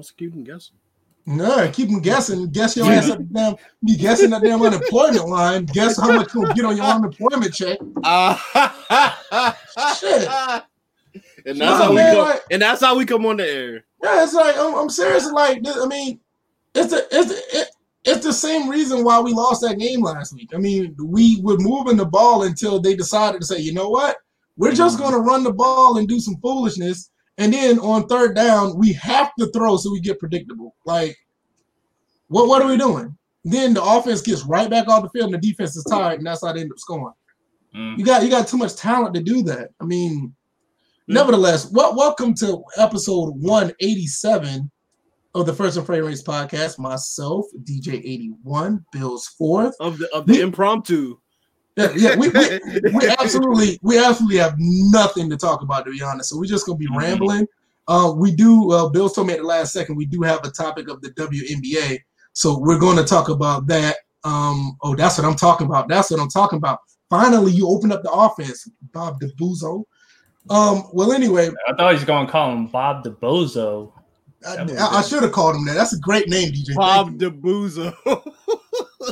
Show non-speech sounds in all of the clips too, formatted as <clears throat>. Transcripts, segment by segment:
wants to keep them guessing. No, keep them guessing. Guess your ass at the damn. Be guessing that damn unemployment line. Guess how much you'll get on your unemployment check. Uh, Shit. And that's Nah, how we come. like- and that's how we come on the air. Yeah, it's like I'm, I'm serious. Like I mean, it's the it's the, it, it's the same reason why we lost that game last week. I mean, we were moving the ball until they decided to say, you know what, we're just Mm-hmm. going to run the ball and do some foolishness, and then on third down we have to throw so we get predictable. Like, what what are we doing? Then the offense gets right back off the field, and the defense is tired, and that's how they end up scoring. Mm. You got you got too much talent to do that. I mean, Yeah. nevertheless, wel- welcome to episode 187 of the First and Frame Race podcast. Myself, DJ 81, Bills fourth. Of the of the impromptu. Yeah, yeah, we, we, <laughs> we absolutely we absolutely have nothing to talk about to be honest. So we're just gonna be Mhm. rambling. Uh, we do. Uh, Bills told me at the last second we do have a topic of the WNBA, so we're going to talk about that. Um, oh, that's what I'm talking about. That's what I'm talking about. Finally, you open up the offense, Bob DeBuzo. Um, well, anyway, I thought he was going to call him Bob the Bozo. I, I, I should have called him that. That's a great name, DJ. Bob you. DeBuzo. <laughs>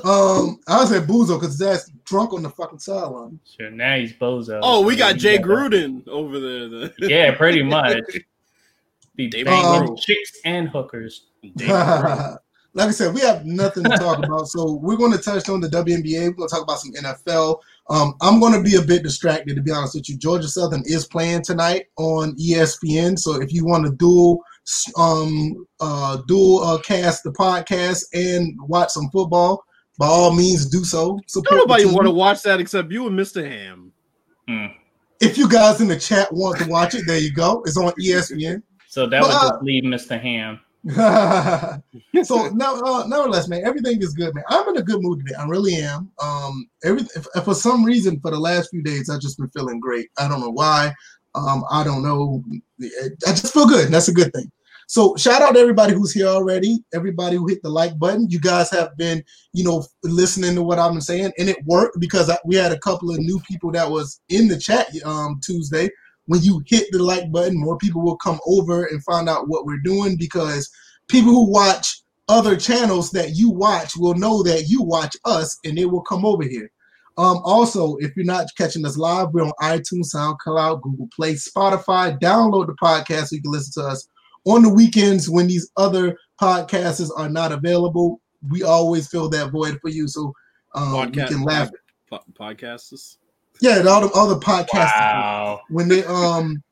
Um, I said Buzo because that's drunk on the fucking sideline. Sure, now he's Bozo. oh, we got Jay Gruden over there. The- Yeah, pretty much. <laughs> Be David banging Grohl. chicks and hookers. <laughs> Like I said, we have nothing to talk about. So we're going to touch on the WNBA. We're going to talk about some NFL. Um, I'm going to be a bit distracted, to be honest with you. Georgia Southern is playing tonight on ESPN. So if you want to dual um, uh, dual uh, cast the podcast and watch some football, by all means do so. Support Don't nobody want to watch that except you and Mr. Ham. Hmm. If you guys in the chat want to watch it, there you go. It's on ESPN. So that But, would uh, just leave Mr. Ham. <laughs> so now, uh, nevertheless, man, everything is good, man. I'm in a good mood today. I really am. Um, every if, if for some reason for the last few days, I've just been feeling great. I don't know why. Um, I don't know. I just feel good. And that's a good thing. So shout out to everybody who's here already. Everybody who hit the like button. You guys have been, you know, listening to what been saying, and it worked because I, we had a couple of new people that was in the chat um, Tuesday. When you hit the like button, more people will come over and find out what we're doing because people who watch other channels that you watch will know that you watch us and they will come over here. Um, also, if you're not catching us live, we're on iTunes, SoundCloud, Google Play, Spotify. Download the podcast so you can listen to us on the weekends when these other podcasts are not available. We always fill that void for you, so um, you Podcast, can laugh. po- podcasts. Yeah, all the other podcasts Wow. when they um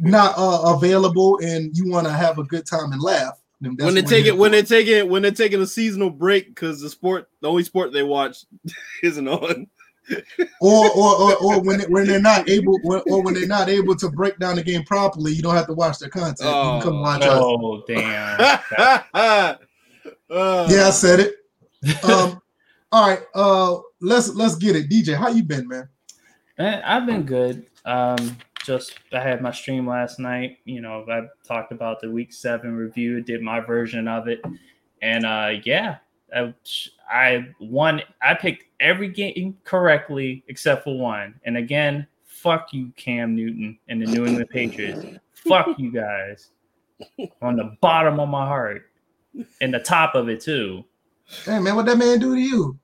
not uh, available and you want to have a good time and laugh. then that's when they take it, when they take it, when they're taking a seasonal break because the sport, the only sport they watch, <laughs> isn't on. For. or or or, or when they, when they're not able or, or when they're not able to break down the game properly, you don't have to watch their content. you can come Oh. watch us. Oh, damn. Uh, <laughs> Yeah, I said it. Um, all right, uh, let's let's get it. DJ, how you been, man? Man, I've been good. Um, just I had my stream last night. You know, I talked about the week seven review, did my version of it, and uh, yeah, I, I won. I picked every game correctly except for one. And again, fuck you, Cam Newton and the New England Patriots. fuck you guys. <laughs> On the bottom of my heart, and the top of it too. Hey, man, what that man do to you?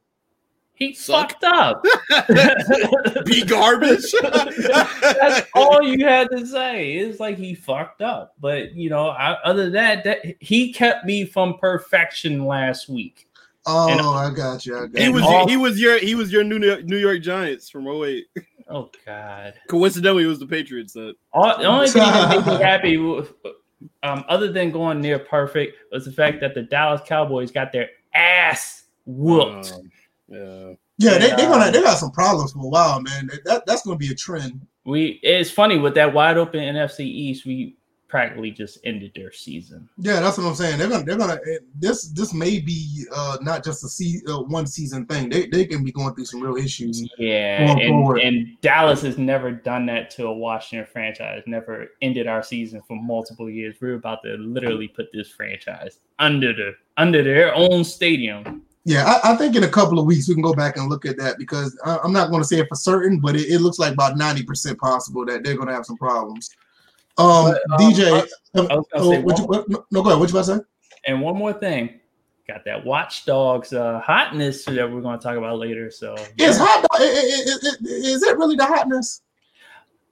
He Suck. fucked up. <laughs> <laughs> Be garbage. That's all you had to say. It's like he fucked up, but you know, I, other than that, that he kept me from perfection last week. Oh, And- I got you. I got he you. was all- he was your he was your New York, New York Giants from 08. Oh God! Coincidentally, it was the Patriots that All, the only thing that made me <laughs> happy, um, other than going near perfect, was the fact that the Dallas Cowboys got their ass whooped. um, yeah. Yeah, they they And, gonna um, they got some problems for a while, man. That that's gonna be a trend. we it's funny with that wide open NFC East, we practically just ended their season. Yeah, that's what I'm saying. They're gonna they're gonna this this may be uh not just a se- uh, one season thing. They they can be going through some real issues. Yeah, and, and Dallas has never done that to a Washington franchise. Never ended our season for multiple years. We're about to literally put this franchise under the under their own stadium. Yeah, I, I think in a couple of weeks we can go back and look at that because I, I'm not going to say it for certain, but it, it looks like about ninety percent possible that they're going to have some problems. Um, But, um, DJ, I- I was gonna oh, what you, what, no, go ahead. What you about to say? and one more thing, got that Watch Dogs uh, hotness that we're going to talk about later. So Is hot dog? i- i- i- i- Is it really the hotness?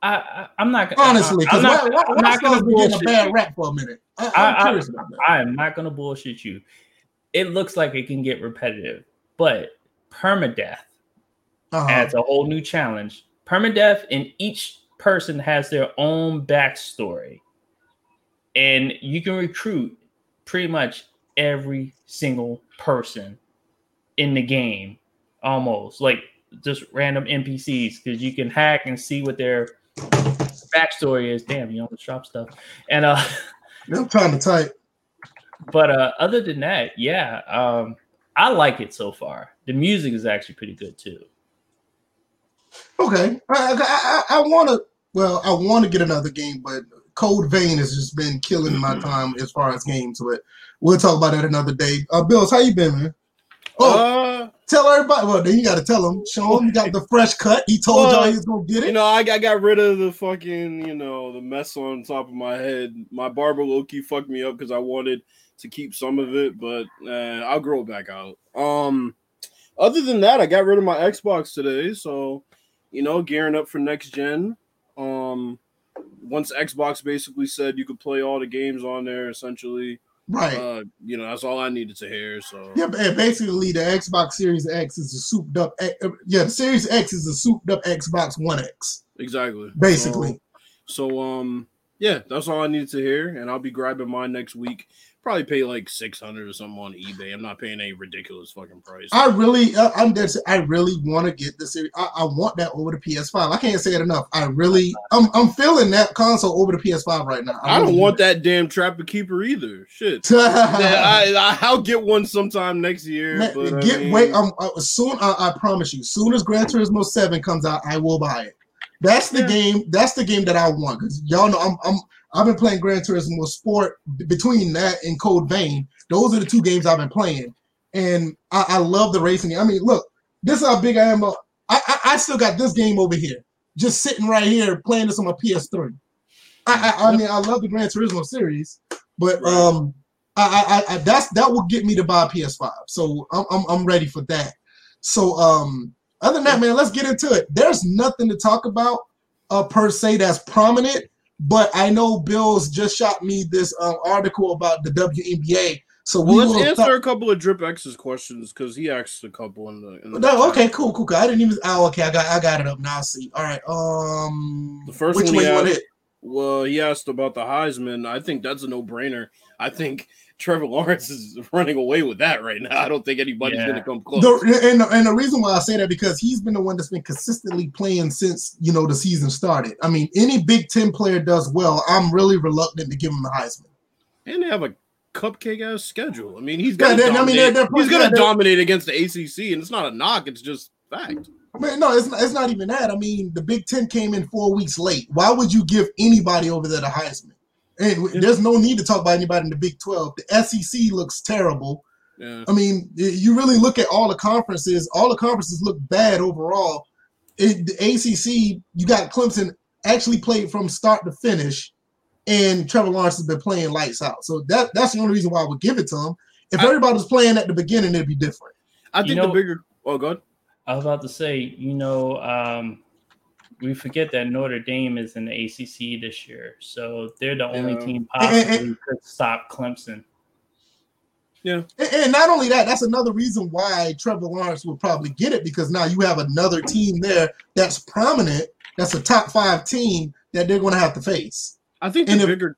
I, I, I'm not gonna Honestly, I'm because not, I'm not gonna been getting a bad rap for a minute. I, I'm I- I- curious about that. I am not gonna bullshit you. It looks like it can get repetitive, but permadeath Uh-huh. adds a whole new challenge. Permadeath, in each person has their own backstory, and you can recruit pretty much every single person in the game, almost like just random NPCs, because you can hack and see what their backstory is. Damn, you almost shop stuff, and uh. <laughs> I'm trying to type. but uh other than that yeah um i like it so far the music is actually pretty good too Okay, I, I, I, I want to. Well, I want to get another game, but Code Vein has just been killing my time as far as games. But we'll talk about that another day. Uh, Bills, how you been, man? Oh, Uh, tell everybody. Well, then you got to tell them. Show them you got the fresh cut. He told Well, y'all he was gonna get it. you know, I, I got rid of the fucking, you know, the mess on top of my head. My barber Loki fucked me up because I wanted to keep some of it, but uh, I'll grow it back out. Um, other than that, I got rid of my Xbox today, so you know, gearing up for next gen. Um, once Xbox basically said you could play all the games on there, essentially, right. uh, you know, that's all I needed to hear. So yeah, basically the Xbox Series X is a souped up. uh, Yeah, the Series X is a souped up Xbox One X, exactly, basically. So, so um, yeah, that's all I needed to hear, and I'll be grabbing mine next week. Probably pay like six hundred or something on eBay. I'm not paying any ridiculous fucking price. I really, uh, I'm dead. I really want to get the series. I, I want that over the PS5. I can't say it enough. I really, I'm, I'm feeling that console over the PS5 right now. I don't really want that damn Trapper Keeper either. Shit. <laughs> Yeah, I, I, I'll get one sometime next year. Man, but I get mean, wait. Um, uh, soon. I, I promise you. Soon as Gran Turismo Seven comes out, I will buy it. That's the Yeah. game. That's the game that I want because y'all know I'm. I'm. I've been playing Gran Turismo Sport. Between that and Code Vein, those are the two games I've been playing, and I, I love the racing. I mean, look, this is how big I am. I, I I still got this game over here, just sitting right here playing this on my PS3. I I, I mean, I love the Gran Turismo series, but um, I, I, I that's that will get me to buy a PS5. So I'm, I'm I'm ready for that. So um, other than that, man, let's get into it. There's nothing to talk about uh per se that's prominent, but I know Bill's just shot me this um, article about the WNBA. So we Well, let's will answer start- a couple of Drip X's questions because he asked a couple in the. In the No, okay, cool, cool, cool. I didn't even. Oh, okay, I got, I got it up now. I see. All right. Um, The first which one he asked- it? Well, he asked about the Heisman. I think that's a no-brainer. I think Trevor Lawrence is <laughs> running away with that right now. I don't think anybody's Yeah. going to come close. The, and, and the reason why I say that because he's been the one that's been consistently playing since you know the season started. I mean, any Big Ten player does well. I'm really reluctant to give him the Heisman. and they have a cupcake ass schedule. I mean, he's Yeah, going they- I to mean, they're- they're- he's going to dominate against the ACC, and it's not a knock. It's just fact. Man, no, it's not, it's not even that. I mean, the Big Ten came in four weeks late. Why would you give anybody over there the Heisman? And there's no need to talk about anybody in the Big 12. The SEC looks terrible. Yeah. I mean, you really look at all the conferences, all the conferences look bad overall. It, the ACC, you got Clemson actually played from start to finish, and Trevor Lawrence has been playing lights out. So that that's the only reason why I would give it to him. If I- everybody was playing at the beginning, it'd be different. I You think know- the bigger. Oh, God. I was about to say, you know, um, we forget that Notre Dame is in the ACC this year, so they're the only Yeah. team And- and- possibly could stop Clemson. And, and not only that, that's another reason why Trevor Lawrence will probably get it because now you have another team there that's prominent, that's a top five team that they're going to have to face. I think the if- bigger.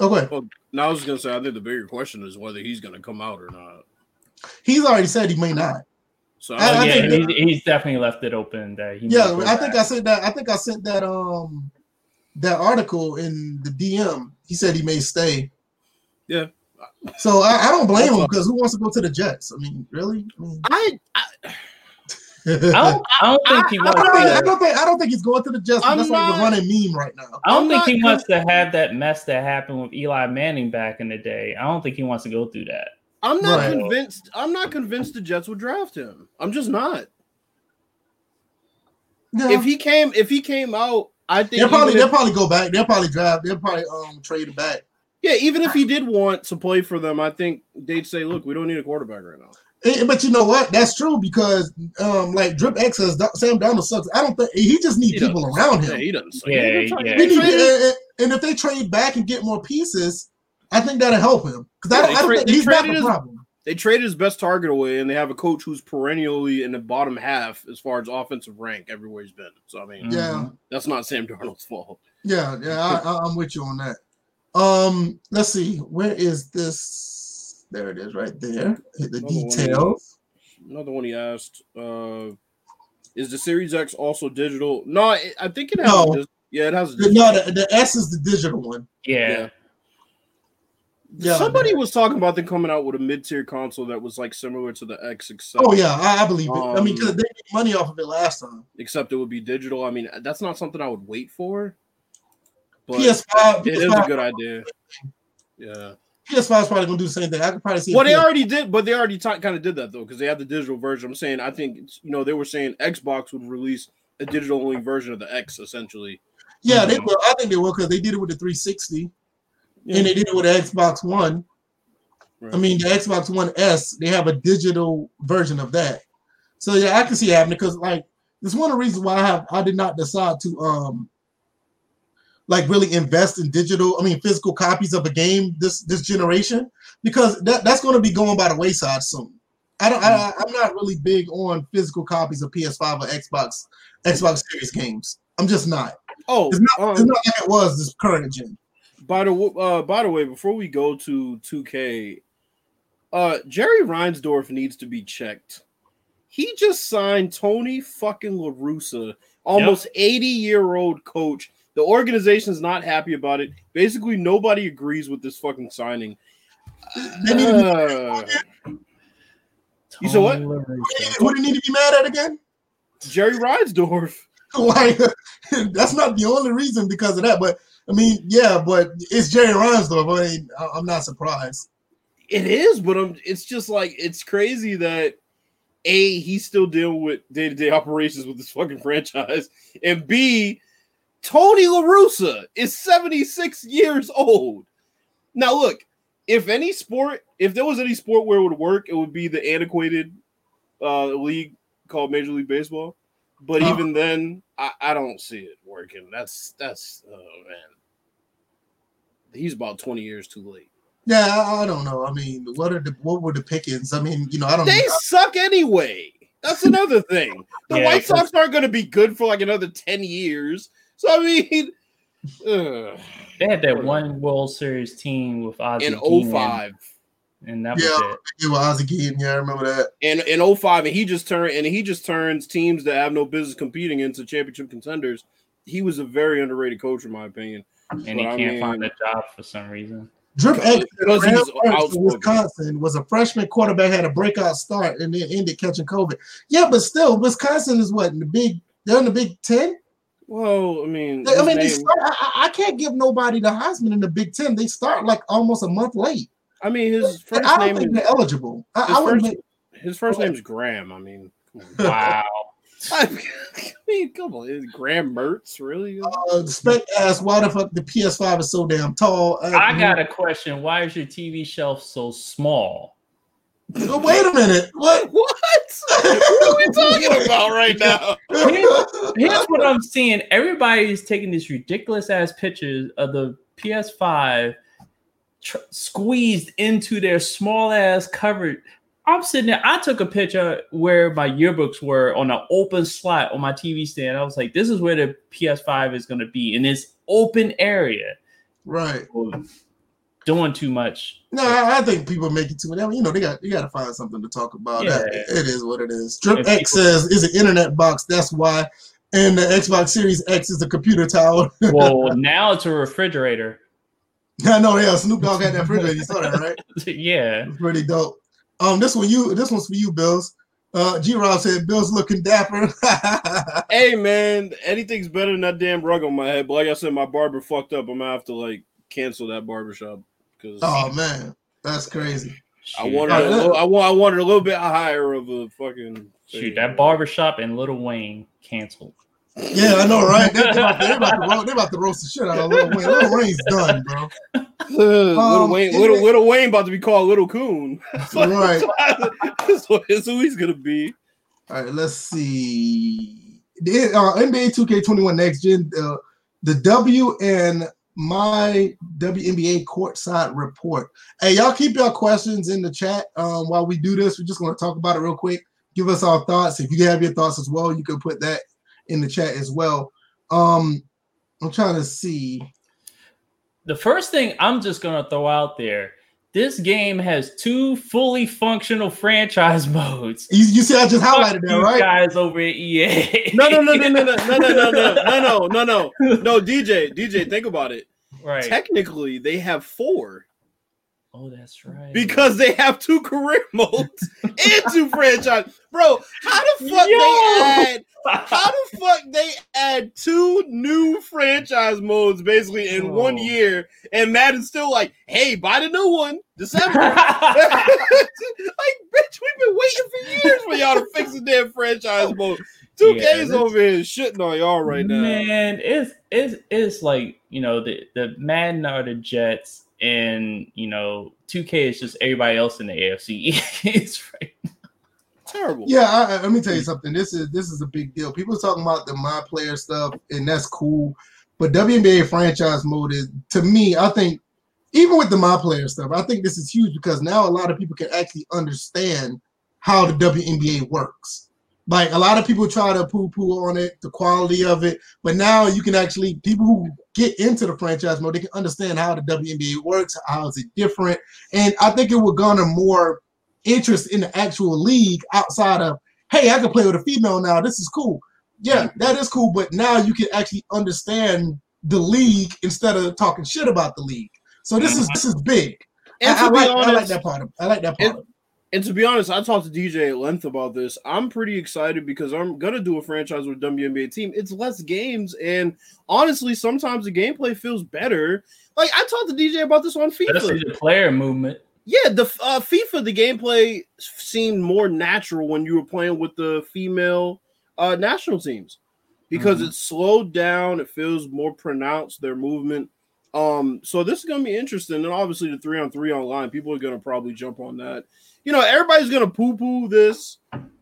Oh, go ahead. Oh, now I was going to say, I think the bigger question is whether he's going to come out or not. He's already said he may not. So I- I yeah, think he's, he's definitely left it open that he. Yeah, I think back. I sent that. I think I sent that um that article in the DM. He said he may stay. Yeah. So I, I don't blame him because who wants to go to the Jets? I mean, really? I, mean, I, I I don't, I don't think he I wants don't think, I don't think I don't think he's going to the Jets. I'm That's like the running meme right now. I don't I'm think not he wants to have that mess that happened with Eli Manning back in the day. I don't think he wants to go through that. I'm not Right. convinced. I'm not convinced the Jets would draft him. I'm just not. Yeah. If he came, if he came out, I think they'll probably even they'll probably go back. They'll probably draft. They'll probably um trade him back. Yeah, even if he did want to play for them, I think they'd say, "Look, we don't need a quarterback right now." Eh, But you know what? That's true because um, like Drip X says, Do- Sam Darnold sucks. I don't think he just needs He people doesn't- around Yeah, him. he doesn't. suck. Yeah, They're yeah. they They need- traded- and, and if they trade back and get more pieces, I think that'll help him because Yeah, I, they I don't tra- think he's not traded the his- problem. They traded his best target away, and they have a coach who's perennially in the bottom half as far as offensive rank everywhere he's been. So I mean, Yeah. that's not Sam Darnold's fault. Yeah, yeah, I, I, I'm with you on that. Um, let's see, where is this? There it is, right there. Hit the Another one. details. Another one he asked: uh, Is the Series X also digital? No, I I think it has. No. a dis- yeah, it has. A The- digital. No, the, the S is the digital one. Yeah. Yeah. Yeah, Somebody was talking about them coming out with a mid-tier console that was like similar to the X, except Oh yeah, I, I believe it. I mean, because Um, they made money off of it last time. except it would be digital. I mean, that's not something I would wait for. But PS5, it is a PS5, good idea. Yeah. PS5 is probably gonna do the same thing. I could probably see. Well, they PS already did, but they already kind of did that though because they had the digital version. I'm saying, I think it's- you know they were saying Xbox would release a digital only version of the X essentially. Yeah, they Mhm. will. I think they will because they did it with the 360 and they did it with the Xbox One. Right. I mean, the Xbox One S, they have a digital version of that. So yeah, I can see it happening because like it's one of the reasons why I have I did not decide to um like really invest in digital, I mean physical copies of a game this this generation because that, that's going to be going by the wayside soon. I don't I, I'm not really big on physical copies of PS5 or Xbox Xbox Series games. I'm just not. Oh, It's not, it's um, not like it was this current gen. by the uh, by the way, before we go to 2K, uh, Jerry Reinsdorf needs to be checked. He just signed Tony fucking La Russa, almost 80 year old coach. The organization's not happy about it. Basically, nobody agrees with this fucking signing. They need to be- Uh, You said what? Tony La Who do you need to be mad at again? Jerry Reinsdorf. <laughs> like <laughs> that's not the only reason because of that. But I mean, yeah, but it's Jerry Reinsdorf. I mean, I'm not surprised. It is, but um, it's just like it's crazy that a he's still dealing with day to day operations with this fucking franchise, and b Tony La Russa is seventy six years old. Now look, if any sport, if there was any sport where it would work, it would be the antiquated uh, league called Major League Baseball. But Uh. even then, I, I don't see it working. That's that's oh man, he's about twenty years too late. Yeah, I, I don't know. I mean, what are the what were the pickings? I mean, you know, I don't. They know. suck anyway. That's another thing. The Yeah, White 'cause- Sox aren't going to be good for like another 10 years. So, I mean, ugh. <sighs> They had that one World Series team with Ozzie in Guillen, 05. and that was Yeah. it. Yeah, well, Ozzie Guillen, yeah, I remember that. And in 05, and he just turned and he just turns teams that have no business competing into championship contenders. He was a very underrated coach, in my opinion. And he I can't mean- find a job for some reason. Drip X Because Graham he's Mertz of. Wisconsin was a freshman quarterback, had a breakout start, and then ended catching COVID. Yeah, but still, Wisconsin is what in the big. They're in the Big Ten. Well, I mean, I mean, name- start, I, I- I can't give nobody the Heisman in the Big Ten. They start like almost a month late. I mean, his first I don't name think is they're eligible. I, his I would first, make, his first name's Graham. I mean. Wow. <laughs> I mean, come on, is Graham Mertz really? uh, Spec asked why the fuck the PS5 is so damn tall. Uh, I got a question. Why is your TV shelf so small? Wait a minute. What? <laughs> What? what are we talking <laughs> about right now? Here's what I'm seeing. Everybody's taking these ridiculous ass pictures of the PS5 tr- squeezed into their small ass covered. I'm sitting there. I took a picture where my yearbooks were on an open slot on my TV stand. I was like, this is where the PS5 is going to be in this open area. right. Doing too much. No, I, I think people make it too. I mean, you know, they got you got to find something to talk about. Yeah. That- it is what it is. Drip X people- says is an internet box. That's why. And the Xbox Series X is a computer tower. <laughs> Well, now it's a refrigerator. I know. Yeah, Snoop Dogg had that refrigerator. You saw that, right? <laughs> yeah. It's pretty dope. Um, this one you. This one's for you, Bills. Uh, G. Rob said Bills looking dapper. <laughs> Hey man, anything's better than that damn rug on my head. But like I said, my barber fucked up. I'm gonna have to like cancel that barbershop because oh man, that's crazy. I Shoot. wanted a little, I want I wanted a little bit higher of a fucking Shoot, thing. that barbershop and Lil Wayne canceled. Yeah, I know, right? They, they, about, to, they, about to, ro- they about to roast the shit out of Lil Wayne. Lil Wayne's done, bro. little Um, Wayne, little, it- Lil Wayne about to be called Little Coon. <laughs> That's what, Right. that's, what, that's who he's gonna be. All right, let's see. The uh, NBA 2K21 Next Gen, uh, the W and my WNBA courtside report. Hey, y'all keep your questions in the chat um, while we do this. We're just going to talk about it real quick. Give us our thoughts. If you have your thoughts as well, you can put that in the chat as well. Um, I'm trying to see. The first thing I'm just gonna throw out there: this game has two fully functional franchise modes. You, you see, I just highlighted that, right? guys over at EA. No, no, no, no, no, no, no, no, no, no, no, no, no, no, no. DJ, DJ, think about it. right. Technically, they have four oh, that's right. because they have two career <laughs> modes and two franchise. Bro, how the fuck Yo! they add? How the fuck they add two new franchise modes basically in one Oh. year, and Madden's still like, "Hey, buy the new one, December." <laughs> <laughs> like, bitch, we've been waiting for years for y'all to fix the damn franchise mode. 2K's Yeah, that's- over here shitting on y'all right now. Man, it's it's it's like you know the the Madden are the Jets, and you know 2K is just everybody else in the AFC. it's <laughs> right. Terrible. Yeah, I, I- let me tell you something. This is this is a big deal. People are talking about the my player stuff, and that's cool. But WNBA franchise mode is to me, I think, even with the my player stuff, I think this is huge because now a lot of people can actually understand how the WNBA works. Like a lot of people try to poo-poo on it, the quality of it, but now you can actually people who get into the franchise mode, they can understand how the WNBA works, how is it different, and I think it will garner more interest in the actual league outside of hey i can play with a female now this is cool. Yeah that is cool but now you can actually understand the league instead of talking shit about the league. So this is this is big. And I, I like, I like that part of i like that part. of it. And to be honest, I talked to DJ at length about this. I'm pretty excited because I'm gonna do a franchise with WNBA team. It's less games, and honestly, sometimes the gameplay feels better. Like I talked to DJ about this on FIFA. Especially the player movement. Yeah, the uh, FIFA, the gameplay seemed more natural when you were playing with the female uh, national teams because Mhm. it's slowed down. It feels more pronounced their movement. Um, so this is gonna be interesting, and obviously the three on three online, people are gonna probably jump on that. You know, everybody's gonna poo poo this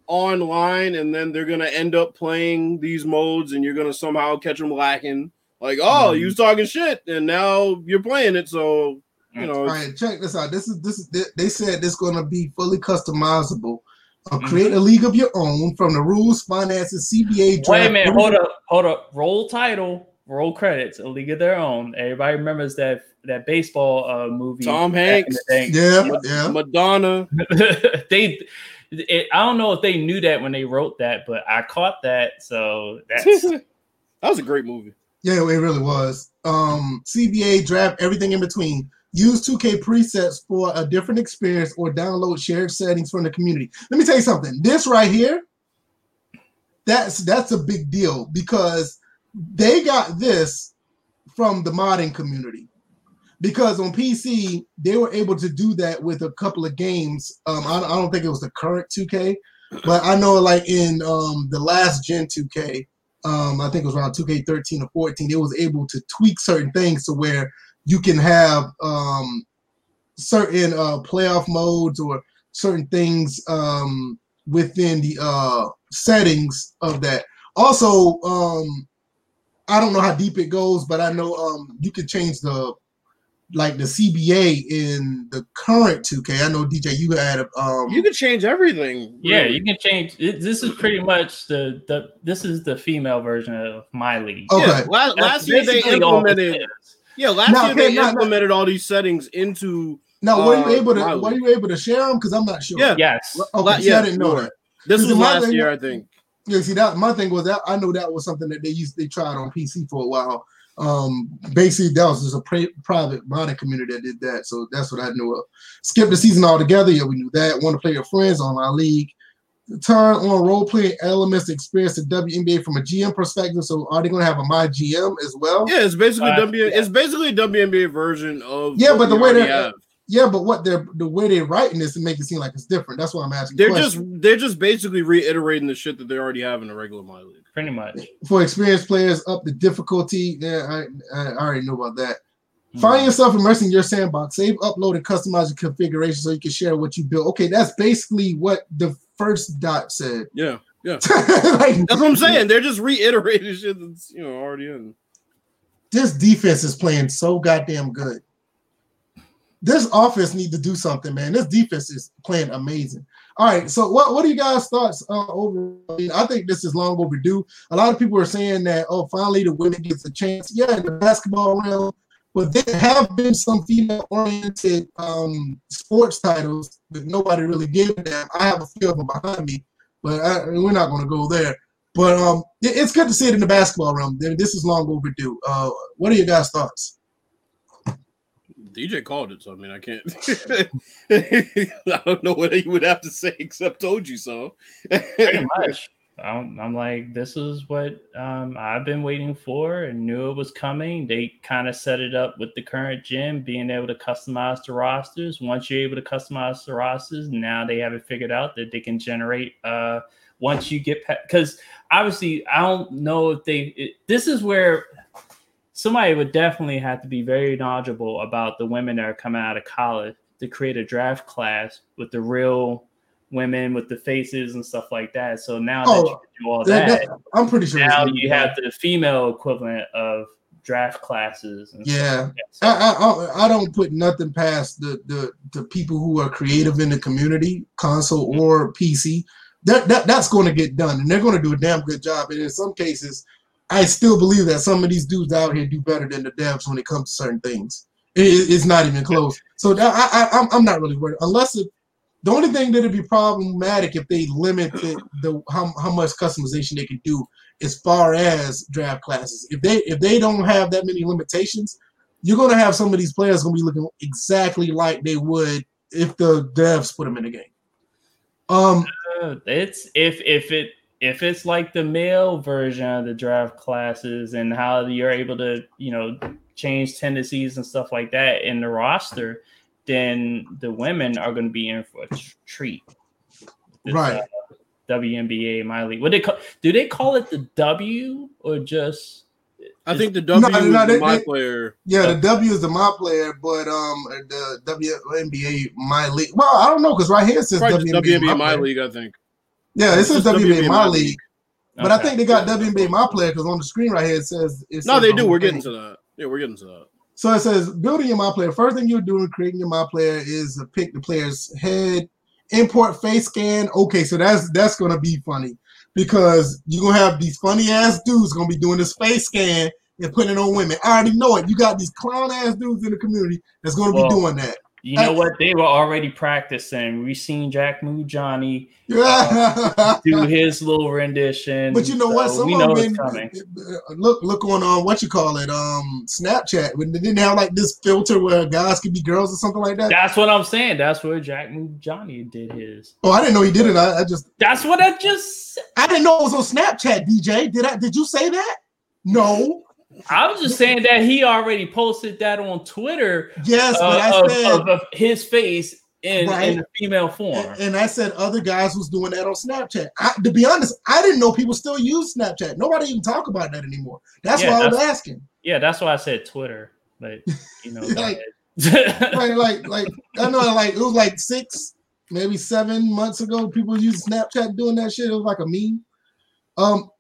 online, and then they're gonna end up playing these modes, and you're gonna somehow catch them lacking. Like, oh, Mhm. you was talking shit, and now you're playing it, so you know. all it's- right check this out this is this is they said this is going to be fully customizable uh, create a league of your own from the rules finances cba Wait a minute, hold up, hold up. Roll title, roll credits, a league of their own. Everybody remembers that that baseball uh, movie. Tom Hanks. the yeah yeah Madonna. <laughs> they, it, I don't know if they knew that when they wrote that, but I caught that. So that's <laughs> that was a great movie. Yeah, it really was. Um, CBA draft everything in between. Use 2K presets for a different experience or download shared settings from the community. Let me tell you something. This right here, that's that's a big deal because they got this from the modding community. Because on PC, they were able to do that with a couple of games. Um, I, I don't think it was the current 2K, but I know like in um, the last gen 2K, um, I think it was around 2K13 or 14, it was able to tweak certain things to where you can have um, certain uh, playoff modes or certain things um, within the uh, settings of that. Also, um, I don't know how deep it goes, but I know um, you can change the like the CBA in the current 2K. I know DJ, you had um, You can change everything. yeah. really. You can change. it- This is pretty much the the. This is the female version of my league. Okay. Yeah, la- That's last year they basically it implemented. Yeah, last No, year they no, no. implemented all these settings into. now were you uh, able to my were you able to share them? Because I'm not sure. Yeah. Yes. Okay, La- see, yeah, I didn't know sure. that. This Because was my last thing- year, I think. Yeah, see that my thing was that I know that was something that they used they tried on PC for a while. Um, basically that was just a pri- private modding community that did that, so that's what I knew of. Skip the season altogether, yeah, we knew that. Want to play your friends on our league. Turn on role playing elements to experience the WNBA from a GM perspective. So are they going to have a my GM as well? Yeah, it's basically Uh, W. yeah. It's basically a WNBA version of. Yeah, but the way already that- have. Yeah, but what they're the way they're writing this to make it seem like it's different. That's why I'm asking. They're just they're just basically reiterating the shit that they already have in the regular My League. Pretty much. For experienced players, up the difficulty. Yeah, I, I already know about that. Mm-hmm. Find yourself immersing your sandbox. Save, upload, and customize your configuration so you can share what you built. Okay, that's basically what the first dot said. Yeah, yeah. <laughs> like, that's what I'm saying. They're just reiterating <laughs> shit that's you know already in. This defense is playing so goddamn good this offense need to do something, man. This defense is playing amazing. All right, so what what are you guys' thoughts uh, over? I think this is long overdue. A lot of people are saying that oh, finally the women gets a chance. Yeah, in the basketball realm, but there have been some female-oriented um, sports titles that nobody really gave them. I have a few of them behind me, but I, we're not going to go there. But um, it, it's good to see it in the basketball realm. This is long overdue. Uh, what are your guys' thoughts? DJ called it, so I mean, I can't. <laughs> I don't know what he would have to say except "told you so." Pretty <laughs> much. I'm, I'm, like, this is what um, I've been waiting for and knew it was coming. They kind of set it up with the current gym, being able to customize the rosters. Once you're able to customize the rosters, now they have it figured out that they can generate. Uh, once you get because obviously, I don't know if they. It, this is where somebody would definitely have to be very knowledgeable about the women that are coming out of college to create a draft class with the real women with the faces and stuff like that. So now oh, that you can do all that, that, I'm pretty sure now you have the female equivalent of draft classes. yeah, like so, I, I, I don't put nothing past the the the people who are creative in the community, console mm-hmm. or PC. That, that that's going to get done, and they're going to do a damn good job. And in some cases, I still believe that some of these dudes out here do better than the devs when it comes to certain things. It, it's not even close. So I, I, I'm not really worried. Unless it, the only thing that'd be problematic if they limit the, the how, how much customization they can do as far as draft classes. If they if they don't have that many limitations, you're gonna have some of these players gonna be looking exactly like they would if the devs put them in the game. Um, uh, it's if if it if it's like the male version of the draft classes and how you're able to, you know, change tendencies and stuff like that in the roster, then the women are going to be in for a treat. This, right. Uh, WNBA, my league. What they call? Do they call it the W or just? I think the W no, no, is they, my they, player. Yeah, the W is the my player, but um, the WNBA my league. Well, I don't know because right here it says WNBA, WNBA my, my league. I think. Yeah, it says WNBA, WNBA My League. But okay. I think they got WNBA My Player because on the screen right here it says. It no, they do. We're getting to that. Yeah, we're getting to that. So it says building your My Player. First thing you're doing creating your My Player is pick the player's head, import face scan. Okay, so that's that's gonna be funny because you're gonna have these funny ass dudes gonna be doing this face scan and putting it on women. I already know it. You got these clown ass dudes in the community that's gonna well, be doing that. You know what? They were already practicing. We seen Jack Move Johnny uh, do his little rendition. But you know so what? Some we know been, coming. Look, look on um, what you call it, um, Snapchat. When they didn't have like this filter where guys could be girls or something like that. That's what I'm saying. That's where Jack Move Johnny did his. Oh, I didn't know he did it. I, I just. That's what I just. I didn't know it was on Snapchat, DJ. Did I? Did you say that? No. I was just saying that he already posted that on Twitter. Yes, uh, but I said of, of his face in, right. in female form. And, and, I said other guys was doing that on Snapchat. I, to be honest, I didn't know people still use Snapchat. Nobody even talk about that anymore. That's yeah, why I was asking. Yeah, that's why I said Twitter. But you know, <laughs> like, like, <laughs> like, like, I know, like it was like six, maybe seven months ago. People used Snapchat doing that shit. It was like a meme. Um,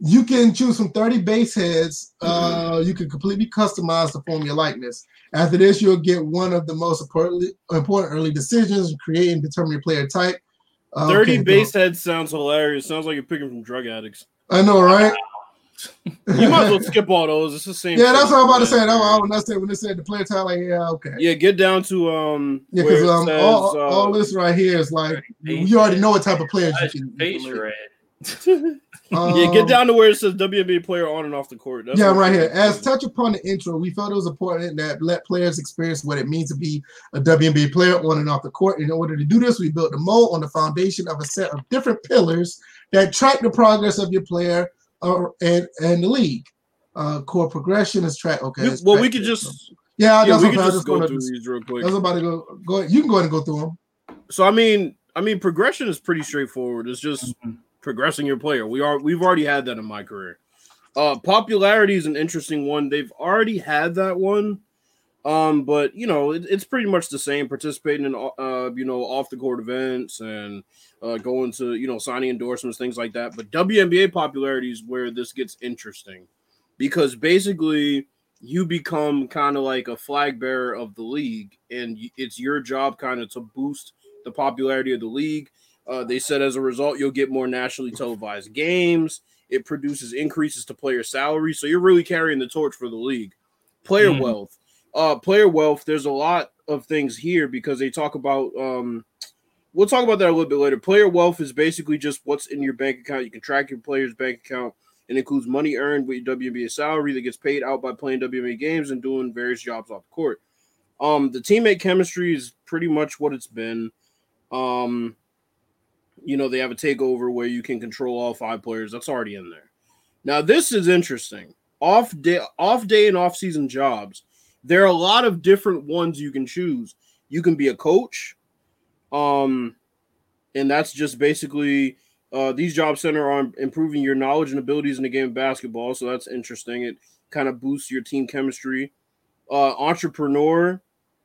you can choose from 30 base heads. Uh, you can completely customize to form your likeness. After this, you'll get one of the most important, important early decisions, create and determine your player type. Uh, 30 okay, base go. heads sounds hilarious. Sounds like you're picking from drug addicts. I know, right? you might as well <laughs> skip all those. It's the same. Yeah, that's what I'm about to say. That's what I was say when they said the player type. Like, yeah, okay. Yeah, get down to um. Yeah, because um, says, all, uh, all this right here is like you already know what type of players you can. Face red um, <laughs> yeah, get down to where it says WNBA player on and off the court. That's yeah, right here. As touch upon the intro, we felt it was important that let players experience what it means to be a WNBA player on and off the court. In order to do this, we built the mold on the foundation of a set of different pillars that track the progress of your player uh, and and the league. Uh, core progression is track. Okay. well, we could just Yeah, Yeah, that's we what can just just go through these real quick. I was about to go. Go ahead. You can go ahead and go through them. So I mean, I mean, progression is pretty straightforward. It's just Mhm. Progressing your player. We are we've already had that in my career. Uh, popularity is an interesting one. They've already had that one, um, but you know, it, it's pretty much the same. Participating in uh, you know, off the court events and uh, going to you know, signing endorsements, things like that. But WNBA popularity is where this gets interesting because basically you become kind of like a flag bearer of the league, and it's your job kind of to boost the popularity of the league. Uh, they said as a result, you'll get more nationally televised games. It produces increases to player salary, so you're really carrying the torch for the league. Player Mhm. wealth, uh, player wealth. There's a lot of things here because they talk about. Um, we'll talk about that a little bit later. Player wealth is basically just what's in your bank account. You can track your player's bank account. It includes money earned with your WNBA salary that gets paid out by playing WNBA games and doing various jobs off the court. Um, the teammate chemistry is pretty much what it's been. Um, you know, they have a takeover where you can control all five players. That's already in there. Now, this is interesting. Off day, off day, and off season jobs. There are a lot of different ones you can choose. You can be a coach, um, and that's just basically uh, these jobs center on improving your knowledge and abilities in the game of basketball. So that's interesting. It kind of boosts your team chemistry. Uh, entrepreneur,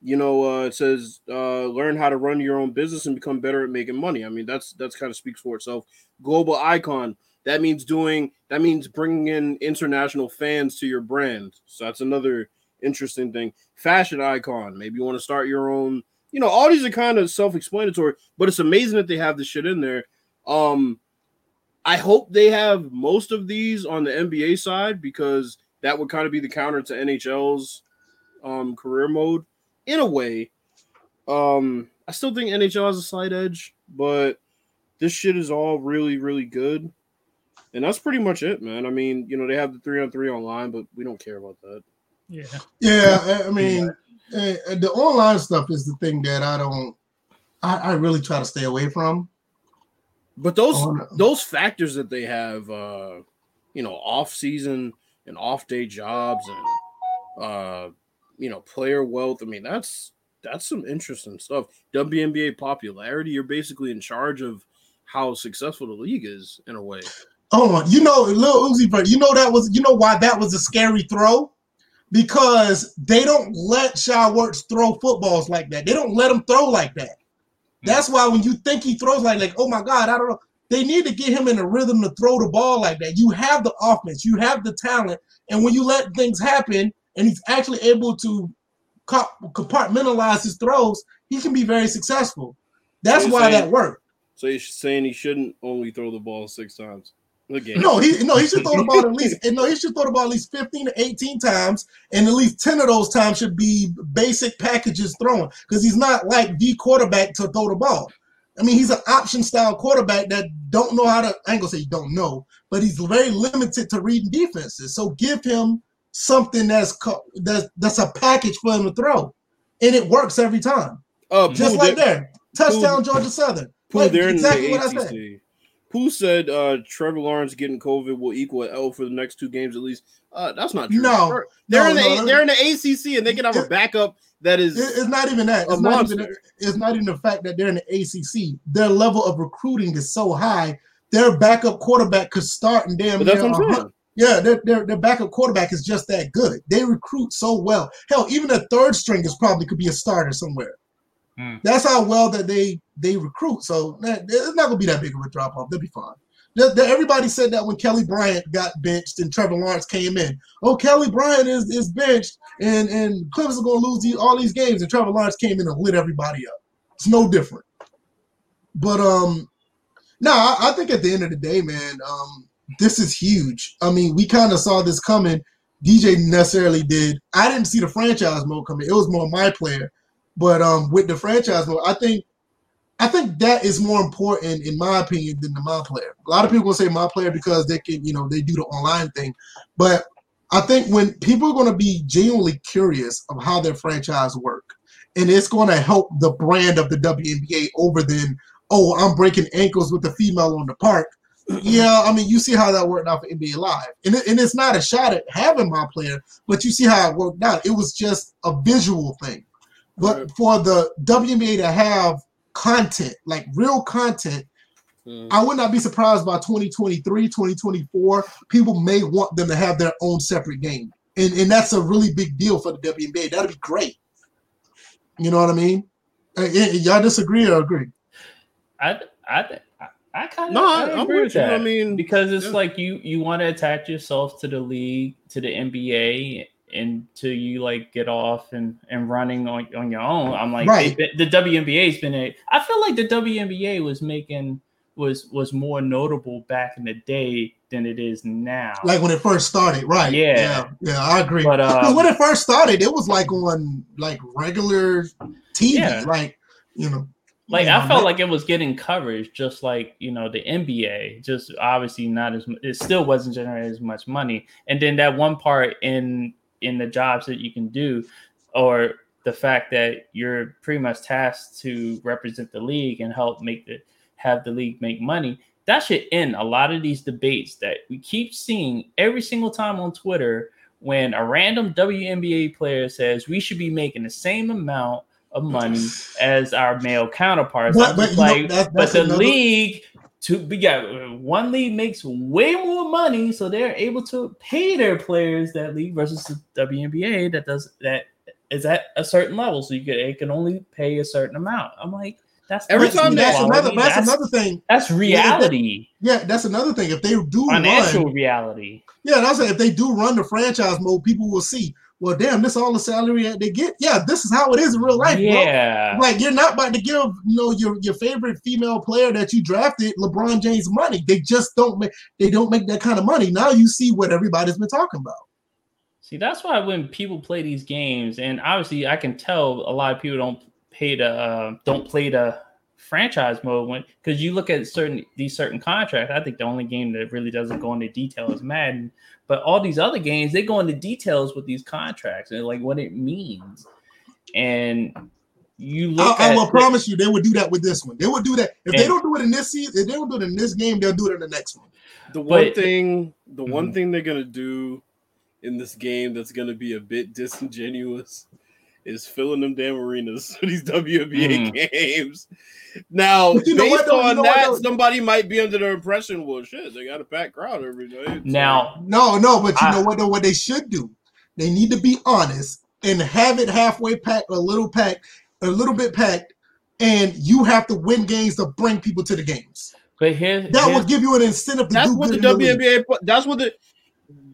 you know, uh, it says uh, learn how to run your own business and become better at making money. I mean, that's that's kind of speaks for itself. Global icon. That means doing. That means bringing in international fans to your brand. So that's another interesting thing. Fashion icon. Maybe you want to start your own. You know, all these are kind of self-explanatory, but it's amazing that they have this shit in there. Um, I hope they have most of these on the NBA side because that would kind of be the counter to NHL's um, career mode in a way. Um, I still think NHL has a slight edge, but this shit is all really, really good. And that's pretty much it, man. I mean, you know, they have the three on three online, but we don't care about that. Yeah. Yeah, I- I mean, eh, eh, the online stuff is the thing that I don't. I, I really try to stay away from. But those Oh, no. those factors that they have, uh, you know, off season and off day jobs and uh, you know, player wealth. I mean, that's that's some interesting stuff. WNBA popularity. You're basically in charge of how successful the league is in a way. Oh, you know, Lil Uzi Vert. You know that was. You know why that was a scary throw? Because they don't let Shai Werts throw footballs like that. They don't let him throw like that. Hmm. That's why when you think he throws like, like, oh my God, I don't know. They need to get him in a rhythm to throw the ball like that. You have the offense, you have the talent, and when you let things happen, and he's actually able to compartmentalize his throws, he can be very successful. That's you're why saying- that worked. So you're saying he shouldn't only throw the ball six times a game? No, he no, he should throw the ball at least. and No, he should throw the ball at least fifteen to eighteen times, and at least ten of those times should be basic packages thrown because he's not like the quarterback to throw the ball. I mean, he's an option style quarterback that don't know how to. I ain't gonna say you don't know, but he's very limited to reading defenses. So give him something that's that's that's a package for him to throw, and it works every time. Uh, Just Pooh, like that, touchdown Georgia Southern. Pooh, Like, they're in the what I said. ACC. Pooh said uh, Trevor Lawrence getting COVID will equal an L for the next two games at least. Uh, that's not true. No, They're- no, in the no, they're in the ACC and they can have a backup that is. It- It's not even that. It's not even. It's not even the fact that they're in the ACC. Their level of recruiting is so high. Their backup quarterback could start and damn but that's near what I'm saying. Yeah, their, their their backup quarterback is just that good. They recruit so well. Hell, even a third stringers probably could be a starter somewhere. Hmm. That's how well that they they recruit. So it's not gonna be that big of a drop off. They'll be fine. The- the- everybody said that when Kelly Bryant got benched and Trevor Lawrence came in. Oh, Kelly Bryant is is benched and and Clemson's gonna lose these, all these games. And Trevor Lawrence came in and lit everybody up. It's no different. But um, no, I, I think at the end of the day, man, um, this is huge. I mean, we kind of saw this coming. DJ necessarily did. I didn't see the franchise mode coming. It was more my player, but um, with the franchise mode, I think, I think that is more important in my opinion than the my player. A lot of people will say my player because they can, you know, they do the online thing, but I think when people are going to be genuinely curious of how their franchise work, and it's going to help the brand of the WNBA over than oh I'm breaking ankles with the female on the park. Yeah, I mean, you see how that worked out for NBA Live, and it, and it's not a shot at having my player, but you see how it worked out. It was just a visual thing. But Right. for the WNBA to have content, like real content, Mm. I would not be surprised by 2023, 2024. People may want them to have their own separate game. And, and that's a really big deal for the WNBA. That'd be great. You know what I mean? Uh, y- y'all disagree or agree? I I th- I, I kind of No, I, I'm agree with you. I mean, because it's yeah. like you you want to attach yourself to the league to the NBA until you like get off and and running on, on your own. I'm like Right. it- the WNBA's been a I feel like the WNBA was making was was more notable back in the day than it is now. Like when it first started, right? Yeah. yeah, yeah, I agree. But, Because um, when it first started, it was like on like regular TV, Yeah. like you know. Like know, I felt like it was getting coverage, just like you know the NBA. Just obviously not as it still wasn't generating as much money. And then that one part in in the jobs that you can do, or the fact that you're pretty much tasked to represent the league and help make the have the league make money. That should end a lot of these debates that we keep seeing every single time on Twitter when a random WNBA player says we should be making the same amount of money as our male counterparts. But- but just you know, like, that's- but the another- league to be yeah, one league makes way more money, so they're able to pay their players that league versus the WNBA that does that is at a certain level, so you can it can only pay a certain amount. I'm like, that's Every not time that's another that's, that's, another thing. that's reality, Yeah, that's another thing. If they do financial run, reality. yeah, that's if they do run the franchise mode, people will see. Well, damn, this all the salary that they get. Yeah, this is how it is in real life, bro. yeah, Like you're not about to give you know your your favorite female player that you drafted LeBron James money. They just don't make they don't make that kind of money. Now you see what everybody's been talking about. See, that's why when people play these games, and obviously I can tell a lot of people don't pay the uh, don't play the franchise mode when because you look at certain these certain contracts. I think the only game that really doesn't go into detail is Madden, but all these other games they go into details with these contracts and like what it means. And you look I, I at will promise you they would do that with this one. They would do that if they don't do it in this season. If they don't do it in this game, they'll do it in the next one. The one But- thing, the one Mhm. thing they're gonna do in this game that's gonna be a bit disingenuous is filling them damn arenas <laughs> for these WNBA hmm. games. Now, But you know based what, though? You on know that, though? somebody might be under the impression, well, shit, they got a packed crowd every night. now No, no, but you I- know what? Though, what they should do, they need to be honest and have it halfway packed, a little packed, a little bit packed, and you have to win games to bring people to the games. but here That here's- would give you an incentive to that's do what the good the. WNBA. put- That's what the.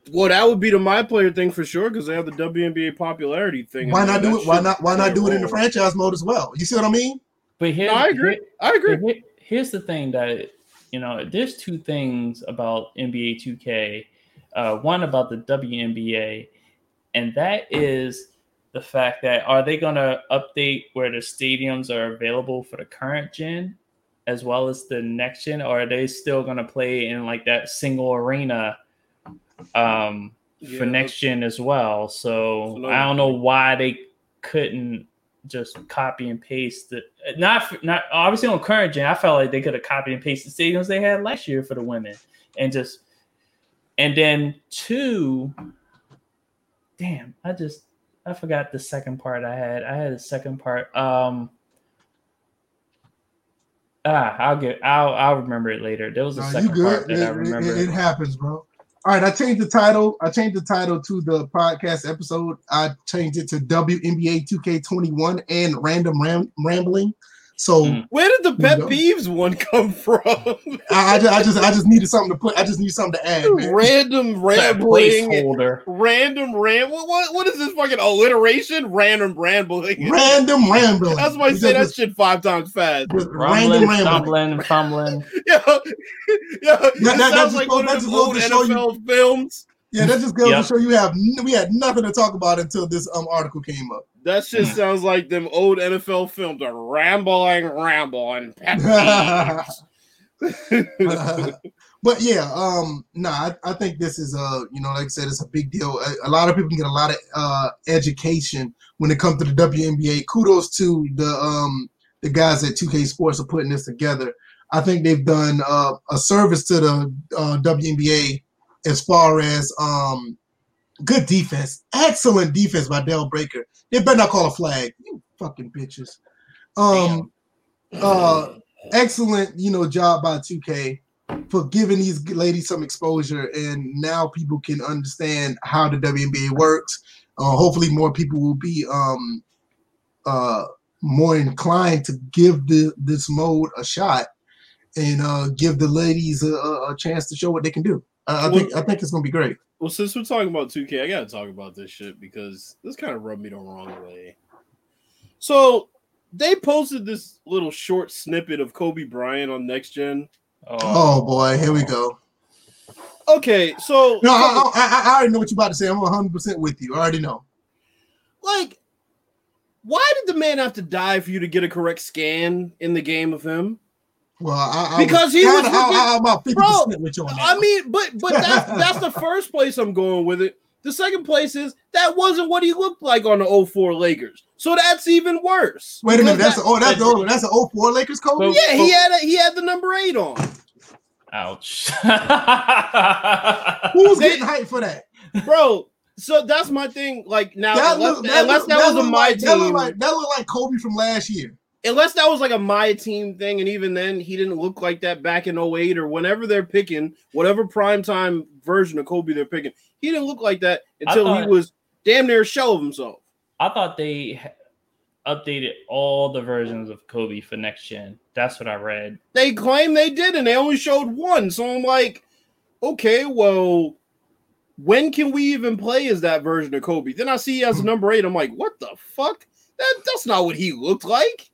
Well, that would be the my player thing for sure because they have the WNBA popularity thing. Why not do it? Why not? Why not do it in the franchise mode as well? You see what I mean? but here No, I agree. I agree. Here- here's the thing that you know there's two things about nba 2k uh, one about the WNBA, and that is the fact that are they going to update where the stadiums are available for the current gen as well as the next gen, or are they still going to play in like that single arena um, for next gen as well? So So I don't know why they couldn't just copy and paste the not not obviously on current gen. I felt like they could have copied and pasted the stadiums they had last year for the women, and just and then two. Damn, I just I forgot the second part I had. I had a second part. Um. Ah, I'll get. I'll. I'll remember it later. There was a Nah, you second good? part that It, I remember. it- it happens, bro. All right, I changed the title. I changed the title to the podcast episode. I changed it to WNBA 2K21 and Random Ram- Rambling. So Mm. Where did the pet There peeves one come from? I, I, just, I just I just needed something to put. I just need something to add, man. Random rambling. placeholder. Random ram. What, what? What is this fucking alliteration? Random rambling. Random rambling. That's why I say that shit five times fast. just Random rambling. stumbling, fumbling. <laughs> Yeah, yeah. <laughs> that- that sounds just like one of just old to show you- NFL films. Yeah, that just goes Yep. to show you have we had nothing to talk about until this um article came up. That shit Hmm. sounds like them old NFL films. A rambling, rambling. <laughs> but yeah, um, nah, I, I think this is a you know, like I said, it's a big deal. A, a lot of people can get a lot of uh education when it comes to the WNBA. Kudos to the um the guys at 2K Sports are putting this together. I think they've done uh, a service to the uh, WNBA as far as um, good defense, excellent defense by Dell Breaker. They better not call a flag, you fucking bitches. Um, uh, excellent, you know, job by 2K for giving these ladies some exposure, and now people can understand how the WNBA works. Uh, hopefully, more people will be um, uh, more inclined to give the, this mode a shot and uh, give the ladies a, a, chance to show what they can do. I, I well, think I think it's gonna be great. Well, since we're talking about 2K, I gotta talk about this shit because this kind of rubbed me the wrong way. So they posted this little short snippet of Kobe Bryant on Next Gen. Oh, oh boy, here we go. Okay, so no, I, I, I, already know what you're about to say. I'm 100 percent with you. I already know. Like, why did the man have to die for you to get a correct scan in the game of him? Well, I, I because he was I, about 50 bro, with you on that. I mean, but but that's <laughs> that's the first place I'm going with it. The second place is that wasn't what he looked like on the 04 Lakers. So that's even worse. Wait a minute, that's that, oh that's the that's the 04 Lakers Kobe. Yeah, he had a, he had the number eight on. Ouch. <laughs> Who's getting hyped for that, bro? So that's my thing. Like now, that unless, look, that, unless look, that, that was a my like, team, that looked, like, that looked like Kobe from last year. Unless that was like a my team thing, and even then he didn't look like that back in 08 or whenever they're picking, whatever prime time version of Kobe they're picking, he didn't look like that until thought, he was damn near a shell of himself. I thought they updated all the versions of Kobe for next gen. That's what I read. They claim they did, and they only showed one. So I'm like, okay, well, when can we even play as that version of Kobe? Then I see he has a <laughs> number eight. I'm like, what the fuck? That, that's not what he looked like.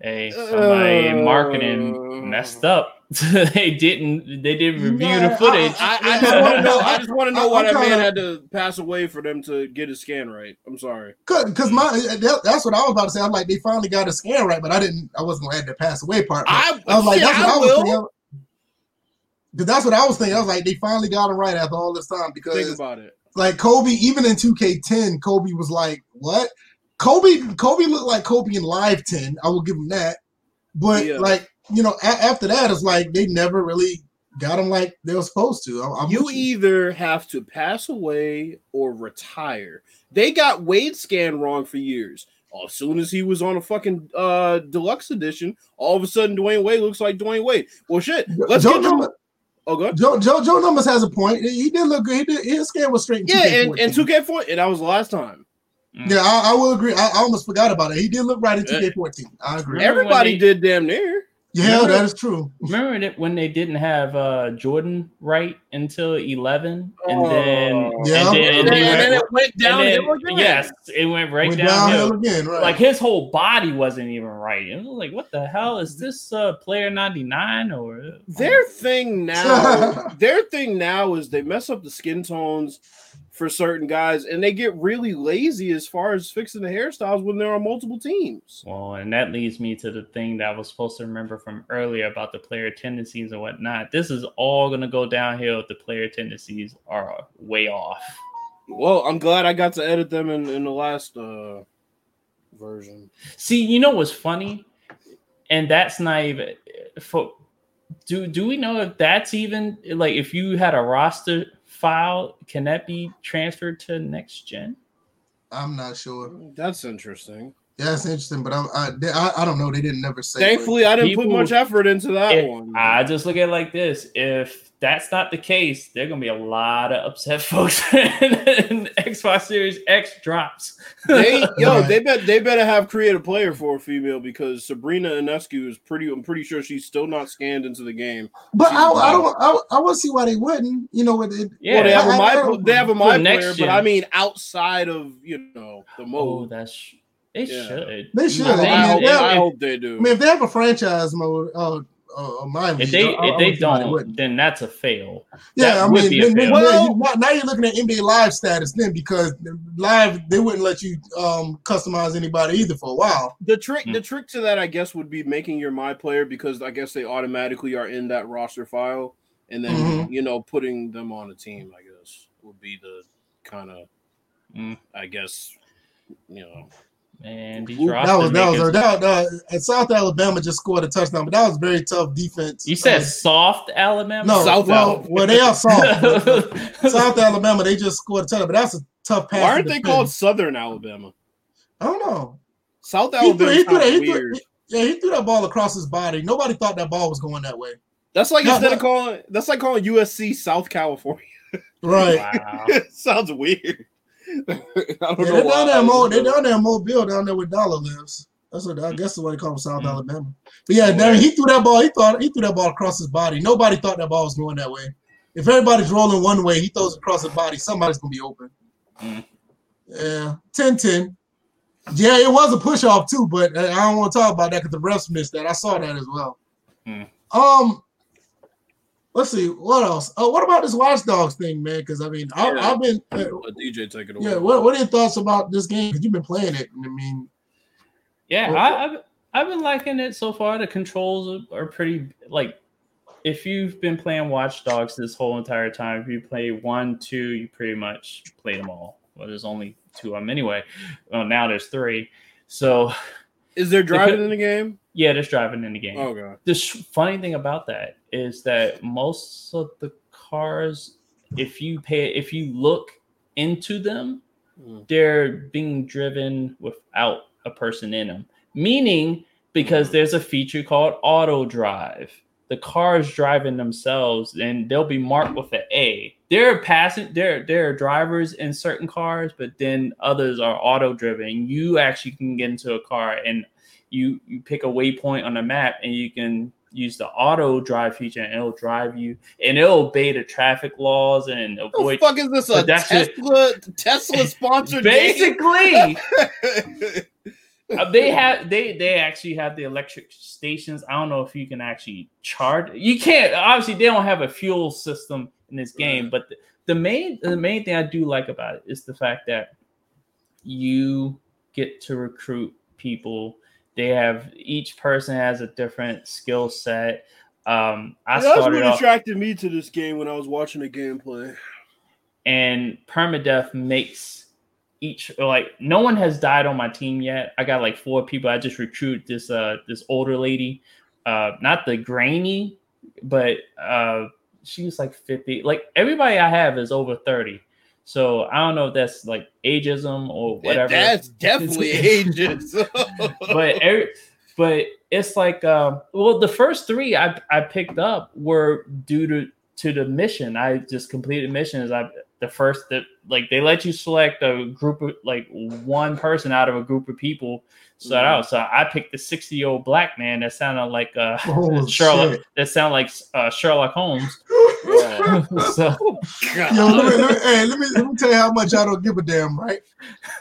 Hey, somebody uh, marketing messed up. <laughs> they didn't. They didn't review yeah, the footage. I, I, I just want to know. I just want to know <laughs> why that man had to pass away for them to get his scan right. I'm sorry. Because my that's what I was about to say. I'm like, they finally got a scan right, but I didn't. I wasn't gonna add the pass away part. I, I was like, that's what I, was thinking. Because that's what I was thinking. I was like, they finally got him right after all this time. Because think about it. Like Kobe, even in 2K10, Kobe was like, "What? Kobe, Kobe looked like Kobe in Live 10. I will give him that. But yeah. like, you know, a- after that, it's like they never really got him like they were supposed to. I- you, either have to pass away or retire. They got Wade scan wrong for years. As soon as he was on a fucking uh deluxe edition, all of a sudden Dwyane Wade looks like Dwyane Wade. Well, shit. Let's Joe get Number, Oh, good. Joe, Joe Joe Numbers has a point. He did look good. He did, his scan was straight. yeah, and, and 2K4, and that was the last time. Mm. Yeah, I, I, will agree. I, I, almost forgot about it. He did look right in 2K14. I agree. Everybody they, did damn near. Yeah, remember, that is true. Remember that when they didn't have uh, Jordan right until eleven, and then yeah, and then, and then, and then it went downhill again. Yes, it went right went downhill. downhill again. Right. Like his whole body wasn't even right. It was like, what the hell is this uh, player ninety nine or their thing now? <laughs> their thing now is they mess up the skin tones for certain guys, and they get really lazy as far as fixing the hairstyles when they're on multiple teams. Well, and that leads me to the thing that I was supposed to remember from earlier about the player tendencies and whatnot. This is all going to go downhill if the player tendencies are way off. Well, I'm glad I got to edit them in, in the last uh, version. See, you know what's funny? And that's not even for do do we know if that's even like if you had a roster file can that be transferred to next gen? I'm not sure. That's interesting. Yeah, that's interesting, but I, I, I don't know. They didn't never say. Thankfully, I didn't People, put much effort into that one. I just look at it like this: if that's not the case, there are gonna be a lot of upset <laughs> folks in Xbox Series X drops. They <laughs> yo, they bet they better have create a player for a female because Sabrina Ionescu is pretty. I'm pretty sure she's still not scanned into the game. But I, I, don't. I, I want to see why they wouldn't. You know, with. Yeah, well, they have a my they have a my player, but I mean outside of you know the oh, mode. Oh, that's they yeah. should. They should. I, I, mean, I, hope they do. I mean, if they have a franchise mode, uh, uh, mind if they if they don't, then that's a fail. Yeah, that I mean, then, then, well, you, now you're looking at NBA Live status then because Live they wouldn't let you um, customize anybody either for a while. The trick, mm-hmm. the trick to that, I guess, would be making your my player because I guess they automatically are in that roster file, and then mm-hmm. you know putting them on a team. I guess would be the kind of, mm, I guess, you know Man, these Ooh, roster that was that was makers- that, that, and South Alabama just scored a touchdown, but that was very tough defense. You said Uh, soft Alabama? no, South well, Alabama. well, they are soft. but- <laughs> but South Alabama, they just scored a touchdown, but that's a tough pass. Why aren't they called Southern Alabama? I don't know. South He threw, Alabama he threw that, he threw- weird. yeah, he threw that ball across his body. Nobody thought that ball was going that way. That's like No, instead no. of calling that's like calling USC South California. Right. Wow. <laughs> sounds weird. <laughs> I don't Yeah, know they're why down there, Mo, they're down there in Mobile, down there where Dollar lives. That's what I guess that's what they call South Mm. Alabama. But yeah. He threw that ball. He thought he threw that ball across his body. Nobody thought that ball was going that way. If everybody's rolling one way, he throws it across his body. Somebody's gonna be open. Mm. Yeah, 10-10. Yeah, it was a push off too, but uh, I don't want to talk about that because the refs missed that. I saw that as well. Mm. Um, let's see what else. Oh, what about this Watch Dogs thing, man? Because I mean, I, Yeah. I've been. Uh, Let DJ take it away. yeah, what, what are your thoughts about this game? Because you've been playing it. I mean, Yeah, Well- I, I've I've been liking it so far. The controls are, are pretty like if you've been playing Watch Dogs this whole entire time, if you play one, two, you pretty much play them all. Well, there's only two of them anyway. Well, now there's three. So Is there driving could- in the game? yeah, there's driving in the game. Oh god. the funny thing about that is that most of the cars if you pay if you look into them Mm. they're being driven without a person in them meaning because there's a feature called auto drive the cars driving themselves and they'll be marked with an a there are passing there there are drivers in certain cars but then others are auto driven you actually can get into a car and you you pick a waypoint on the map and you can use the auto drive feature and it'll drive you and it'll obey the traffic laws and avoid. The fuck is this a it. Tesla Tesla sponsored basically <laughs> uh, they have they they actually have the electric stations i don't know if you can actually charge you can't obviously they don't have a fuel system in this game but the, the main the main thing i do like about it is the fact that you get to recruit people they have each person has a different skill set um i That's what off attracted me to this game when I was watching the gameplay. and permadeath makes each like no one has died on my team yet. I got like four people. I just recruit this uh this older lady, uh not the grainy, but uh she was like 50. Like everybody I have is over 30. So I don't know if that's like ageism or whatever. That's definitely <laughs> ages. but every, but it's like uh, well the first three I I picked up were due to to the mission. I just completed missions. I the first that like they let you select a group of like one person out of a group of people. So Mhm. out. So I picked the 60 year old black man that sounded like uh <laughs> oh, <laughs> Sherlock shit. that sounded like uh, Sherlock Holmes. <laughs> Yeah. so Yo, let me, let me, hey, let me let me tell you how much I don't give a damn, right?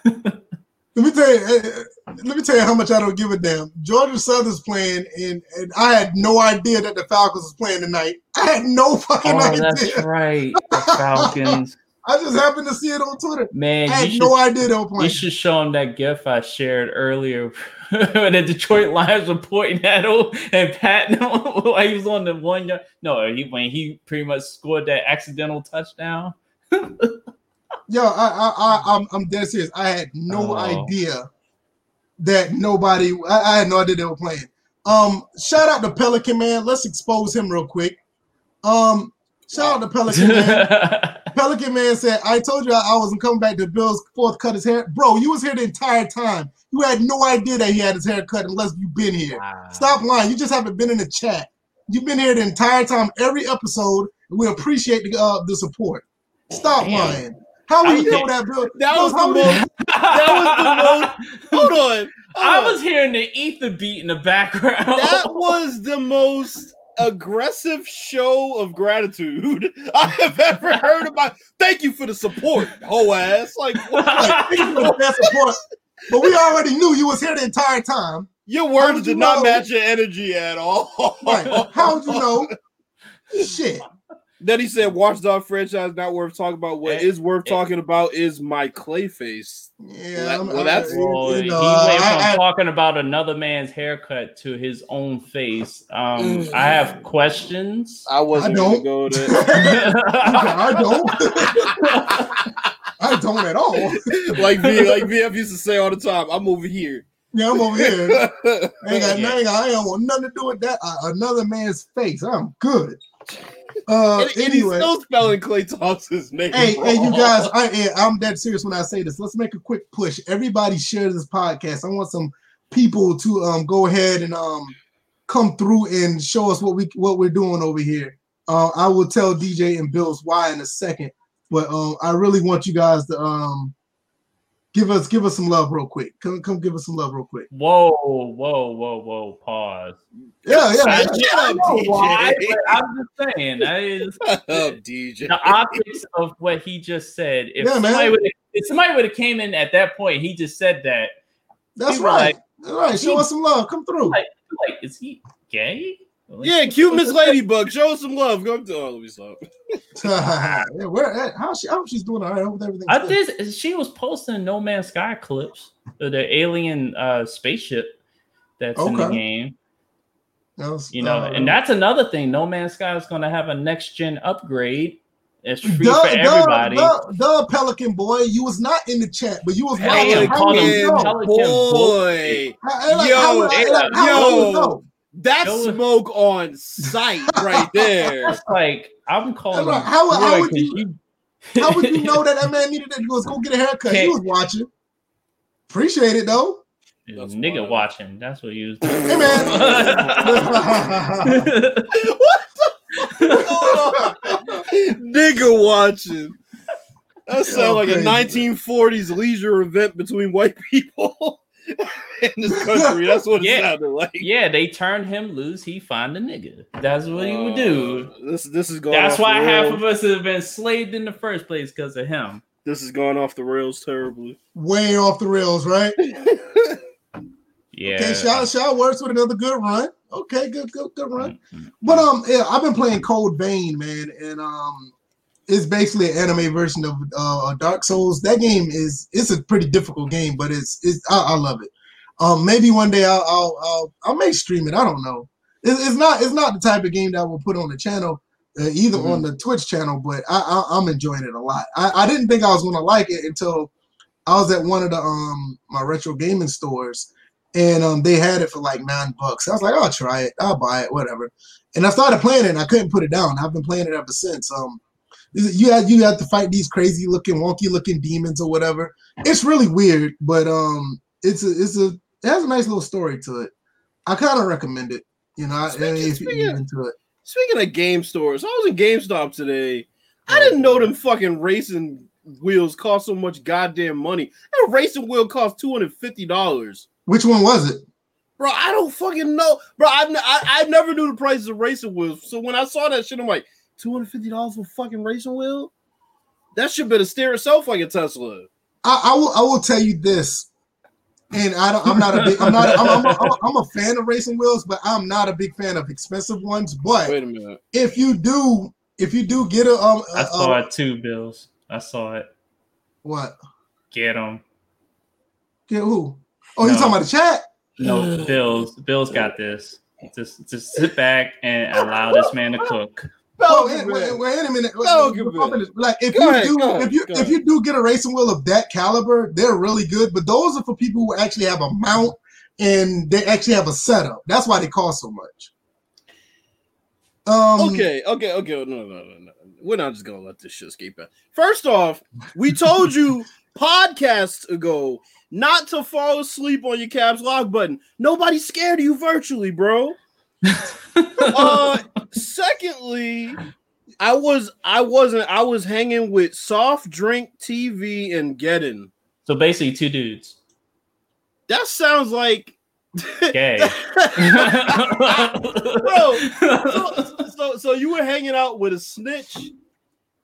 let me tell you, let me tell you how much I don't give a damn. Georgia Southern's playing, and, and I had no idea that the Falcons was playing tonight. I had no fucking oh, idea. that's right. The Falcons. I just happened to see it on Twitter. Man, I had you should no idea they were You playing. should show him that gif I shared earlier <laughs> when the Detroit Lions were pointing at him and patting him <laughs> while he was on the one yard. No, he, when he pretty much scored that accidental touchdown. <laughs> Yo, I, I, I, I'm, I'm dead serious. I had no Oh. idea that nobody. I, I had no idea they were playing. Um, shout out to Pelican Man. Let's expose him real quick. Um, shout out to Pelican Man. Pelican Man said, "I told you I, wasn't coming back to Bill's fourth cut his hair, bro. You was here the entire time. You had no idea that he had his hair cut unless you've been here. Stop lying. You just haven't been in the chat. You've been here the entire time, every episode. We appreciate the uh, the support. Stop Damn. lying. How would you know that, Bill? That Bill, was the most. <laughs> That was the <laughs> most. Hold on. I on. was hearing the ether beat in the background. That <laughs> was the most aggressive show of gratitude I have ever heard about. Thank you for the support, whole ass. Like, what? <laughs> Thank you for the best support. But we already knew you was here the entire time. your words would you did not know? match your energy at all. Right. How would you know? <laughs> Shit. Then he said, "Watchdog franchise not worth talking about. What Eh, is worth eh. talking about is my Clayface." Yeah. Well, I'm- well, I- that's- you Well, he went from I- I- talking about another man's haircut to his own face. Um. I have questions. I wasn't I gonna go there. <laughs> I don't. I don't at all. <laughs> like V, like VF used to say all the time. I'm over here. Yeah, I'm over here. <laughs> I ain't got nothing. I ain't want nothing to do with that. Uh, another man's face. I'm good. Uh, and, and anyway, still spelling Klay Thompson's name. hey, wrong. hey, you guys, I, I'm dead serious when I say this. Let's make a quick push. Everybody share this podcast. I want some people to um go ahead and um come through and show us what we what we're doing over here. Uh, I will tell DJ and Bills why in a second, but um, I really want you guys to um give us give us some love real quick. Come come give us some love real quick. Whoa, whoa, whoa, whoa! Pause. Yeah, yeah. I- yeah. Shut up, know why, DJ. but I'm just saying. that is just, <laughs> Shut up, DJ. the optics of what he just said. If Yeah, somebody would if somebody would have came in at that point, he just said that. That's People right. like- All right, show us some love. Come through. Like, like, is he gay? Like, Yeah, cute Miss Ladybug. Show us some love. Go to oh, let me stop. yeah, where how she how she's doing all right with everything. I did. She was posting No Man's Sky clips of the alien uh, spaceship that's in the Okay. game. You uh, know, and that's another thing. No Man's Sky is going to have a next gen upgrade. It's free Duh, for duh, everybody. duh, duh, Pelican boy, you was not in the chat, but you was Hey, watching. they How call would him you know? Pelican boy. How- Yo, how would- hey, like, how would you yo. Know? That's Yo. smoke on sight <laughs> right there. That's like I'm calling. Like, him how- how boy would 'cause you- How would you know that <laughs> that man needed to was go get a haircut? He was watching. Appreciate it though. That's nigga wild. watching. That's what he was. Doing. Hey man. <laughs> What the? nigga watching. That sounds like a 1940s leisure event between white people <laughs> in this country. That's what it Yeah. sounded like. yeah, they turned him loose. He find a nigga. That's what he would do. Uh, This this is going. That's off why the half rails. of us have been slaved in the first place because of him. This is going off the rails terribly. Way off the rails, right? <laughs> Yeah. Okay, shout shout works with another good run. Okay, good, good, good run. Mhm. But um, yeah, I've been playing Code Vein, man, and um, it's basically an anime version of uh, Dark Souls. That game is it's a pretty difficult game, but it's it's I, I love it. Um, maybe one day I'll I'll I'll, I'll may stream it. I don't know. It's, it's not it's not the type of game that I will put on the channel, uh, either Mhm. on the Twitch channel. But I, I I'm enjoying it a lot. I, I didn't think I was gonna like it until I was at one of the um my retro gaming stores and um they had it for like nine bucks. I was like, I'll try it, I'll buy it, whatever. And I started playing it and I couldn't put it down. I've been playing it ever since. Um you had you had to fight these crazy looking, wonky looking demons or whatever. It's really weird, but um it's a it's a it has a nice little story to it. I kind of recommend it. You know, I- Speaking- if you're into it. Speaking of game stores, I was in GameStop today. I didn't know them fucking racing wheels cost so much goddamn money. That racing wheel cost two hundred fifty dollars. Which one was it? Bro, I don't fucking know, bro. I've, I I never knew the prices of racing wheels. So when I saw that shit, I'm like, two hundred fifty dollars for a fucking racing wheel. That shit better steer itself like a Tesla. I, I will I will tell you this, and I don't, I'm not a big I'm not I'm, I'm, a, I'm, a, I'm a fan of racing wheels, but I'm not a big fan of expensive ones. But Wait a minute. if you do if you do get a um I a- saw a- it too, Bills. I saw it. what Get them. get who? Oh, you talking about the chat? No, Bills. Bills got this. Just, just sit back and allow this man to cook. Wait, wait, wait a minute. Pelican Wait, Man. Like if Go you ahead, do ahead, if you if you do get a racing wheel of that caliber, they're really good. But those are for people who actually have a mount and they actually have a setup. That's why they cost so much. Um, Okay, okay, okay. No, no, no, no. We're not just gonna let this shit escape. out. First off, we told you <laughs> podcasts ago not to fall asleep on your caps lock button. Nobody's scared of you virtually, bro. <laughs> uh secondly, I was I wasn't I was hanging with soft drink TV and getting. So basically, two dudes. That sounds like Gay. <laughs> <laughs> bro. So, so, so you were hanging out with a snitch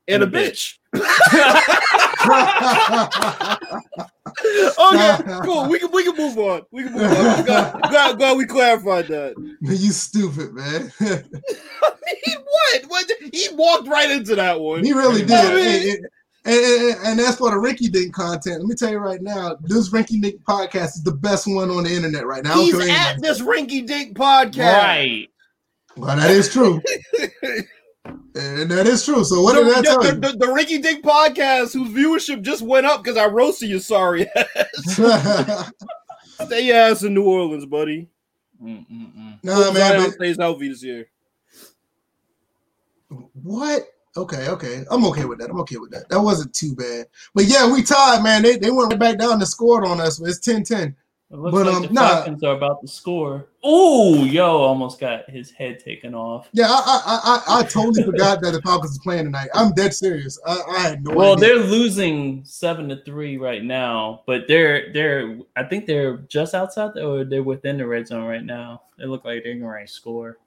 and, a bitch. Okay, cool. We can we can move on. We can move on. Glad, glad, glad we clarified that. you stupid man. <laughs> he what? What? He walked right into that one. He really did. I mean- and, and, and, and that's for the Rinky Dink content. Let me tell you right now, this Rinky Dink podcast is the best one on the internet right now. He's at this Rinky Dink podcast. right. Well, that is true. <laughs> And that is true. So what did that tell the, you? the, the Ricky Dick podcast, whose viewership just went up because I roasted you. Sorry, <laughs> <laughs> stay your ass in New Orleans, buddy. Mm-mm-mm. nah, Hope man. Zion but- stays healthy this year. What? Okay, okay. I'm okay with that. I'm okay with that. That wasn't too bad. But yeah, we tied, man. They, they went right back down and scored on us. It's 10-10. It looks But, like um, the nah. Falcons are about to score. Oh, yo, almost got his head taken off. Yeah, I I I, I totally forgot that the Falcons was playing tonight. I'm dead serious. I, I had no Well, idea. they're losing seven to three right now, but they're they're I think they're just outside the, or they're within the red zone right now. They look like they're going to score.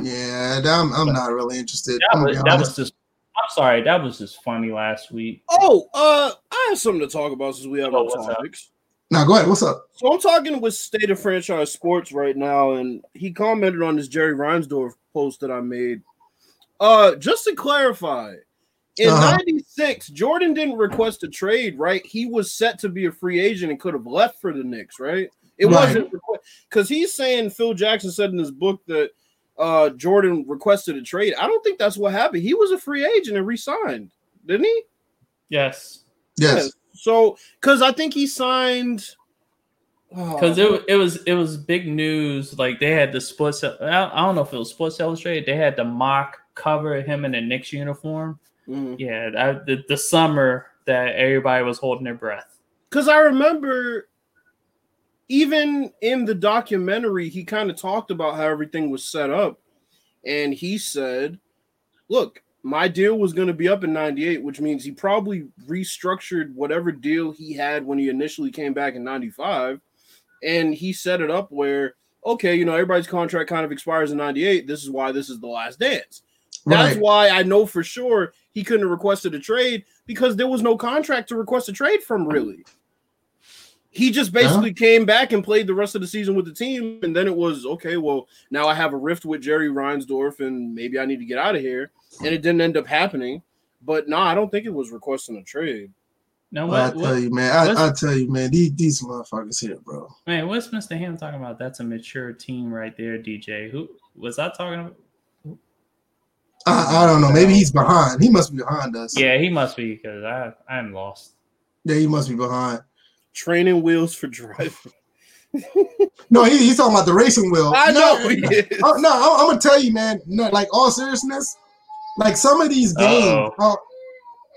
Yeah, I'm, I'm not really interested. That I'm was, that was just. I'm sorry, that was just funny last week. Oh, uh, I have something to talk about since we have Oh, no what's up? Topics. Now go ahead. What's up? So I'm talking with State of Franchise Sports right now, and he commented on this Jerry Reinsdorf post that I made. Uh, just to clarify, in Uh-huh. '96, Jordan didn't request a trade, right? He was set to be a free agent and could have left for the Knicks, right? It Right. wasn't because he's saying Phil Jackson said in his book that uh Jordan requested a trade. I don't think that's what happened. He was a free agent and re-signed, didn't he? Yes, Yes. So, because I think he signed. because it, it was it was big news. Like they had the sports. I don't know if it was Sports Illustrated. They had the mock cover of him in a Knicks uniform. Mhm. Yeah, that, the the summer that everybody was holding their breath. because I remember even in the documentary, he kind of talked about how everything was set up, and he said, "Look, my deal was going to be up in '98, which means he probably restructured whatever deal he had when he initially came back in '95, and he set it up where." Okay, you know, everybody's contract kind of expires in 98. This is why this is the last dance. That's Right. why I know for sure he couldn't have requested a trade because there was no contract to request a trade from, really. He just uh-huh. basically came back and played the rest of the season with the team, and then it was okay. Well, now I have a rift with Jerry Reinsdorf, and maybe I need to get out of here. And it didn't end up happening. But no, I don't think it was requesting a trade. Now Well, I tell what you, man. I, I tell you, man. These these motherfuckers here, bro. man? What's Mister Ham talking about? That's a mature team right there, DJ. Who was I talking about? I, I don't know. Maybe he's behind. He must be behind us. Yeah, he must be because I I'm lost. Yeah, he must be behind. Training wheels for driving. <laughs> No, he, he's talking about the racing wheel. I No, know he <laughs> oh, is. Oh, no, I'm, I'm gonna tell you, man. No, like all seriousness, like some of these games. Uh-oh. Oh,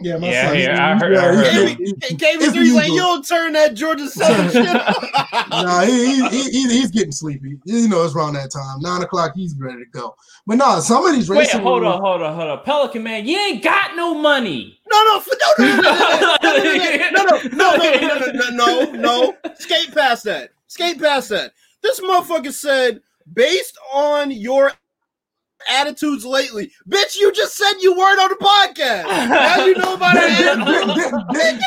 yeah, my Yeah, son. yeah, I heard- yeah, I heard he- him. he- Hey, KB3 If like, you you don't turn that Georgia Southern shit on. Nah, he, he, he, he- he's getting sleepy. You know, it's around that time. Nine o'clock, he's ready to go. But nah, some of these races. Wait, hold on, hold on, hold on. Pelican man, you ain't got no money. No, no, no, no, no, no, no, no, no, no, no, no, no, no, no. Skate past that. Skate past that. This motherfucker said, based on your attitudes lately, bitch, you just said you weren't on the podcast. Now you know about Didn't, it. didn't,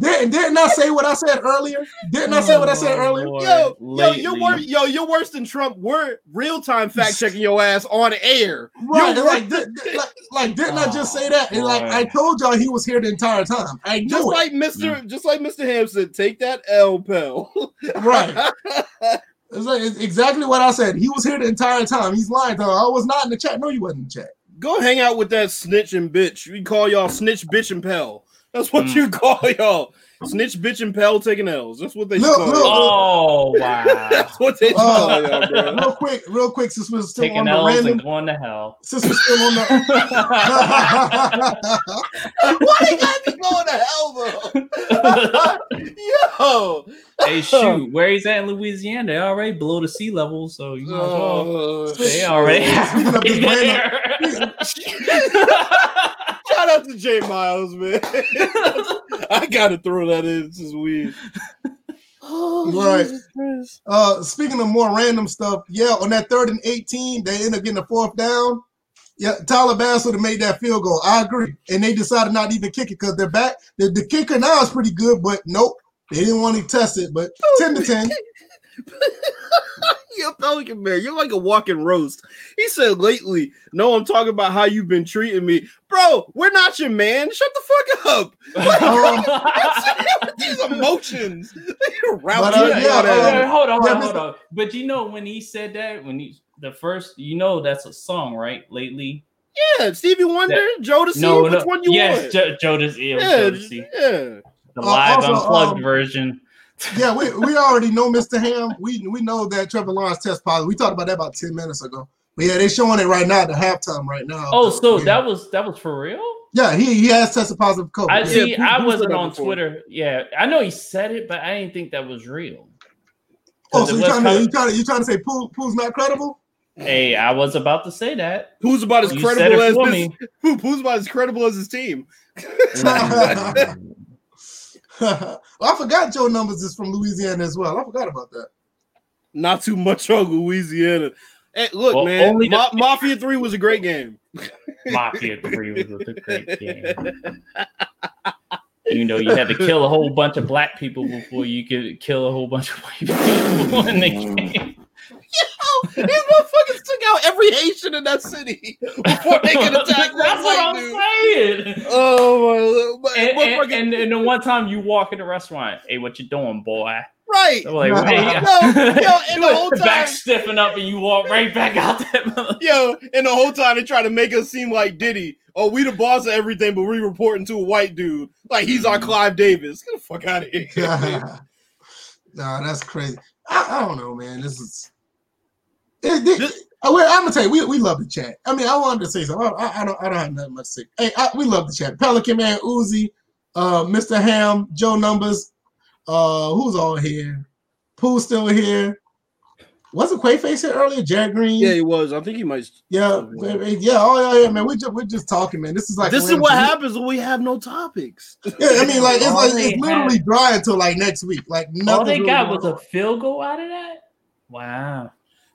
didn't, didn't, I, say what I said earlier? Didn't I say what I said Oh, earlier? boy. Yo, yo, you're worse. Yo, you're worse than Trump. We're real time fact checking your ass on air. Right, You're like, di- di- like, like, didn't I just oh, say that? And like, boy. I told y'all he was here the entire time. I knew Just it. like Mr. Just like Mr. Hampson, take that L, pal. Right. <laughs> It's like it's exactly what I said. He was here the entire time. He's lying to her. I was not in the chat. No, you wasn't in the chat. Go hang out with that snitch and bitch. We call y'all snitch, bitch, and pal. That's what Mm. you call y'all. Snitch, bitch, and pal taking L's. That's what they Look, call look, y'all. Oh <laughs> wow. That's what they Uh, call y'all, bro. Real quick, real quick, since we're still Taking on the L's random, and going to hell. since we're still on the, <laughs> <laughs> Why they gotta be going to hell, though? Yo. Hey, shoot, <laughs> where he's at in Louisiana, they already below the sea level, so you might as well. Uh, They already Speaking of there. <laughs> shout out to Jay Miles, man. <laughs> I gotta throw that in. This is weird. Oh, Right. Uh, speaking of more random stuff, yeah, on that third and 18, they end up getting a fourth down. Yeah, Tyler Bass would have made that field goal. I agree. And they decided not even kick it because they're back. The, the kicker now is pretty good, but nope. They didn't want to test it, but <laughs> 10 to 10. <laughs> Yo, Pelican Man, you're like a walking roast. He said lately, no, I'm talking about how you've been treating me. Bro, we're not your man. Shut the fuck up. <laughs> Like, these emotions. But, uh, yeah, Yeah, um, hold on, hold yeah, on, hold on. But you know when he said that, when he the first, you know that's a song, right? Lately. yeah, Stevie Wonder, Jodeci, No, which no. one you yes, want? Jo- Jodeci. Yeah, yeah, Jodeci. yeah. The Uh, live also, unplugged um, version. Yeah, we, we already know Mr. Ham. We we know that Trevor Lawrence test positive. We talked about that about 10 minutes ago. But yeah, they're showing it right now at the halftime right now. Oh, so yeah. that was that was for real? yeah, he, he has tested positive for COVID. I yeah. see. Pooh- I wasn't on before. Twitter. Yeah, I know he said it, but I didn't think that was real. Oh, so you was trying to kinda- you trying to you trying to say Pooh, Pooh's not credible? Hey, I was about to say that. Who's about as You credible as for his, me. who, <laughs> who's about as credible as his team? <laughs> <laughs> <laughs> well, I forgot Joe Numbers is from Louisiana as well. I forgot about that. Not too much on Louisiana. Hey, look, Well, man, only the- Mafia Three was a great game. <laughs> Mafia Three was a great game. You know, you had to kill a whole bunch of black people before you could kill a whole bunch of white people in the <laughs> game. These motherfuckers took out every Haitian in that city before they could <laughs> attack That's what I'm dude. saying. Oh my! And, my and, fucking- and, and the one time you walk in the restaurant, hey, what you doing, boy? right. I'm like, <laughs> Yo, hey, yo, and the <laughs> whole back time- stiffen up, and you walk right back out that. Yo, and the whole time they try to make us seem like Diddy. Oh, we the boss of everything, but we reporting to a white dude like he's our mm-hmm. Clive Davis. Get the fuck out of here. nah, that's crazy. I, I don't know, man. This is. It, it- This- I, am gonna tell you, we, we love the chat. I mean, I wanted to say something. I, I, I don't I don't have nothing much to say. Hey, I, we love the chat. Pelican Man, Uzi, uh, Mr. Ham, Joe Numbers, uh, who's all here? Pooh's still here. Wasn't Quayface here earlier? Jack Green. Yeah, he was. I think he might. yeah, yeah. Oh yeah, yeah, man. We just we're just talking, man. This is like this is what shit. happens when we have no topics. Yeah, I mean, like it's All like it's literally dry until like next week. Like nothing. All nothing. they got was a field goal out of that. Wow.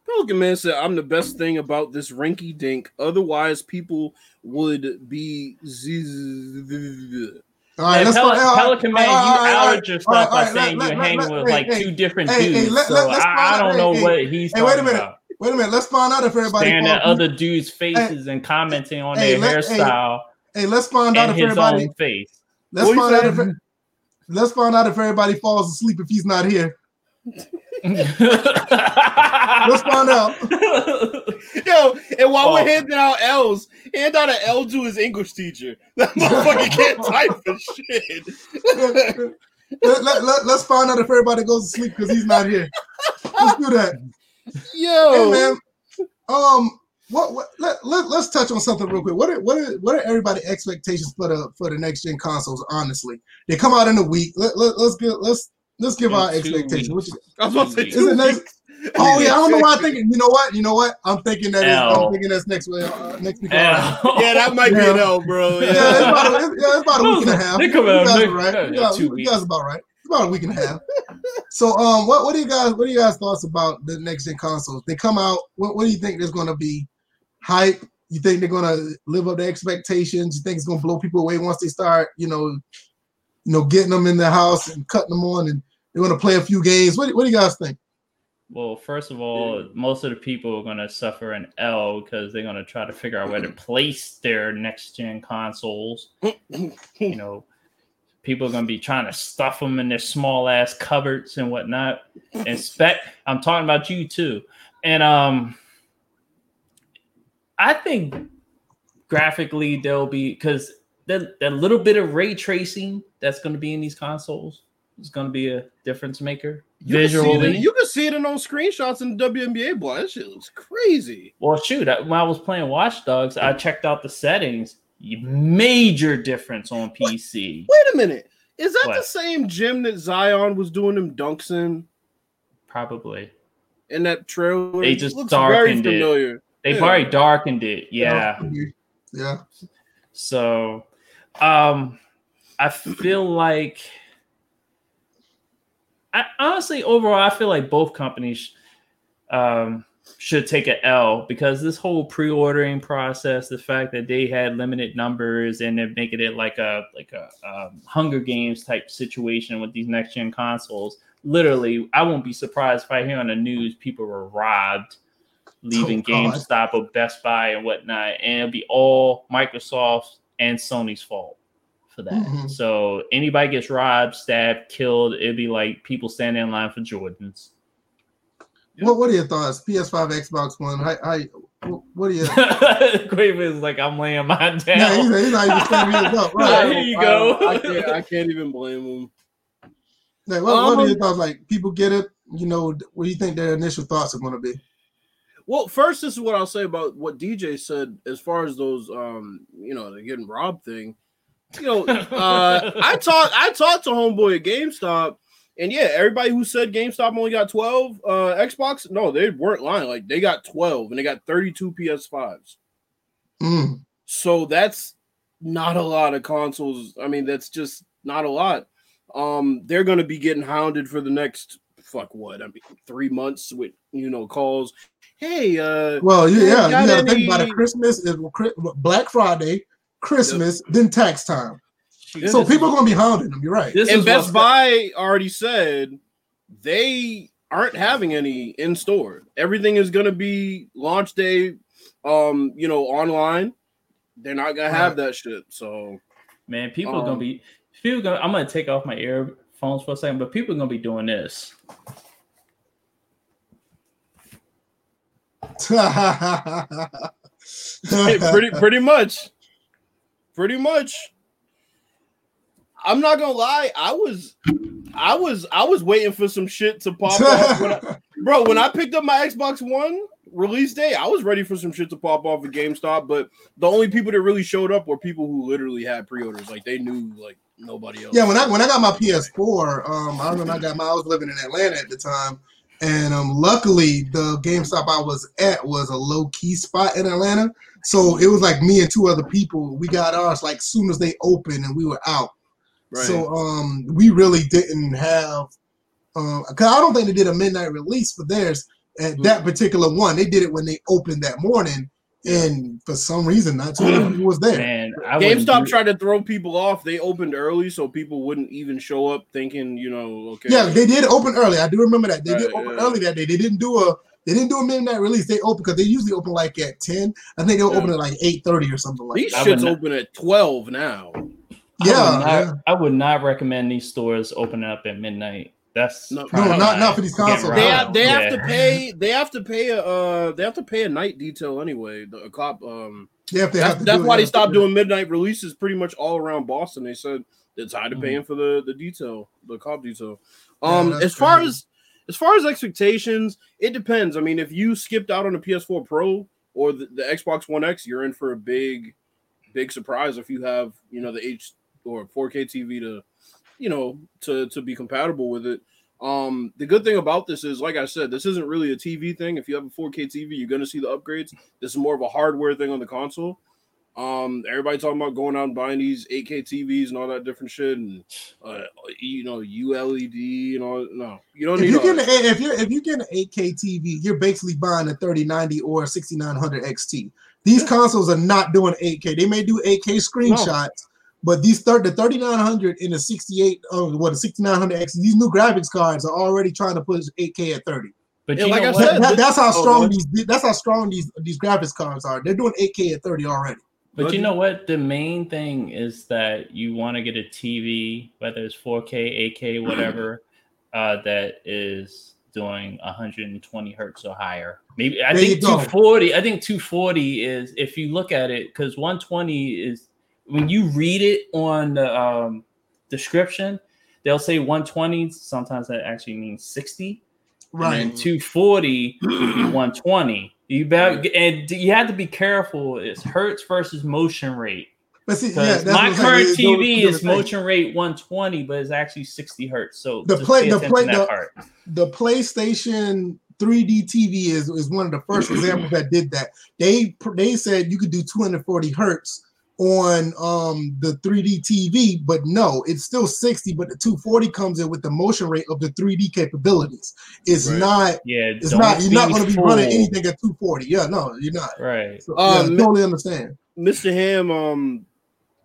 Pelican Man said, "I'm the best thing about this rinky dink. Otherwise, people would be." z- All right, Hey, let's Pel- find- all right, Pelican Man, all right, you all right, all right. outed yourself all right, by all right, saying let- you're let- hanging let- with hey, like hey, two different hey, hey, dudes. let- so let- let's I, I don't hey, know hey, what he's hey, wait a minute. about. Wait a minute. Let's find out if everybody. Staring at falls- other dudes' faces and commenting on hey, their let- hairstyle Hey, let's find out and if his everybody. own face. Let's What find out if. Let's find out if everybody falls asleep if he's not here. <laughs> <laughs> Let's find out. <laughs> Yo, and while Oh. we're handing out L's, hand out an L to his English teacher. <laughs> That motherfucker can't type for shit. let, let, let, let's find out if everybody goes to sleep because he's not here. Let's do that. Yo, Hey man, um, what, what let, let, let's touch on something real quick. What are what are what are everybody expectations for the for the next gen consoles? Honestly, they come out in a week. Let, let, let's get let's let's give In our expectations. What weeks. I was about to say two it next- Oh yeah, I don't know why I'm <laughs> thinking. You know what? You know what? I'm thinking that is, I'm thinking that's next week. Uh, next week. L. <laughs> Yeah, that might be an Yeah. L, bro. Yeah, Yeah. it's about, a, it's, yeah, it's about a week and a <laughs> half. They come You out guys next- are right. yeah, You guys, two you guys about right. It's about a week and a half. So, um, what what do you guys what do you guys thoughts about the next gen consoles? They come out. What what do you think there's going to be hype? You think they're going to live up to expectations? You think it's going to blow people away once they start, you know, you know, getting them in the house and cutting them on, and they're going to play a few games? What, what do you guys think? Well, first of all, most of the people are going to suffer an L because they're going to try to figure out where to place their next gen consoles. you know, people are going to be trying to stuff them in their small ass cupboards and whatnot. And spec, I'm talking about you too. And um, I think graphically there'll be because that that little bit of ray tracing that's going to be in these consoles is going to be a difference maker You can see it in- visually. you can see it in those screenshots in the WNBA, boy. That shit looks crazy. Well, shoot, I- when I was playing Watch Dogs, I checked out the settings. Major difference on PC. Wait a minute. Is that the same gym that Zion was doing them dunks in Probably in that trailer? They It just looks very darkened it. they've Yeah. already darkened it. Yeah. Yeah. So, um, I feel like, I honestly overall, I feel like both companies, um, should take an L because this whole pre-ordering process, the fact that they had limited numbers and they're making it like a like a um, Hunger Games type situation with these next gen consoles, literally, I won't be surprised if I hear on the news people were robbed leaving Oh, GameStop or Best Buy and whatnot, and it'll be all Microsoft and Sony's fault for that. Mhm. So anybody gets robbed, stabbed, killed, it'd be like people standing in line for Jordans. What What are your thoughts? PS5, Xbox One. How, how, what are you? <laughs> Quaver is like, I'm laying mine down. Yeah, he's, he's not even standing his up. Yeah, <laughs> Right. here you I- go. I, can't, I can't even blame him. Like, what, what are Um, your thoughts? Like, people get it. You know, what do you think their initial thoughts are going to be? Well, first, this is what I'll say about what DJ said as far as those, um, you know, the getting robbed thing. You know, uh, I talked, I talked to homeboy at GameStop, and yeah, everybody who said GameStop only got twelve uh, Xbox, no, they weren't lying. Like they got twelve, and they got thirty-two PS5s. Mm. So that's not a lot of consoles. I mean, that's just not a lot. Um, they're gonna be getting hounded for the next fuck what? I mean, three months with you know calls. Hey, uh, Well, Yeah, yeah, you got got to think about it. Christmas is Black Friday, Christmas, then tax time. Yeah, so this people are going to be hounding them. You're right. This and Best Buy already said they aren't having any in store. Everything is going to be launch day, um, you know, online. They're not gonna have that shit. So Man, people are Um, gonna be people gonna I'm gonna take off my earphones for a second, but people are gonna be doing this. <laughs> <laughs> pretty pretty much, pretty much. I'm not gonna lie. I was, I was, I was waiting for some shit to pop off. When I, <laughs> bro, when I picked up my Xbox One release day, I was ready for some shit to pop off at GameStop. But the only people that really showed up were people who literally had pre-orders. Like they knew like nobody else. Yeah, when I when I got my PS4, um, I remember I got my I was living in Atlanta at the time, and um, luckily the GameStop I was at was a low key spot in Atlanta, so it was like me and two other people. We got ours like soon as they opened, and we were out. right. So um, we really didn't have, because I don't think they did a midnight release for theirs at that particular one. They did it when they opened that morning, and for some reason, not too many people was there. Man, I GameStop do- tried to throw people off. They opened early so people wouldn't even show up thinking, you know, okay. Yeah, they did open early. I do remember that. They did open yeah. early that day. They didn't do a they didn't do a midnight release. They open because they usually open like at 10. I think they'll Yeah. open at like 8:30 or something like These that. I would shits open at 12 now. I Yeah, not, yeah. I would not recommend these stores opening up at midnight. That's No. No, not- not for these I'm consoles. They have, they have to pay they have to pay a uh they have to pay a night detail anyway. The a cop um Yeah, they that's, have to that's do it, why they stopped doing midnight releases pretty much all around Boston. They said they're tired of paying for the the detail, the cop detail. Um that's as far crazy. as as far as expectations, it depends. I mean, if you skipped out on the PS4 Pro or the, the Xbox One X, you're in for a big big surprise if you have, you know, the H or 4K TV to, you know, to to be compatible with it. Um, the good thing about this is, like I said, this isn't really a TV thing. If you have a 4K TV, you're gonna see the upgrades. This is more of a hardware thing on the console. Um, everybody talking about going out and buying these 8K TVs and all that different shit, and uh, you know, ULED and all. No, you don't If need you all get that. an, if you're if you get an 8K TV, you're basically buying a 3090 or a 6900 XT. These consoles are not doing 8K. They may do 8K screenshots, but these third the 3900 and the 68 oh what the 6900 XT, these new graphics cards are already trying to push 8K at 30. But Yeah, like I what? said, That- that's how Oh, strong go these that's how strong these these graphics cards are. They're doing 8K at 30 already. But you know what? The main thing is that you want to get a TV, whether it's 4K, 8K, <clears throat> whatever, uh, that is doing 120 hertz or higher. Maybe I There think 240. I think 240 is if you look at it because 120 is when you read it on the um, description, they'll say 120. Sometimes that actually means 60. And then 240 would be 120. You better, and you have to be careful. It's hertz versus motion rate. But see, yeah, my what I'm saying. current Those- TV is motion rate 120, but it's actually 60 hertz. So The play- the play- the- the PlayStation 3D TV is, is one of the first examples that did that. They they said you could do 240 hertz on um the 3D TV, but no, it's still 60. But the 240 comes in with the motion rate of the 3D capabilities. It's Right. not. Yeah, It's don't. You're not going to be running anything at 240. Yeah, no, you're not. Right. So, Uh, yeah, mi- totally understand. Mr. Ham, um,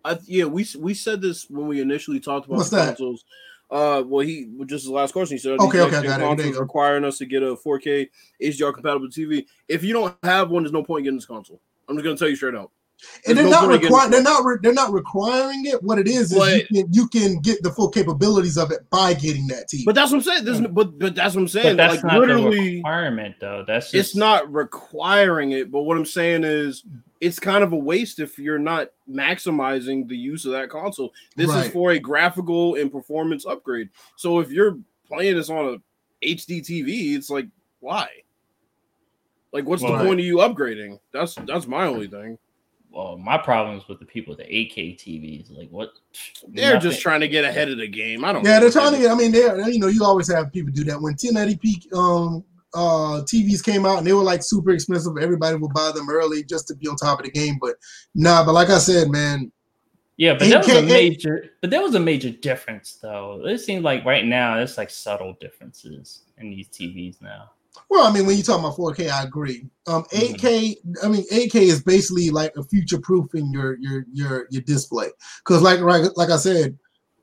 I yeah, we we said this when we initially talked about What's the that? consoles. Uh, well, he just the last question. He said, Okay, these okay, I next-gen got it. There you consoles go. requiring us to get a 4K HDR compatible TV. If you don't have one, there's no point getting this console. I'm just gonna tell you straight out. And they're no not point in getting- requiring. They're not. Re- they're not requiring it. What it is is you can you can get the full capabilities of it by getting that TV. But that's what I'm saying. There's, no- but but that's what I'm saying. But that's like not the literally, requirement, though. That's just, it's not requiring it. But what I'm saying is, it's kind of a waste if you're not maximizing the use of that console. This is for a graphical and performance upgrade. So if you're playing this on a HD TV, it's like why? Like, what's Well, the point of you upgrading? That's that's my only thing. Well, my problems with the people with the 8K TVs. Like, what? They're Nothing. just trying to get ahead of the game. I don't. yeah, know they're trying to get. I mean, they're you know you always have people do that when 1080p um uh TVs came out and they were like super expensive. Everybody would buy them early just to be on top of the game. But nah, but like I said, man, Yeah, but that was a 8K major, but there was a major difference though. It seems like right now it's like subtle differences in these TVs now. Well, I mean, when you talk about 4K, I agree. Um, Mm-hmm. 8K, I mean, 8K is basically like a future proofing your your your your display. Because like like like I said,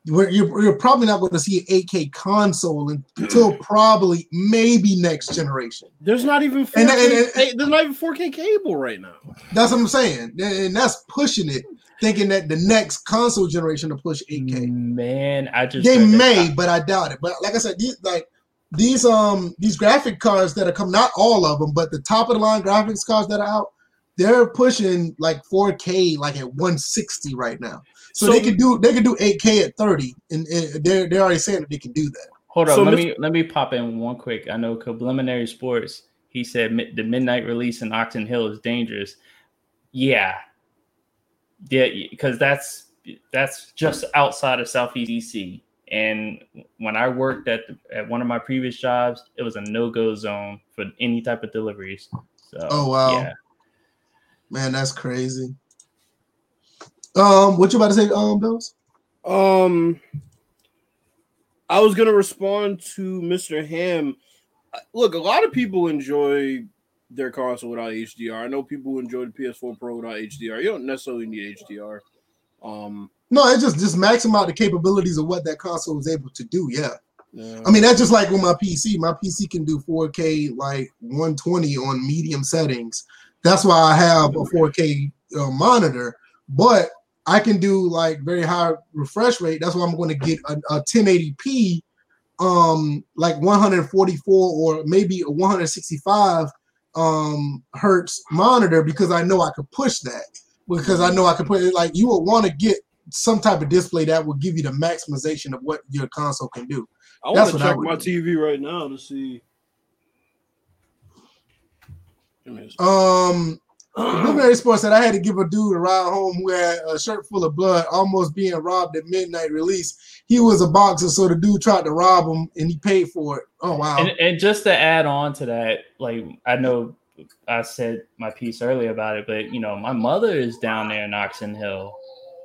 we're, you're you're probably not going to see an 8K console until <clears throat> probably maybe next generation. There's not even 4K, And- and- and- ca- there's not even 4K cable right now. That's what I'm saying, and and that's pushing it, thinking that the next console generation will push 8K. Man, I just They read that- may, but I doubt it. But like I said, these like these um these graphic cards that are come, not all of them, but the top of the line graphics cards that are out, they're pushing like 4K like at 160 right now. So, So- they can do they can do 8K at 30, and, and they're they're already saying that they can do that. Hold on, So let Mr. me let me pop in one quick. I know Subliminary Sports. He said the midnight release in Oxon Hill is dangerous. Yeah, yeah, because that's that's just outside of Southeast DC. And when I worked at the, at one of my previous jobs, it was a no go zone for any type of deliveries. So, Oh, wow. yeah. Man, that's crazy. Um, what you about to say, um, Bills? Um, I was gonna respond to Mr. Ham. Uh, Look, a lot of people enjoy their console without HDR. I know people who enjoy the PS4 Pro without HDR. You don't necessarily need HDR. Um, No, it just just maxim out the capabilities of what that console is able to do. Yeah. yeah. I mean, that's just like with my PC. My PC can do 4K, like 120 on medium settings. That's why I have a 4K uh, monitor. But I can do like very high refresh rate. That's why I'm going to get a, a 1080p, um, like 144 or maybe a 165 um hertz monitor because I know I could push that. Because I know I could put it like you would want to get some type of display that will give you the maximization of what your console can do. I want to check my do. TV right now to see. Give me a. Um, <clears throat> Blueberry Sports said I had to give a dude a ride home who had a shirt full of blood, almost being robbed at midnight release. He was a boxer, so the dude tried to rob him, and he paid for it. Oh wow! And, and just to add on to that, like I know I said my piece earlier about it, but you know, my mother is down there in Oxon Hill.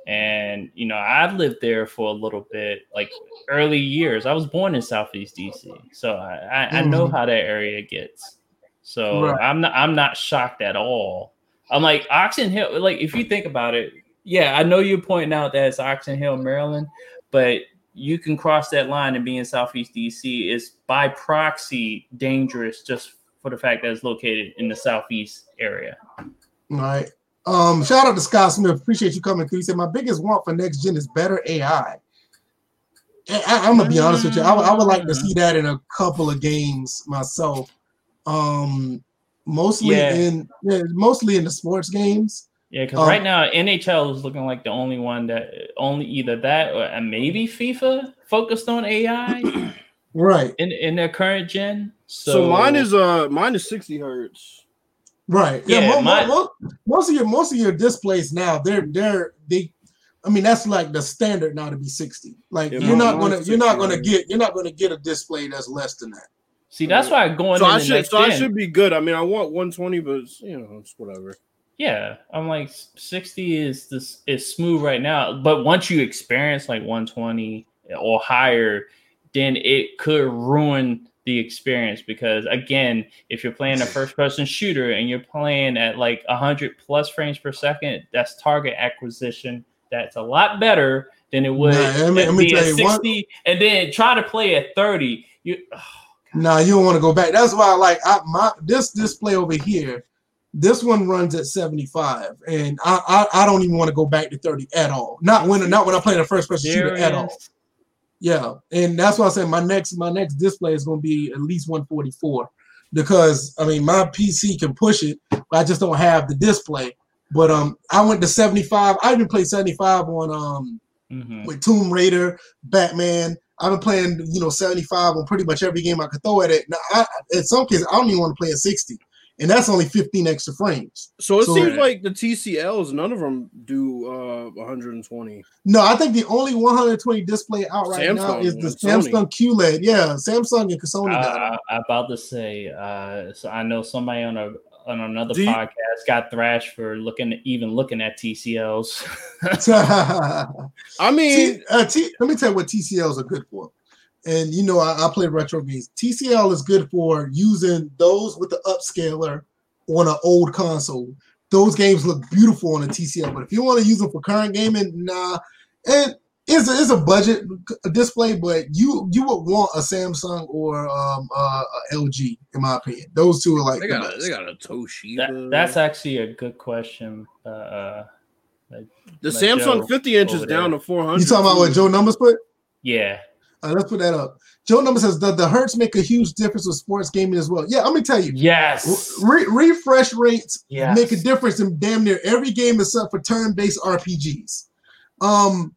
And you know, I've lived there for a little bit, like early years. I was born in Southeast DC, so I, I, I know Mhm. how that area gets. So Right. I'm not I'm not shocked at all. I'm like Oxon Hill. Like if you think about it, yeah, I know you're pointing out that it's Oxon Hill, Maryland, but you can cross that line and be in Southeast DC. It's by proxy dangerous just for the fact that it's located in the Southeast area. Right. Um, shout out to Scott Smith. Appreciate you coming through. He said my biggest want for next gen is better AI. And I, am gonna be honest with you. I, would- I would like to see that in a couple of games myself. Um, mostly Yeah. in yeah, mostly in the sports games. Yeah, because Um, right now NHL is looking like the only one that only either that or and maybe FIFA focused on AI <clears throat> Right. in, in their current gen. So, So, mine is uh mine is 60 hertz. Right. Yeah. Yeah, mo- mo- my- mo- most of your most of your displays now, they're they're they. I mean, that's like the standard now to be sixty. Like Yeah, you're my- not gonna you're not gonna get you're not gonna get a display that's less than that. see that's why going So in I the should next so I should be good. I mean, I want 120, but you know, it's whatever. Yeah, I'm like 60 is this is smooth right now, but once you experience like 120 or higher, then it could ruin the experience because again, if you're playing a <laughs> first person shooter and you're playing at like 100 plus frames per second, that's target acquisition. That's a lot better than it would Nah, me- be tell a you what- 60 and then try to play at 30. You oh, Nah, you don't want to go back. That's why I like I, my this display over here. This one runs at 75, and I I, I don't even want to go back to 30 at all. Not when not when I'm playing a first person shooter at all. Yeah, and that's why I said my next my next display is going to be at least 144 because I mean my PC can push it, but I just don't have the display. But um, I went to 75. I even played 75 on um Mhm. with Tomb Raider, Batman. I've been playing, you know, 75 on pretty much every game I could throw at it. Now, I, in some cases, I don't even want to play at 60, and that's only 15 extra frames. So it So- seems like the TCLs, none of them do uh 120. No, I think the only 120 display out right now is the and Samsung QLED. Yeah, Samsung and Sony I, got I, I'm about to say, uh, so I know somebody on a on another Do you- podcast got thrashed for looking even looking at TCLs. <laughs> <laughs> I mean, T, uh, T, let me tell you what TCLs are good for. And you know, I, I play retro games. TCL is good for using those with the upscaler on an old console. Those games look beautiful on a TCL, but if you want to use them for current gaming, nah. And it's a, it's a budget display, but you you would want a Samsung or um, uh, a LG, in my opinion. Those two are like they the got a, best. they got a Toshiba. that, that's actually a good question. Uh, uh, the my Samsung Joe 50 inches down to 400. You talking about what. Joe Numbers put? yeah, Uh, let's put that up. Joe Number says, "Does the Hertz make a huge difference with sports gaming as well?" Yeah, I'm gonna tell you. yes, Re- refresh rates Yes. make a difference in damn near every game except for turn-based RPGs. Um,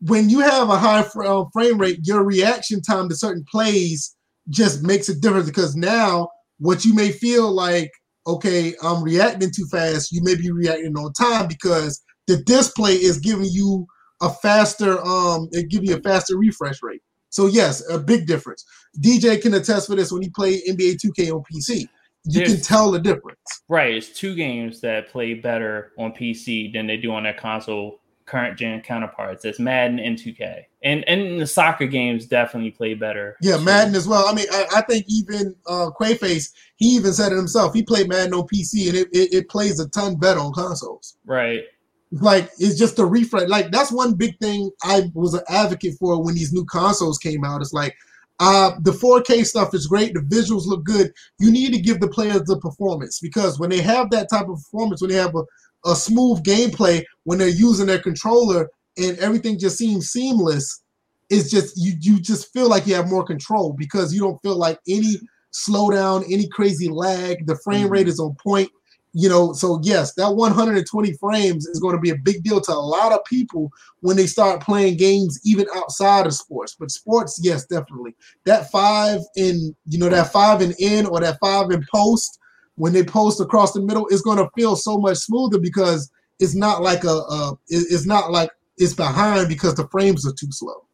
when you have a high fr- uh, frame rate, your reaction time to certain plays just makes a difference because now what you may feel like, okay, I'm reacting too fast, you may be reacting on time because the display is giving you a faster, um, it give you a faster refresh rate. So yes, a big difference. DJ can attest for this when he played NBA 2K on PC. You can tell the difference. right. It's two games that play better on PC than they do on their console current gen counterparts. It's Madden and 2K, and and the soccer games definitely play better. Yeah. Madden as well. I mean, I, I think even uh, Quayface, he even said it himself. He played Madden on PC, and it, it, it plays a ton better on consoles. Right. Like it's just a refresh. Like that's one big thing I was an advocate for when these new consoles came out. It's like uh, the 4K stuff is great. The visuals look good. You need to give the players the performance because when they have that type of performance, when they have a, a smooth gameplay, when they're using their controller and everything just seems seamless, it's just you you just feel like you have more control because you don't feel like any slowdown, any crazy lag. The frame rate is on point. You know, so yes, that 120 frames is going to be a big deal to a lot of people when they start playing games even outside of sports. But sports, yes, definitely. That five in, you know, that five in in or that five in post, when they post across the middle, is going to feel so much smoother because it's not like a, a it's not like it's behind because the frames are too slow.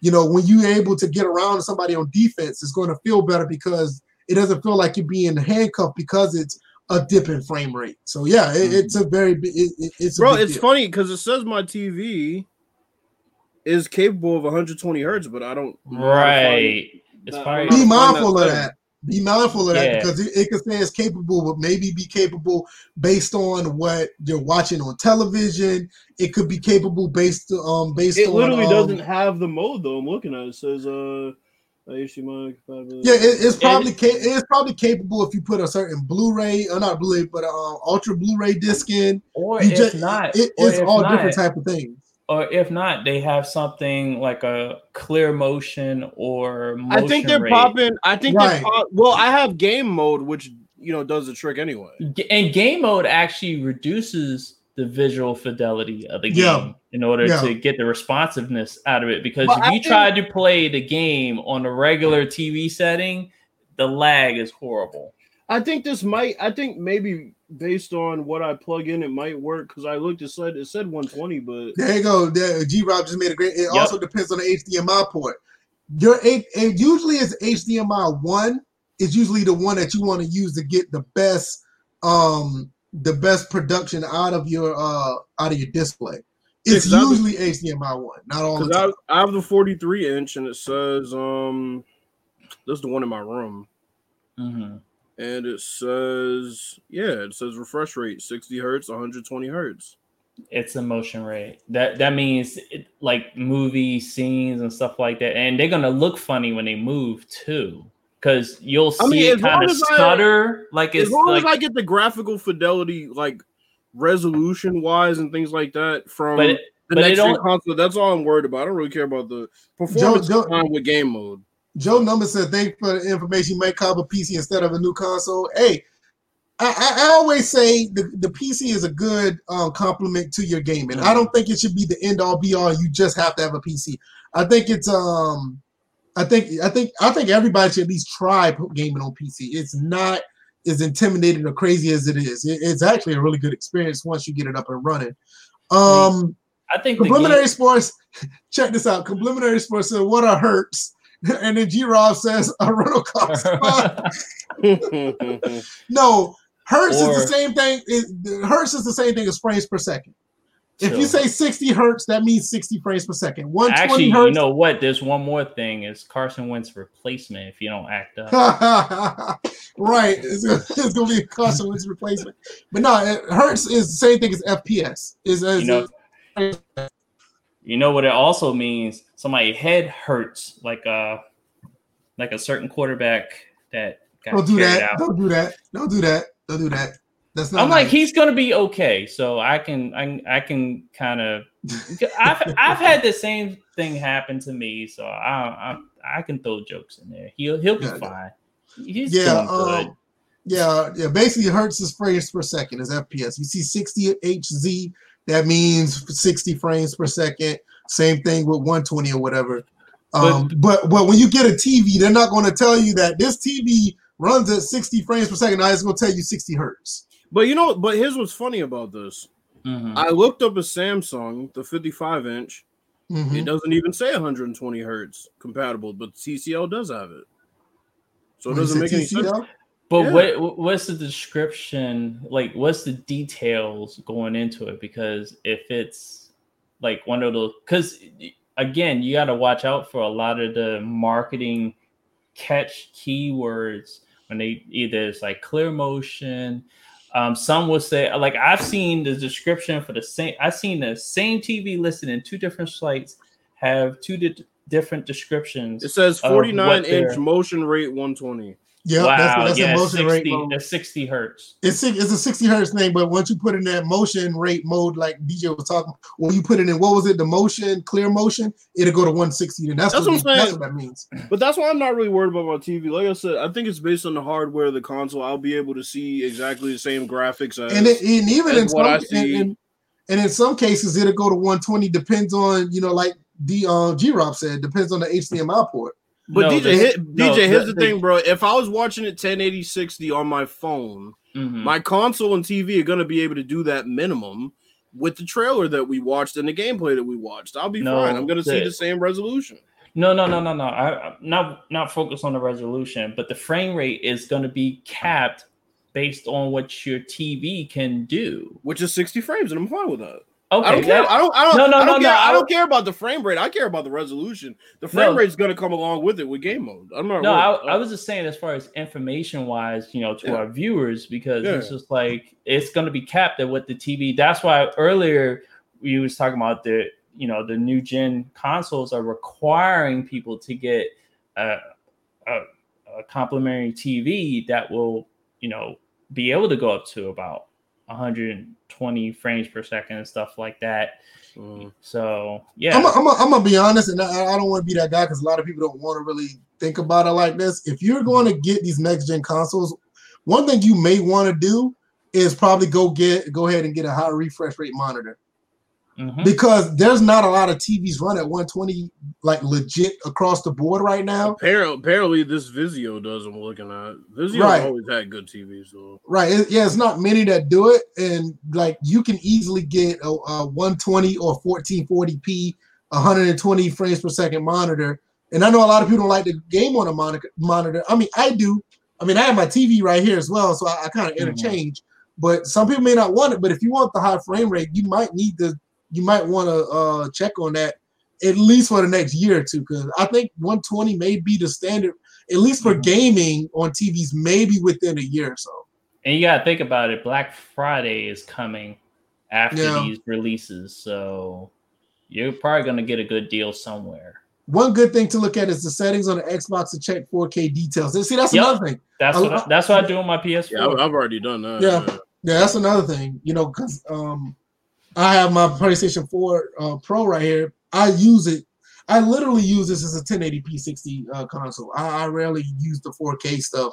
You know, when you're able to get around somebody on defense, it's going to feel better because it doesn't feel like you're being handcuffed because it's a dip in frame rate. So yeah, it, it's a very. It, it- it's a Bro, big it's deal. funny because it says my TV is capable of 120 hertz, but I don't. know how to find- Right. It's probably Be to find mindful of that. Be mindful of that Yeah. because it, it could say it's capable, but maybe be capable based on what you're watching on television. It could be capable based um based on It on literally um, doesn't have the mode though. I'm looking at it. It says uh HDMI compatibility. Yeah, it, it's probably it- ca- it's probably capable if you put a certain Blu-ray, or not Blu-ray, but uh, Ultra Blu-ray disc in. or You if just not, it, or it's if all not, different type of things. or if not, they have something like a clear motion or motion I think they're rate. popping. I think Right. they're pop- well. I have game mode, which you know does the trick anyway. And game mode actually reduces the visual fidelity of the game Yeah. in order Yeah. to get the responsiveness out of it. Because But if I you try to play the game on a regular TV setting, the lag is horrible. I think this might. I think maybe based on what I plug in, it might work because I looked. It said it said 120, but There you go. G Rob just made a great. It Yep. also depends on the HDMI port. Your eight, it usually is HDMI one is usually the one that you want to use to get the best um the best production out of your uh out of your display. It's Yeah, 'cause I was- usually HDMI one, not all the because time. I, I have the 43 inch and it says um this is the one in my room Mhm. and it says yeah it says refresh rate 60 hertz 120 hertz It's a motion rate. That that means it, like movie scenes and stuff like that, and they're gonna look funny when they move too, because you'll see I mean, it kind of as I- stutter. like As long like, as I get the graphical fidelity, like resolution wise and things like that from but it- the but next don't- console, that's all I'm worried about. I don't really care about the performance Joe- time with game mode. Joe Number said, "Thank you for the information. You might cop a PC instead of a new console." Hey, I, I, I always say the, the PC is a good um, complement to your gaming. And i don't think it should be the end all be all. You just have to have a PC. I think it's um, I think I think I think everybody should at least try gaming on PC. It's not as intimidating or crazy as it is. It- it's actually a really good experience once you get it up and running. Um, I think the game, Sports, <laughs> check this out. Complimentary Sports said, "What are hurts?" <laughs> And then G Rob says, "A rental cost." <laughs> no, hertz is the same thing. It, hertz is the same thing as frames per second. If you say 60 hertz, that means 60 frames per second. 120 Actually, you know what? There's one more thing: It's Carson Wentz replacement if you don't act up. <laughs> right, it's, it's gonna be a Carson Wentz replacement. But no, it- hertz is the same thing as FPS. Is You know, you know what it also means? Somebody head hurts like a like a certain quarterback that got don't do that. out. Don't do that. Don't do that. Don't do that. That's not. I'm like he's gonna be okay, so I can I, I can kind of I've I've had the same thing happen to me, so I I, I can throw jokes in there. He'll he'll be Yeah, fine. He's yeah, um, yeah, yeah. Basically, hertz is frames per second is FPS. You see 60 HZ, that means 60 frames per second. Same thing with 120 or whatever. Um, but but when you get a TV, they're not going to tell you that this TV runs at 60 frames per second. Now it's going to tell you 60 hertz. But you know, but here's what's funny about this. Mhm. I looked up a Samsung, the 55 inch. Mhm. It doesn't even say 120 hertz compatible, but TCL does have it. So it When doesn't say make any sense. But Yeah. what what's the description? Like, what's the details going into it? Because if it's like one of those, because again, you got to watch out for a lot of the marketing catch keywords when they either it's like clear motion. Um, some would say like I've seen the description for the same. I've seen the same TV listed in two different sites have two di- different descriptions. It says 49 inch motion rate 120. Yeah, wow, that's, that's yeah, a motion 60, rate mode. that's 60 hertz. It's it's a 60 hertz thing, but once you put in that motion rate mode, like DJ was talking, when you put it in what was it, the motion, clear motion, it'll go to 160. And that's, That's what, what I'm that's saying. what that means. But that's why I'm not really worried about my TV. Like I said, I think it's based on the hardware of the console. I'll be able to see exactly the same graphics as. And, it, and even in what some, I and, see. and, and in some cases it'll go to 120. Depends on you know, like the uh, G Rob said, depends on the HDMI port. But No, DJ, the- hit, no, DJ, here's the- the, thing, bro. If I was watching it 1080 60 on my phone, Mhm. my console and TV are gonna be able to do that minimum with the trailer that we watched and the gameplay that we watched. I'll be No, fine. I'm gonna see the- same resolution. No, no, no, no, no. I, I'm not not focus on the resolution, but the frame rate is going to be capped based on what your TV can do. Which is 60 frames, and I'm fine with that. Okay, I don't care. that- I don't. I don't. No, no, I don't no, care. no, I don't care about the frame rate. I care about the resolution. The frame No. rate's gonna come along with it with game mode. I'm not. no, I. I was just saying as far as information wise, you know, to Yeah. our viewers, because it's Yeah. just like it's going to be capped at what the TV. That's why earlier we was talking about the you know the new gen consoles are requiring people to get a, a, a complimentary TV that will you know be able to go up to about 120 frames per second and stuff like that. Mm. So yeah, I'm gonna I'm gonna be honest, and I, I don't want to be that guy because a lot of people don't want to really think about it like this. If you're going to get these next gen consoles, one thing you may want to do is probably go get go ahead and get a high refresh rate monitor Mhm. because there's not a lot of TVs run at 120 like legit across the board right now. Apparently, apparently, this Vizio does. I'm looking at Vizio Right. always had good TVs though. Right. It- yeah, it's not many that do it. And like you can easily get a, a 120 or 1440p, 120 frames per second monitor. And I know a lot of people don't like the game on a monitor. monitor. I mean, I do. I mean, I have my TV right here as well, so I, I kind of Mhm. interchange. But some people may not want it. But if you want the high frame rate, you might need to. You might want to uh, check on that at least for the next year or two, because I think 120 may be the standard, at least for Mhm. gaming on TVs, maybe within a year or so. and you gotta think about it. Black Friday is coming after Yeah. these releases. So you're probably gonna get a good deal somewhere. One good thing to look at is the settings on the Xbox to check 4K details. And see, that's Yep. another thing. That's A what I, that's what I do on my PS4. Yeah, I- I've already done that. Yeah. Yeah, that's another thing. You know, because um, I have my PlayStation 4 uh, Pro right here. I use it. I literally use this as a 1080p 60 uh, console. I, I rarely use the 4K stuff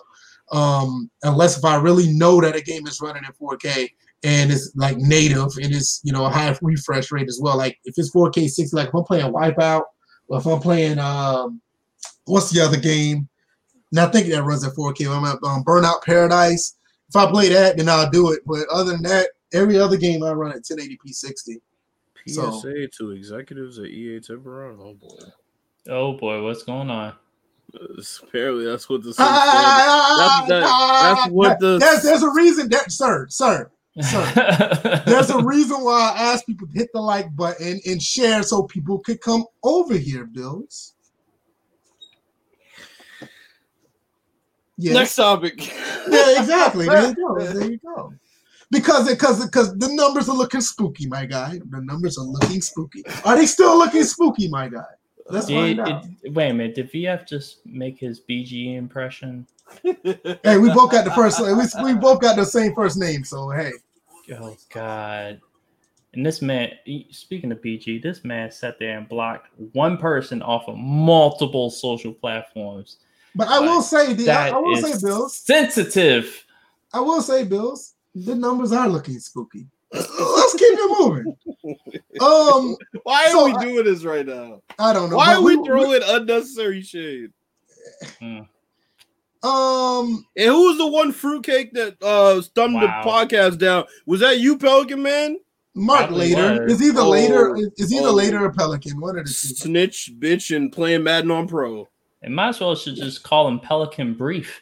um, unless if I really know that a game is running in 4K and it's like native and it's you know a high refresh rate as well. Like if it's 4K 60, like if I'm playing Wipeout or if I'm playing um, what's the other game? And I think that runs at 4K. I'm at um, Burnout Paradise. If I play that, then I'll do it. But other than that, every other game I run at 1080p 60. So- PSA to executives at EA Tiburon. Oh boy. oh boy, what's going on? Apparently, that's what the <laughs> Ah, ah, That's- that- ah, that's what the- There's, there's a reason that, sir, sir, sir. <laughs> There's a reason why I ask people to hit the like button and share so people could come over here, Bills. Yes. Next topic. Yeah, exactly. There you go. <laughs> There you go. Because because because the numbers are looking spooky, my guy. The numbers are looking spooky. Are they still looking spooky, my guy? Let's Did, find out. did- wait a minute. Did VF just make his BG impression? <laughs> Hey, we both got the first. We, we both got the same first name, so hey. Oh God! And this man, speaking of BG, this man sat there and blocked one person off of multiple social platforms. But I will say, the, I, I will say, Bills. sensitive. I will say, Bills. The numbers are looking spooky. Let's keep it moving. Um, Why are So we I- doing this right now? I don't know. Why are we throwing unnecessary shade? <laughs> Um, And who was the one fruitcake that uh thumbed Wow. the podcast down? Was that you, Pelican Man? Mark Probably later was. is either Oh, later is either oh. later or Pelican. One of the two. Snitch, bitch, and playing Madden on Pro. It might as well should just call him Pelican Brief.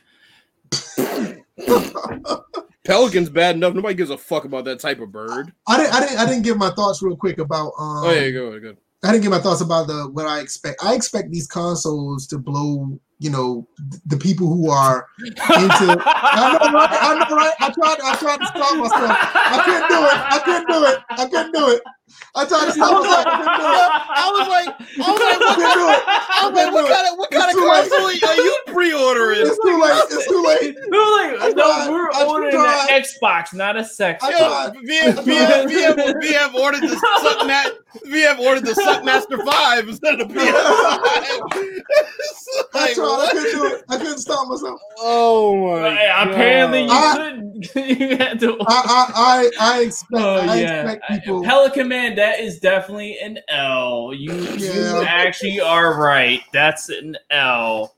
<laughs> <laughs> Pelican's bad enough. Nobody gives a fuck about that type of bird. I didn't, I didn't, I didn't give my thoughts real quick about. Um, Oh yeah, go good. I didn't give my thoughts about the what I expect. I expect these consoles to blow. You know, the people who are into. I know, right? I know, right? I tried. I tried to stop myself. I couldn't do it. I couldn't do it. I couldn't do it. I tried to stop myself. I couldn't do it. I was like, I was like, I couldn't do it. I was like, what kind of what kind of late. console are you pre-ordering? It's too late. It's too late. <laughs> No, like, no, we're ordering an Xbox, not a sex. I Yo, tried. VF, VF, VF, VF ordered the Suckmat, VF ordered the Suckmaster Five instead of the PS5. <laughs> I tried. I couldn't do it. I couldn't stop myself. Oh my! Hey, Apparently, you I- couldn't. <laughs> you had to. I I I, I expect. Oh I yeah, expect people. Pelican Man. That is definitely an L. You Yeah. you actually are right. That's an L.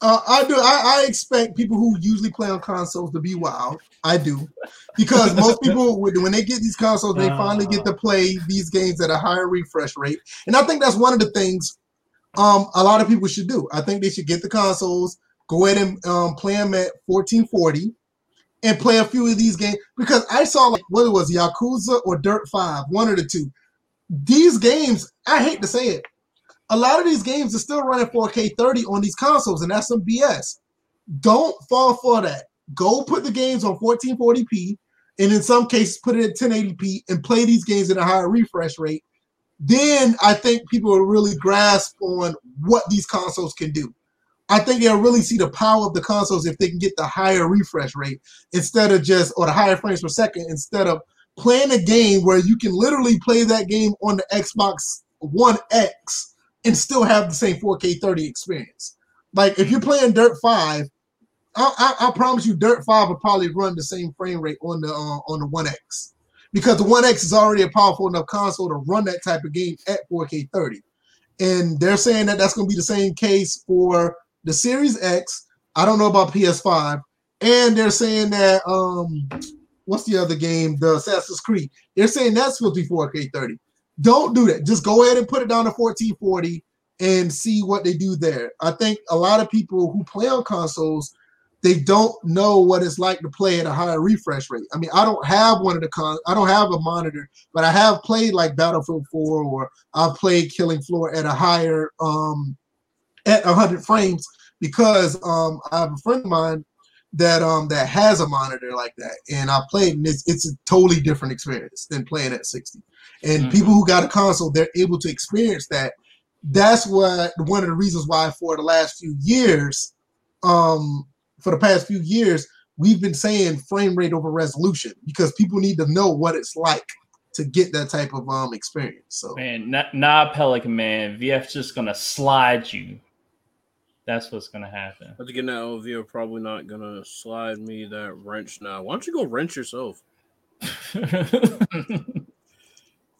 Uh, I do. I, I expect people who usually play on consoles to be wild. I do, because most people <laughs> when when they get these consoles, they finally get to play these games at a higher refresh rate, and I think that's one of the things um a lot of people should do. I think they should get the consoles, go ahead and um, play them at 1440, and play a few of these games because I saw like what it was Yakuza or Dirt Five, one of the two. These games, I hate to say it, a lot of these games are still running 4K 30 on these consoles, and that's some BS. Don't fall for that. Go put the games on 1440p, and in some cases, put it at 1080p and play these games at a higher refresh rate. Then I think people will really grasp on what these consoles can do. I think they'll really see the power of the consoles if they can get the higher refresh rate instead of just, or the higher frames per second, instead of playing a game where you can literally play that game on the Xbox One X and still have the same 4K 30 experience. Like if you're playing Dirt 5, I, I, I promise you, Dirt 5 will probably run the same frame rate on the uh, on the One X because the One X is already a powerful enough console to run that type of game at 4K 30. And they're saying that that's going to be the same case for the Series X. I don't know about PS5, and they're saying that um, what's the other game? The Assassin's Creed. They're saying that's supposed to be 4K 30. Don't do that. Just go ahead and put it down to 1440 and see what they do there. I think a lot of people who play on consoles, they don't know what it's like to play at a higher refresh rate. I mean, I don't have one of the con I don't have a monitor, but I have played like Battlefield 4 or I've played Killing Floor at a higher um at 100 frames because um I have a friend of mine that um that has a monitor like that, and I played, and it's it's a totally different experience than playing at 60. And Mhm. people who got a console, they're able to experience that. That's what one of the reasons why for the last few years, um, for the past few years, we've been saying frame rate over resolution because people need to know what it's like to get that type of um experience. So Man, not, nah, Pelican man. VF's just gonna slide you. That's what's gonna happen. But to get that LV are probably not gonna slide me that wrench now. Why don't you go wrench yourself? <laughs>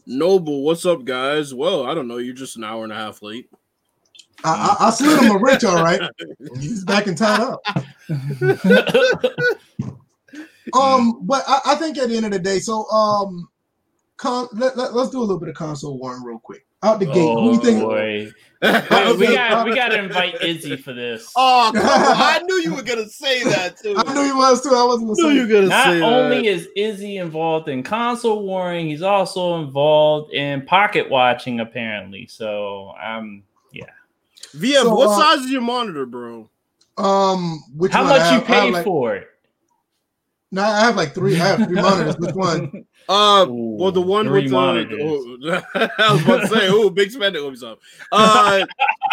Noble, what's up, guys? Well, I don't know. You're just an hour and a half late. I, I, I slid him a wrench, all right. He's back in tied up. <laughs> Um, but I, I think at the end of the day, so um, con, let, let, us do a little bit of console warring real quick. Out the gate, who oh you think? boy, <laughs> Oh, we got we got to invite Izzy for this. <laughs> Oh. I knew you were gonna say that too. I knew he was too. I wasn't I gonna knew say. you were gonna Not say only that. is Izzy involved in console warring, he's also involved in pocket watching, apparently. So, um, yeah. VF, So, what uh, size is your monitor, bro? Um, which How one? Much you have- I have paid like, for it? No, I have like three. I have three monitors. Which one? <laughs> Uh, Ooh, well, the one with the. monitors. oh, <laughs> I was about to say, oh, big spending. Let me stop. Uh,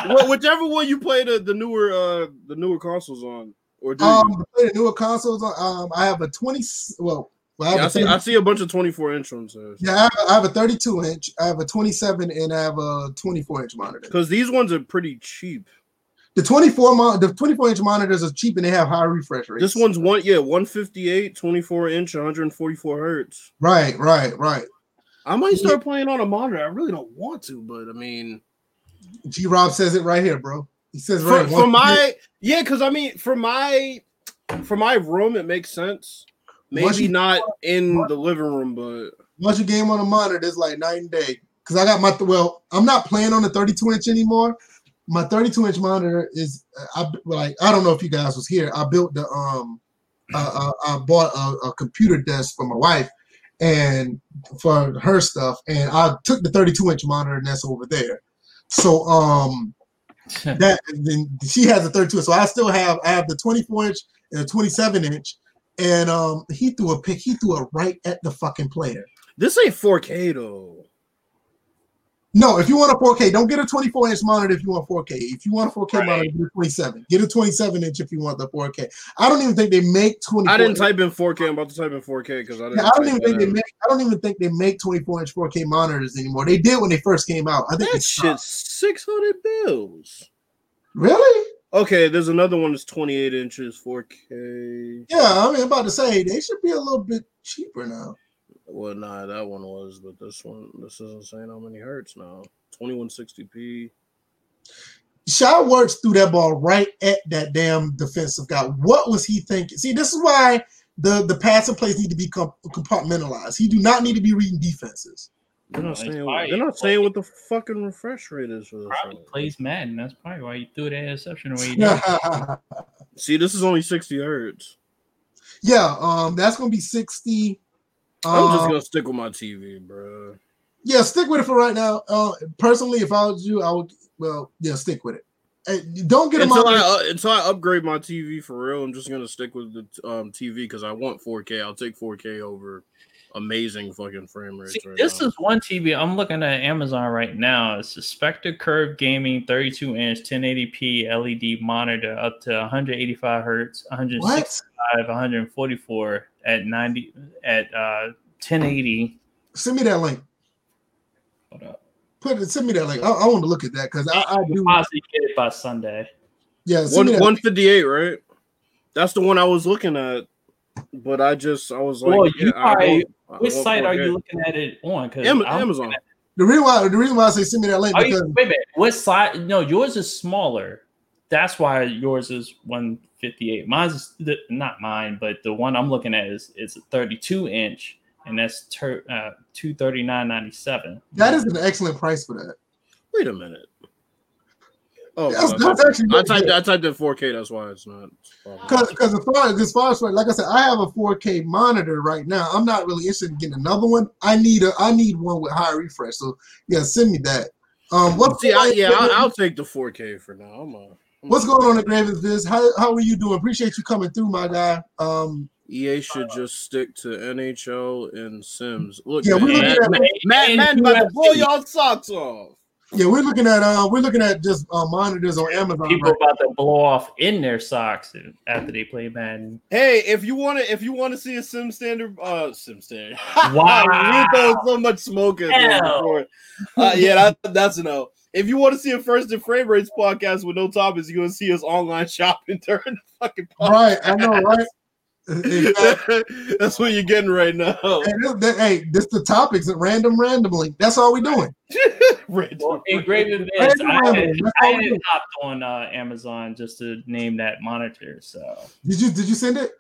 well, whichever one you play the, the newer uh the newer consoles on, or do you? Um, to play the newer consoles. Um, I have a twenty. Well, well I yeah, I see. 30 I see a bunch of twenty four inch ones there. yeah, I have, I have a thirty-two inch. I have a twenty-seven, and I have a twenty-four inch monitor. Because these ones are pretty cheap. The twenty-four mon- the twenty-four inch monitors are cheap and they have high refresh rates. This one's one, yeah, 158, 24 inch, 144 hertz. right, right, right. I might start playing on a monitor. I really don't want to, but I mean, G Rob says it right here, bro. He says for, right for my yeah, because I mean, for my for my room, it makes sense. Once Maybe you- not in the living room, but once you game on a monitor, it's like night and day. Because I got my well, I'm not playing on the 32 inch anymore. My 32 inch monitor is I like I don't know if you guys was here. I built the um uh, uh, I bought a, a computer desk for my wife and for her stuff, and I took the 32 inch monitor and that's over there. So um <laughs> that then she has a 32 so i still have i have the 24 inch and a 27 inch and um he threw a pick he threw it right at the fucking player this ain't 4K though. no if you want a 4k don't get a 24 inch monitor if you want 4k if you want a 4k Right. monitor get a 27 get a 27 inch if you want the 4k i don't even think they make 24 I didn't type in 4K. I'm about to type in 4K because I didn't. Yeah, I don't even think they make. I don't even think they make 24 inch 4K monitors anymore. They did when they first came out. I think that shit's 600 bills. Really? Okay, there's another one that's 28 inches, 4K. Yeah, I mean, I'm about to say they should be a little bit cheaper now. Well, nah, that one was, but this one, this isn't saying how many hertz now. 2160p. Shai Werts threw that ball right at that damn defensive guy. What was he thinking? See, this is why the the passing plays need to be com- compartmentalized. He do not need to be reading defenses. They're not It's saying. probably- They're not saying what the fucking refresh rate is for this. Probably one. plays Madden. That's probably why you threw that interception away. <laughs> See, this is only 60 hertz. yeah, um, that's gonna be 60. I'm just Um, gonna stick with my TV, bro. yeah, stick with it for right now. Uh, personally, if I was you, I would. Well, yeah, stick with it. Hey, don't get him Until. I uh, until I upgrade my TV for real, I'm just gonna stick with the um, TV because I want 4K. I'll take 4K over amazing fucking frame rates. See, right this now. is one TV I'm looking at Amazon right now. It's a Sceptre Curve Gaming 32 inch 1080p LED monitor up to 185 hertz, 165, what? 144 at 90 at uh 1080. Send me that link. Hold up. Put it. Send me that link. I, I want to look at that because I, I do. Possibly get it by Sunday. Yeah, one me that. 158, right? That's the one I was looking at, but I just I was like, Well, you yeah, I probably- want- I Which site are 4K. you looking at it on? Because Am- Amazon. The reason why the reason why I say send me that link Are you, because wait a minute. What side? No, yours is smaller. That's why yours is 158. Mine's is the, not mine, but the one I'm looking at is is 32 inch, and that's ter, uh, 239.97. that is an excellent price for that. Wait a minute. Oh, That's- I that's typed- actually I typed. I typed in 4K. That's why it's not. Because as far as as far as like I said, I have a 4K monitor right now. I'm not really interested in getting another one. I need a I need one with high refresh. So yeah, send me that. Um, what See, I, yeah, I'll, I'll take the 4K for now. I'm a, What's going on at Gravens Viz? How how are you doing? Appreciate you coming through, my guy. Um, EA should just stick to NHL and Sims. Look, Yeah, man, we're looking Matt, at- Matt, Matt, Matt blow y'all socks off. Yeah, we're looking at uh, we're looking at just uh, monitors on Amazon. People right about to blow off in their socks after they play Madden. Hey, if you want to, if you want to see a sim standard, uh, sim standard. <laughs> Wow. we throwing so much smoke at this Hell. Uh, yeah, that, that's a no. If you want to see a first and frame rates podcast with no topics, you're gonna see us online <laughs> shopping during the fucking podcast. Right, I know, right? Exactly. <laughs> That's what you're getting right now. Hey, this, that- hey, this the topics at random randomly. That's all we're doing. <laughs> Random. Well, in Graven Viz, Random I, random. had, That's I had hopped on uh, Amazon just to name that monitor. So Did you did you send it?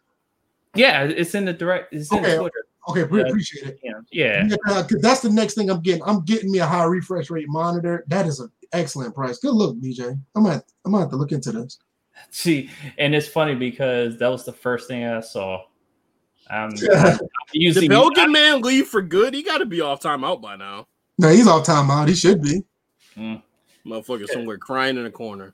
yeah, it's in the direct. It's in Okay. the Twitter. Okay, pre- Yeah. appreciate it. Yeah, yeah. Yeah, uh, 'cause that's the next thing I'm getting. I'm getting me a high refresh rate monitor. That is an excellent price. Good look, DJ. I'm gonna I'm gonna have to look into this. <laughs> See, and it's funny because that was the first thing I saw. Um, <laughs> Yeah. Did usually, man leave for good? He got to be off timeout by now. No, he's off time out. He should be. Motherfucker somewhere crying in a corner.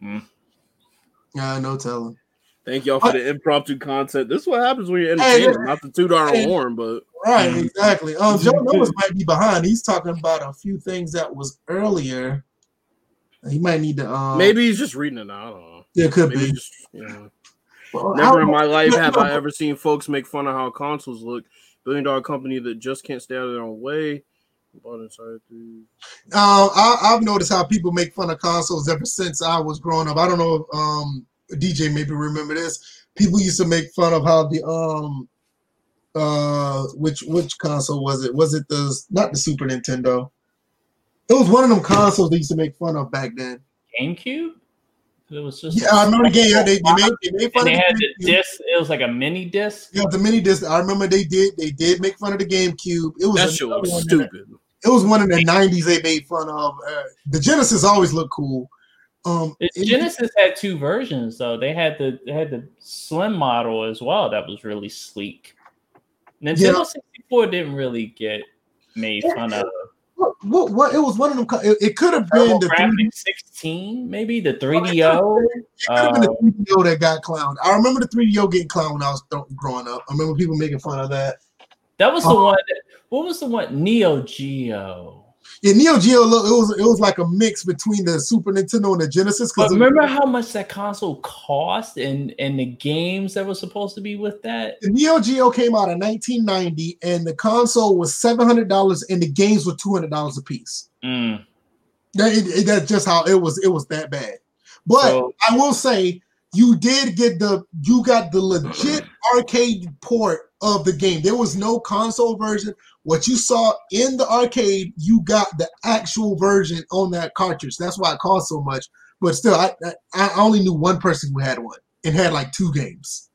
Yeah, no telling. Thank y'all for the impromptu content. This is what happens when you're Hey, entertaining. Not the two dollar hey. own horn, but Right, exactly. Um, Joe Noah's might be behind. He's talking about a few things that was earlier. He might need to. Um, maybe he's just reading it. now. I don't know. It could Maybe be. just, you know. Well, Never in my life no, have no, I ever seen folks make fun of how consoles look. Billion dollar company that just can't stay out of their own way. Bought Um, I, I've noticed how people make fun of consoles ever since I was growing up. I don't know if um, DJ maybe remember this. People used to make fun of how the um uh which which console was it? Was it the not the Super Nintendo? It was one of them consoles they used to make fun of back then. GameCube. It was just Yeah, I remember the game. Yeah, they, they made they made fun and they of had the the disc. It was like a mini disc. Yeah, the mini disc. I remember they did they did make fun of the GameCube. It was That shit another looks one that- stupid. it was one in the nineties they made fun of. Uh, the Genesis always looked cool. Um, The it- Genesis had two versions though. They had the they had the slim model as well. That was really sleek. Nintendo Yeah. 64 didn't really get made fun of. What, what, what it was one of them. It, it could have been the 3D, 16, maybe the 3DO. it could have been Uh, the 3DO that got clowned. I remember the 3DO getting clowned when I was growing up. I remember people making fun of that. That was the Oh. one. That, what was the one? Neo Geo. Yeah, Neo Geo. It was it was like a mix between the Super Nintendo and the Genesis. But remember how much that console cost and and the games that were supposed to be with that? the Neo Geo came out in 1990, and the console was seven hundred dollars, and the games were two hundred dollars a piece. Mm. That, it, it- that's just how it was. It was that bad. But So- I will say you did get the you got the legit arcade port of the game. There was no console version. What you saw in the arcade, you got the actual version on that cartridge. That's why it cost so much. But still, I I, I only knew one person who had one and had like two games.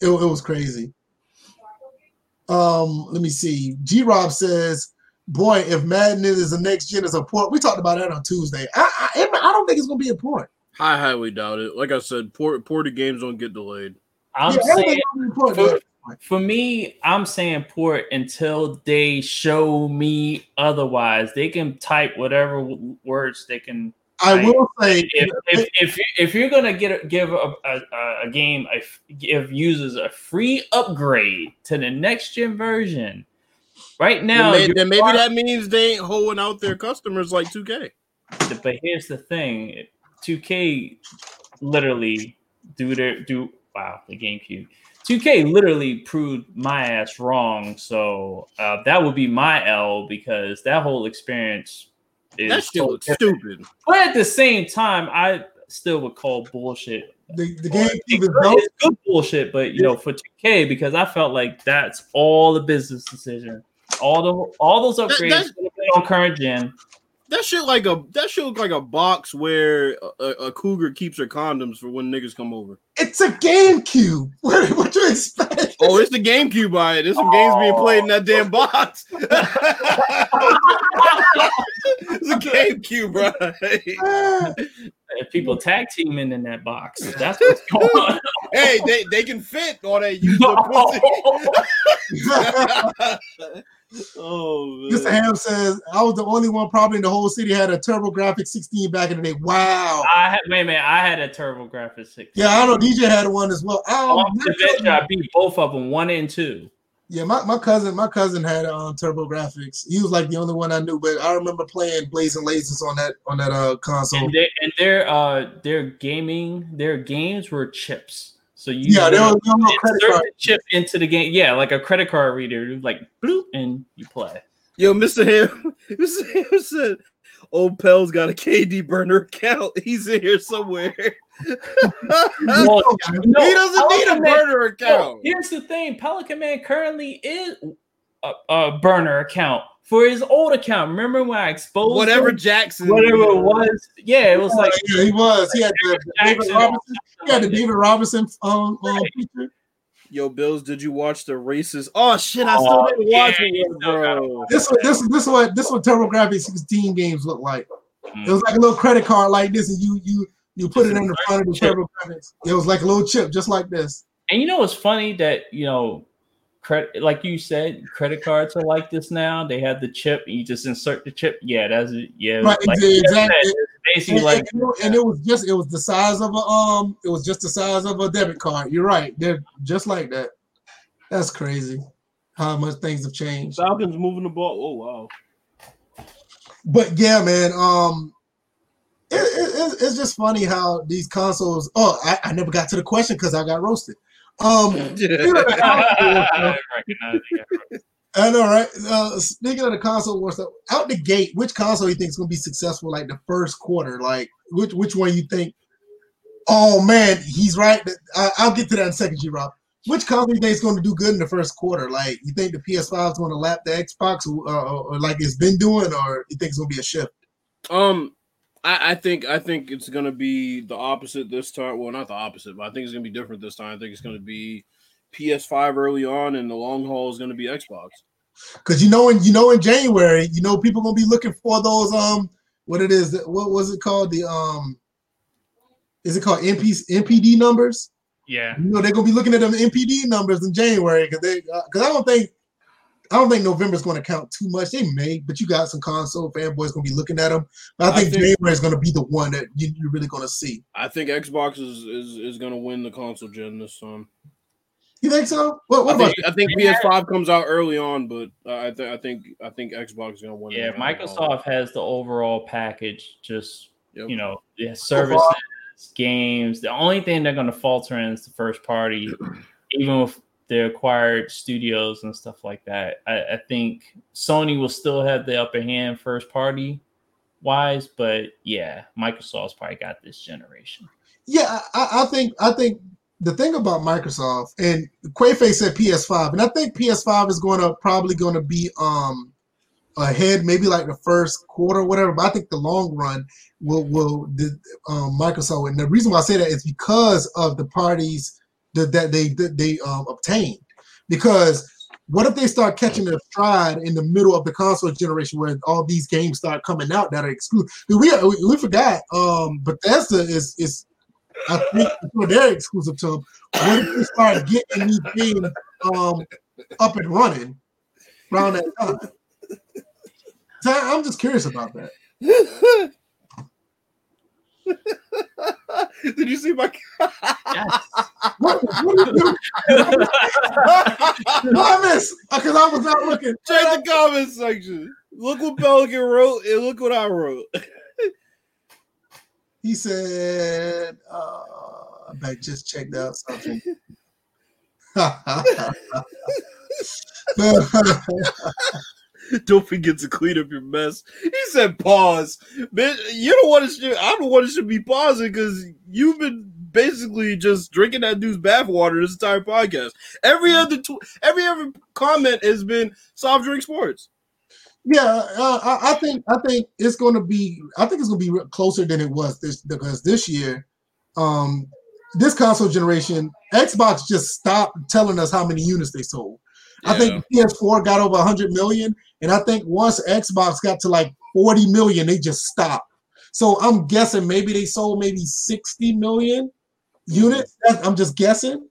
It, it was crazy. Um, let me see. G Rob says, "Boy, if Madden is the next gen is a port, we talked about that on Tuesday. I I, I don't think it's gonna be a port. I highly doubt it. Like I said, port ported games don't get delayed. I'm Yeah, saying think it's gonna be a port, for, man. For me, I'm saying port until they show me otherwise. They can type whatever w- words they can. I will say, If if if, you- if you're gonna get a, give a, a, a game a f- give users a free upgrade to the next gen version, right now. then, may- then maybe far- that means they ain't holding out their customers like 2K. But here's the thing: 2K literally do their do wow the GameCube. 2K literally proved my ass wrong, so uh, that would be my L because that whole experience is That shit so stupid. But at the same time, I still would call bullshit. the, the Or GameCube It's is good, it's good bullshit, but you know, for 2K because I felt like that's all the business decision. All the all those upgrades that- should have been on current gen. That shit like a that shit look like a box where a, a cougar keeps her condoms for when niggas come over. It's a GameCube. <laughs> What, what you expect? oh, it's the GameCube by it. There's some games being played in that damn box. <laughs> it's a GameCube, right? If people tag teaming in that box, that's what's going on. <laughs> hey, they, they can fit all that use pussy. Oh, Mr. Ham says I was the only one probably in the whole city had a TurboGrafx 16 back in the day. Wow. I had wait a minute, I had a TurboGrafx 16. Yeah, I know DJ had one as well. Um, I beat both of them, one and two. Yeah, my, my cousin, my cousin had um TurboGrafx. He was like the only one I knew, but I remember playing Blazing Lasers on that on that uh console. And, they, and their uh their gaming, their games were chips. So you yeah, there was no credit card chip into the game. Yeah, like a credit card reader, like bloop, and you play. Yo, Mr. Ham, <laughs> Mr. Ham said, "Old Pell's got a KD burner account. <laughs> He's in here somewhere." <laughs> well, no, he doesn't Pelican need a burner Man, account. here's the thing: Pelican Man currently is a, a burner account for his old account. Remember when I exposed whatever him? Jackson, whatever it was? Yeah, it was like yeah, he was. He had the David Robinson. He had the David Robinson um, um feature. Yo, Bills, did you watch the racist? Oh shit, I still oh, didn't watch yeah, it, bro. This this this what this what TurboGrafx 16 games look like. Mm. It was like a little credit card like this, and you you you put it in the front of the TurboGrafx. It was like a little chip, just like this. And you know what's funny that you know credit like you said credit cards are like this now. They have the chip you just insert the chip. Yeah that's it. Yeah right, like, exactly. basically and, like and, and, it was just it was the size of a um it was just the size of a debit card. You're right. They're just like that. That's crazy how much things have changed. Falcons moving the ball. Oh wow. But yeah man um it, it, it's just funny how these consoles oh I, I never got to the question because i got roasted um, <laughs> <laughs> I know, right? Uh, speaking of the console war stuff, out the gate, which console you think is going to be successful? Like the first quarter, like which which one you think? Oh man, he's right. I, will get to that in a second, G Rob. Which console you think is going to do good in the first quarter? Like you think the PS5 is going to lap the Xbox, or, or, or like it's been doing, or you think it's going to be a shift? Um, I, I, think I think it's gonna be the opposite this time. Well, not the opposite, but I think it's gonna be different this time. I think it's gonna be PS5 early on, and the long haul is gonna be Xbox. Because you know, in you know, in January, you know, people gonna be looking for those um, what it is, what was it called? The um, is it called MP, NPD numbers? Yeah, you know, they're gonna be looking at them NPD numbers in January because they because uh, I don't think I don't think November is going to count too much. They may, but you got some console fanboys going to be looking at them. But I think, I think January is going to be the one that you, are really going to see. I think Xbox is is, is going to win the console gen this time. You think so? What, what I, think, I think PS5 comes out early on, but uh, I think I think I think Xbox is going to win. Yeah, Microsoft has the overall package. Just yep. you know, yeah, services, games. The only thing they're going to falter in is the first party. Even with the acquired studios and stuff like that. I, I, think Sony will still have the upper hand first party wise, but yeah, Microsoft's probably got this generation. Yeah, I, I think I think the thing about Microsoft and Quayface said PS5, and I think PS5 is going to probably going to be um ahead, maybe like the first quarter, whatever. But I think the long run will will the um, Microsoft. And the reason why I say that is because of the parties that, that they that they um, obtained. Because what if they start catching their stride in the middle of the console generation where all these games start coming out that are exclusive? We we, we forgot um, Bethesda is is I think they're exclusive to them. What if they start getting these games um, up and running around that time? I'm just curious about that. <laughs> <laughs> Did you see my? yes. What, what are you doing? Because I was not looking. Check the comment section. Look what Pelican wrote, and look what I wrote. he said, uh, "I just checked out something." <laughs> <laughs> <laughs> Don't forget to clean up your mess. He said, "Pause, man. You don't want to. I don't want it to should be pausing because you've been basically just drinking that dude's bathwater this entire podcast. Every mm. other tw- every other comment has been soft drink sports. Yeah, uh, I, I, think I think it's going to be. I think it's going to be closer than it was this because this year, um, this console generation, Xbox just stopped telling us how many units they sold. Yeah. I think PS4 got over 100 million, and I think once Xbox got to like 40 million, they just stopped. So I'm guessing maybe they sold maybe 60 million units. Mm-hmm. I'm just guessing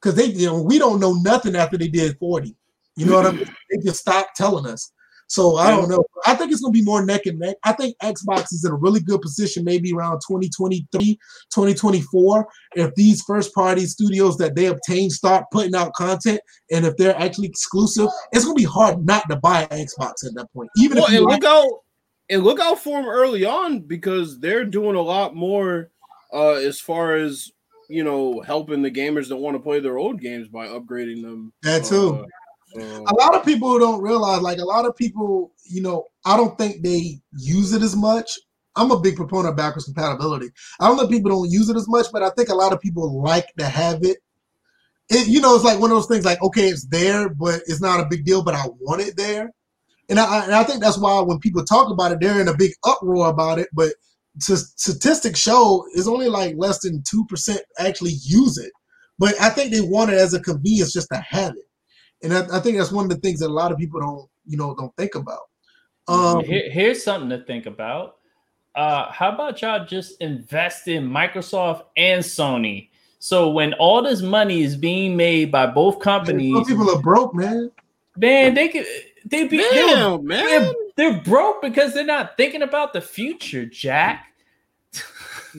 because they, you know, we don't know nothing after they did 40. You know what I mean? They just stopped telling us. So I don't know. I think it's going to be more neck and neck. I think Xbox is in a really good position, maybe around 2023, 2024. If these first party studios that they obtain start putting out content, and if they're actually exclusive, it's going to be hard not to buy Xbox at that point. Even well, if and look out, and look out for them early on because they're doing a lot more uh, as far as you know helping the gamers that want to play their old games by upgrading them. That too. Uh, a mm. lot of people don't realize, like a lot of people, you know, I don't think they use it as much. I'm a big proponent of backwards compatibility. I don't know people don't use it as much, but I think a lot of people like to have it. It, you know, it's like one of those things. Like, okay, it's there, but it's not a big deal. But I want it there, and I, and I think that's why when people talk about it, they're in a big uproar about it. But statistics show is only like less than two percent actually use it. But I think they want it as a convenience just to have it and I, I, think that's one of the things that a lot of people don't you know don't think about. Um, Here, here's something to think about. Uh, how about y'all just invest in Microsoft and Sony? So when all this money is being made by both companies, some people are broke, man. Man, they could they be Damn, they're, man. They're, they're broke because they're not thinking about the future, Jack.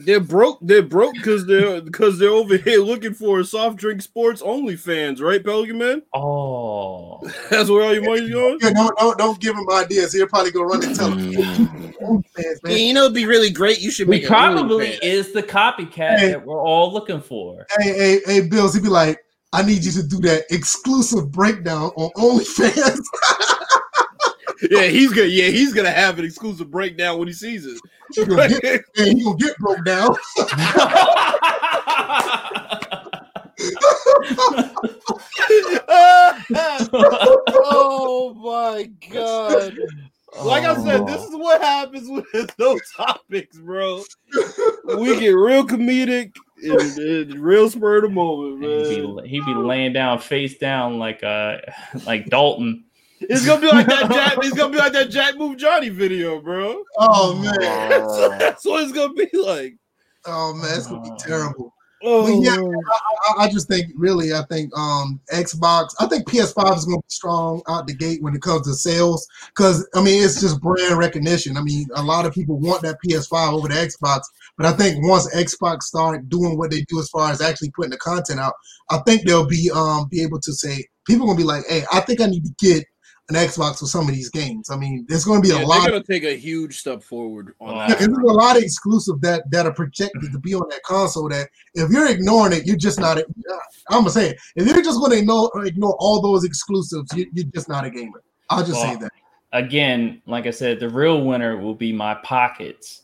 They're broke. They're broke because they're because they're over here looking for soft drink sports only fans, right, Pelican Man? Oh, <laughs> that's where all your money's going. Yeah, don't don't don't give him ideas. He'll probably go run and tell him. Mm. yeah, you know, it'd be really great. You should. He probably is the copycat hey, that we're all looking for. Hey, hey, hey, Bills. He'd be like, I need you to do that exclusive breakdown on OnlyFans. <laughs> yeah, he's gonna yeah, he's gonna have an exclusive breakdown when he sees it. He's gonna get, <laughs> he gonna get broke down. <laughs> oh my god. Like I said, this is what happens with those topics, bro. We get real comedic and, and real spur of the moment, man. He'd be, he'd be laying down face down like uh like Dalton. It's gonna be like that <laughs> Jack. It's gonna be like that Jack Move Johnny video, bro. Oh man, <laughs> that's, what it's gonna be like. Oh man, it's gonna be terrible. Oh, but yeah, I, I, just think really, I think um Xbox, I think PS5 is going to be strong out the gate when it comes to sales because I mean it's just brand recognition. I mean, a lot of people want that PS5 over the Xbox, but I think once Xbox start doing what they do as far as actually putting the content out, I think they'll be um be able to say people gonna be like, hey, I think I need to get an Xbox with some of these games. I mean, there's going to be yeah, a lot. They're going to take a huge step forward on oh. that. Yeah, there's a lot of exclusive that that are projected to be on that console. That if you're ignoring it, you're just not. A, I'm gonna say it. If you're just going to ignore ignore all those exclusives, you, are just not a gamer. I'll just well, say that. Again, like I said, the real winner will be my pockets.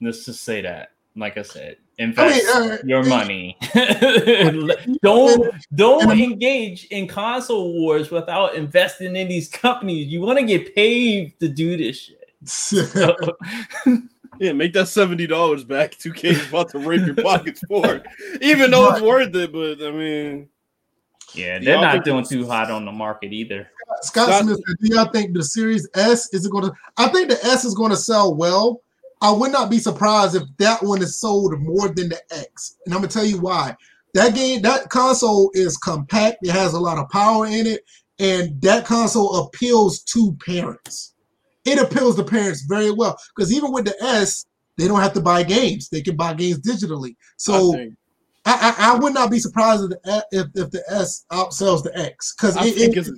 Let's just say that. Like I said, invest I mean, uh, your money. <laughs> don't don't engage in console wars without investing in these companies. You want to get paid to do this shit. So, <laughs> yeah, make that seventy dollars back. Two K is about to rape your pockets for, it. even though it's worth it. But I mean, yeah, they're not doing too hot on the market either. Scott, Scott Smith, do y'all think the Series S is going to? I think the S is going to sell well I would not be surprised if that one is sold more than the X. And I'm gonna tell you why. That game, that console is compact. It has a lot of power in it, and that console appeals to parents. It appeals to parents very well because even with the S, they don't have to buy games. They can buy games digitally. So I, I, I, would not be surprised if the, if, if the S outsells the X because it, it,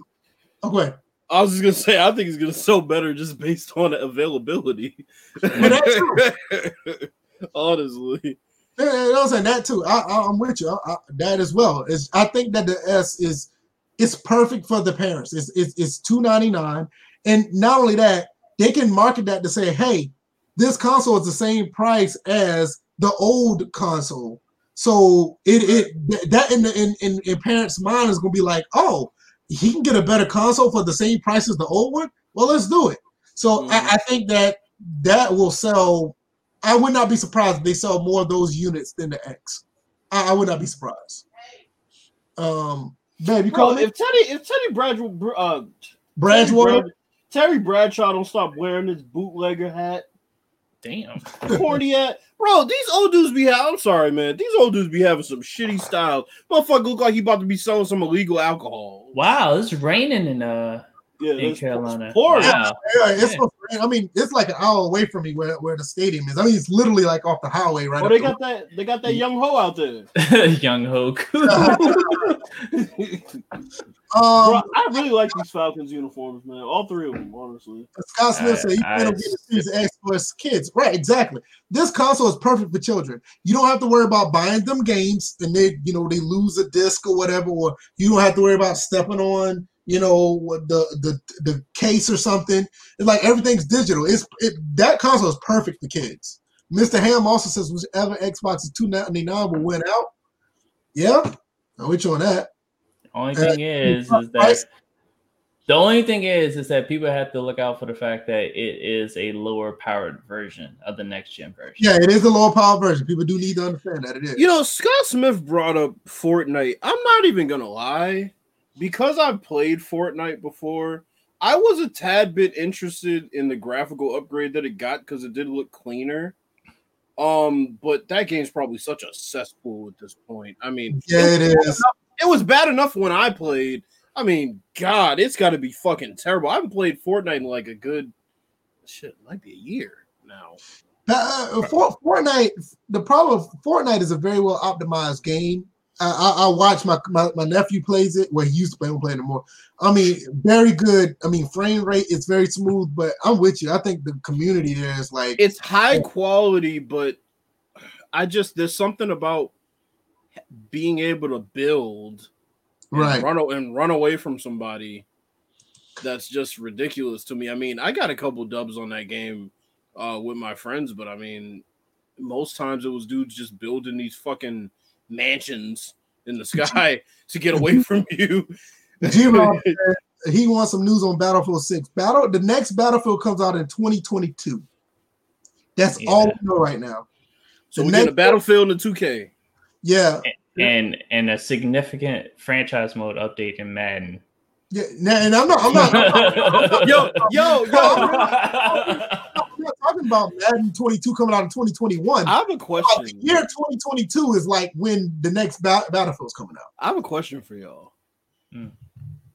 oh, go ahead. I was just gonna say, I think it's gonna sell better just based on availability. <laughs> Honestly, yeah, I was saying that too. I, am with you. I, I, that as well. I think that the S is it's perfect for the parents. It's it's, it's two ninety nine, and not only that, they can market that to say, hey, this console is the same price as the old console. So it it that in the in, in, in parents' mind is gonna be like, oh, he can get a better console for the same price as the old one. Well, let's do it. So mm-hmm. I, I, think that that will sell. I would not be surprised if they sell more of those units than the X. I, I would not be surprised. Um, babe, you Bro, call me if Teddy if Teddy Bradshaw uh Bradgewater? Terry, Brad- Terry Bradshaw don't stop wearing his bootlegger hat, Damn. corny hat. Bro, these old dudes be ha- I'm sorry, man. These old dudes be having some shitty styles. Motherfucker look like he about to be selling some illegal alcohol. Wow, it's raining in uh Yeah, in Carolina. pouring. Wow. Yeah, it's supposed to rain. I mean, it's like an hour away from me where, where the stadium is. I mean, it's literally like off the highway right Oh, up they the- got that. They got that young ho out there. <laughs> Young Hoke. <laughs> Bro, Um, I really like these Falcons uniforms, man. All three of them, honestly. Scott Smith said he I- plan on getting the Series X for kids. Right, exactly. This console is perfect for children. You don't have to worry about buying them games and they, you know, they lose a disc or whatever, or you don't have to worry about stepping on, you know, the the the case or something. It's like everything's digital. It's it that console is perfect for kids. Mr. Ham also says whichever Xbox is two ninety nine will win out. Yeah, I'm with you on that. only thing is, is price- that the only thing is, is that people have to look out for the fact that it is a lower powered version of the next gen version. Yeah, it is a lower power version. People do need to understand that it is. You know, Scott Smith brought up Fortnite. I'm not even gonna lie, because I've played Fortnite before. I was a tad bit interested in the graphical upgrade that it got because it did look cleaner. Um, but that game's probably such a cesspool at this point. I mean, yeah, it is. it was bad enough when I played. I mean, God, it's got to be fucking terrible. I haven't played Fortnite in like a good shit, might be a year now. Uh, For- Fortnite, the problem, Fortnite is a very well optimized game. I, I, watch my, my my nephew plays it where he used to play, don't play anymore. I mean, very good. I mean, frame rate is very smooth, but I'm with you. I think the community there is like, It's high quality, but I just there's something about being able to build and right. run and run away from somebody that's just ridiculous to me. I mean, I got a couple dubs on that game uh, with my friends, but I mean, most times it was dudes just building these fucking mansions in the <laughs> sky to get away <laughs> from you. G-Rob <laughs> he wants some news on Battlefield 6. Battle the next Battlefield comes out in 2022. That's Yeah. all we know right now. So The we're getting a next- battlefield in 2K. Yeah. And and a significant franchise mode update in Madden. Yeah. And I'm not I'm not Yo, yo, yo. I'm not talking about Madden 22 coming out in 2021. I have a question. the year 2022 is like when the next ba- Battlefield's coming out. I have a question for y'all. Hmm.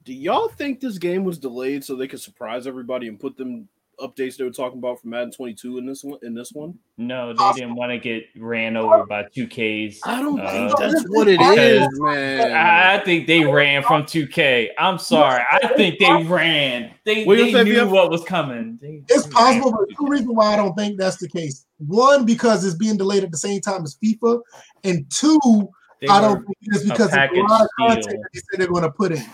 Do y'all think this game was delayed so they could surprise everybody and put them updates they were talking about from Madden 22 in this one? In this one, No, they didn't want to get ran over by 2Ks. I don't Uh, think that's what it is, man. I I think they ran from 2K. I'm sorry. I think they ran. They, What do you they knew BF? what was coming. They- It's possible, ran but two reasons why I don't think that's the case. One, because it's being delayed at the same time as FIFA, and two, They I don't think it's because there's a lot of content deal. they said they're going to put in.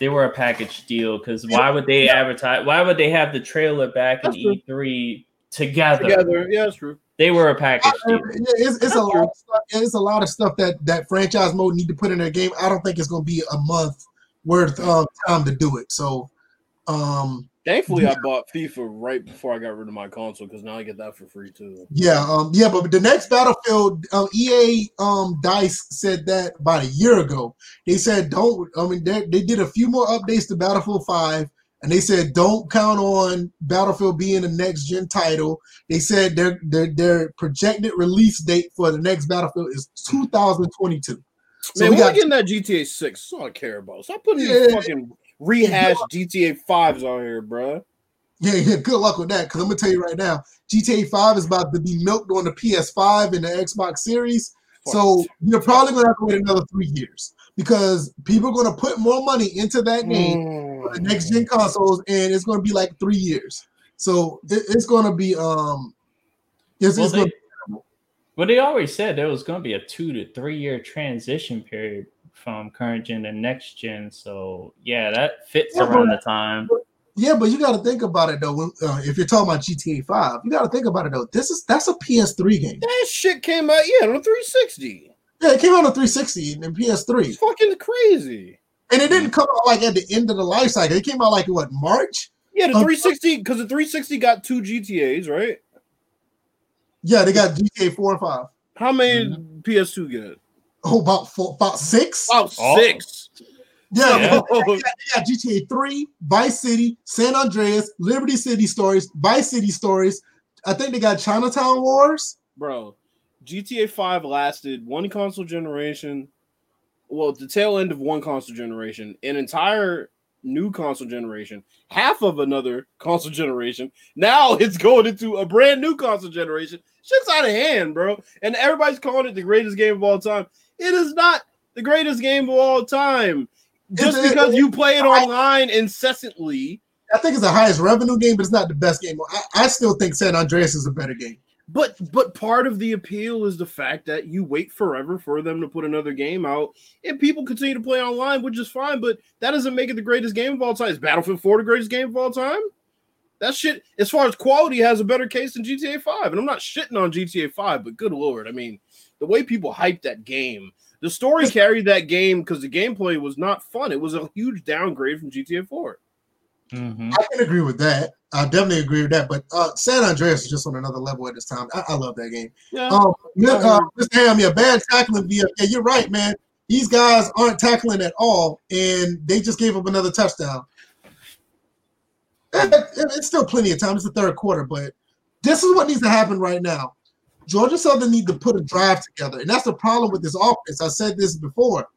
They were a package deal because why would they advertise? Why would they have the trailer back in That's true. E3 together? Together, yeah, that's true. They were a package Yeah, deal. it's, it's a lot. Of stuff, it's a lot of stuff that that franchise mode need to put in their game. I don't think it's going to be a month worth of time to do it. So, um, Thankfully, I <laughs> bought FIFA right before I got rid of my console because now I get that for free too. Yeah, um, yeah, but the next Battlefield, um, EA um, Dice said that about a year ago. They said don't. I mean, they, they did a few more updates to Battlefield Five, and they said don't count on Battlefield being the next gen title. They said their their their projected release date for the next Battlefield is 2022. So Man, we we're got getting that GTA 6. That's all I care about. Stop putting Yeah. fucking rehashed GTA 5s out here, bruh. Yeah, yeah. Good luck with that. Because I'm gonna tell you right now, GTA 5 is about to be milked on the PS5 and the Xbox Series. So you're probably gonna have to wait another three years because people are gonna put more money into that game for the next gen consoles, and it's gonna be like three years. So it, it's gonna be um, it's, Well, it's gonna, they, well, they always said there was going to be a two to three year transition period from current gen to next gen. So yeah, that fits Yeah, around but- the time. yeah, but you got to think about it though. When, uh, if you're talking about GTA 5, you got to think about it though. This is that's a PS3 game. That shit came out, yeah, on a 360. Yeah, it came out on 360 and PS3. It's fucking crazy. And it didn't come out like at the end of the life cycle. It came out like what March? Yeah, the Um, 360 because the 360 got two GTAs, right? Yeah, they got GTA four and five. How many Mm-hmm. PS2 get? Oh, about four, about six. About oh. six. Yeah, yeah. Got, got GTA 3, Vice City, San Andreas, Liberty City Stories, Vice City Stories. I think they got Chinatown Wars. Bro, GTA 5 lasted one console generation. Well, the tail end of one console generation, an entire new console generation, half of another console generation. Now <laughs> it's going into a brand new console generation. Shit's out of hand, bro. And everybody's calling it the greatest game of all time. It is not the greatest game of all time. Just it's, because you play it online incessantly. I think it's the highest revenue game, but it's not the best game. I, I still think San Andreas is a better game. But but part of the appeal is the fact that you wait forever for them to put another game out, and people continue to play online, which is fine. But that doesn't make it the greatest game of all time. Is Battlefield 4 the greatest game of all time? That shit, as far as quality, has a better case than GTA 5. And I'm not shitting on GTA 5, but good lord, I mean, the way people hype that game, the story carried that game because the gameplay was not fun. It was a huge downgrade from GTA 4. Mm-hmm. I can agree with that. I definitely agree with that. But uh, San Andreas is just on another level at this time. I, I love that game. Yeah. Um, uh, Mr. Ham, yeah, bad tackling via. Yeah, you're right, man. These guys aren't tackling at all, and they just gave up another touchdown. it's still plenty of time. It's the third quarter, but this is what needs to happen right now. Georgia Southern need to put a drive together, and that's the problem with this offense. I said this before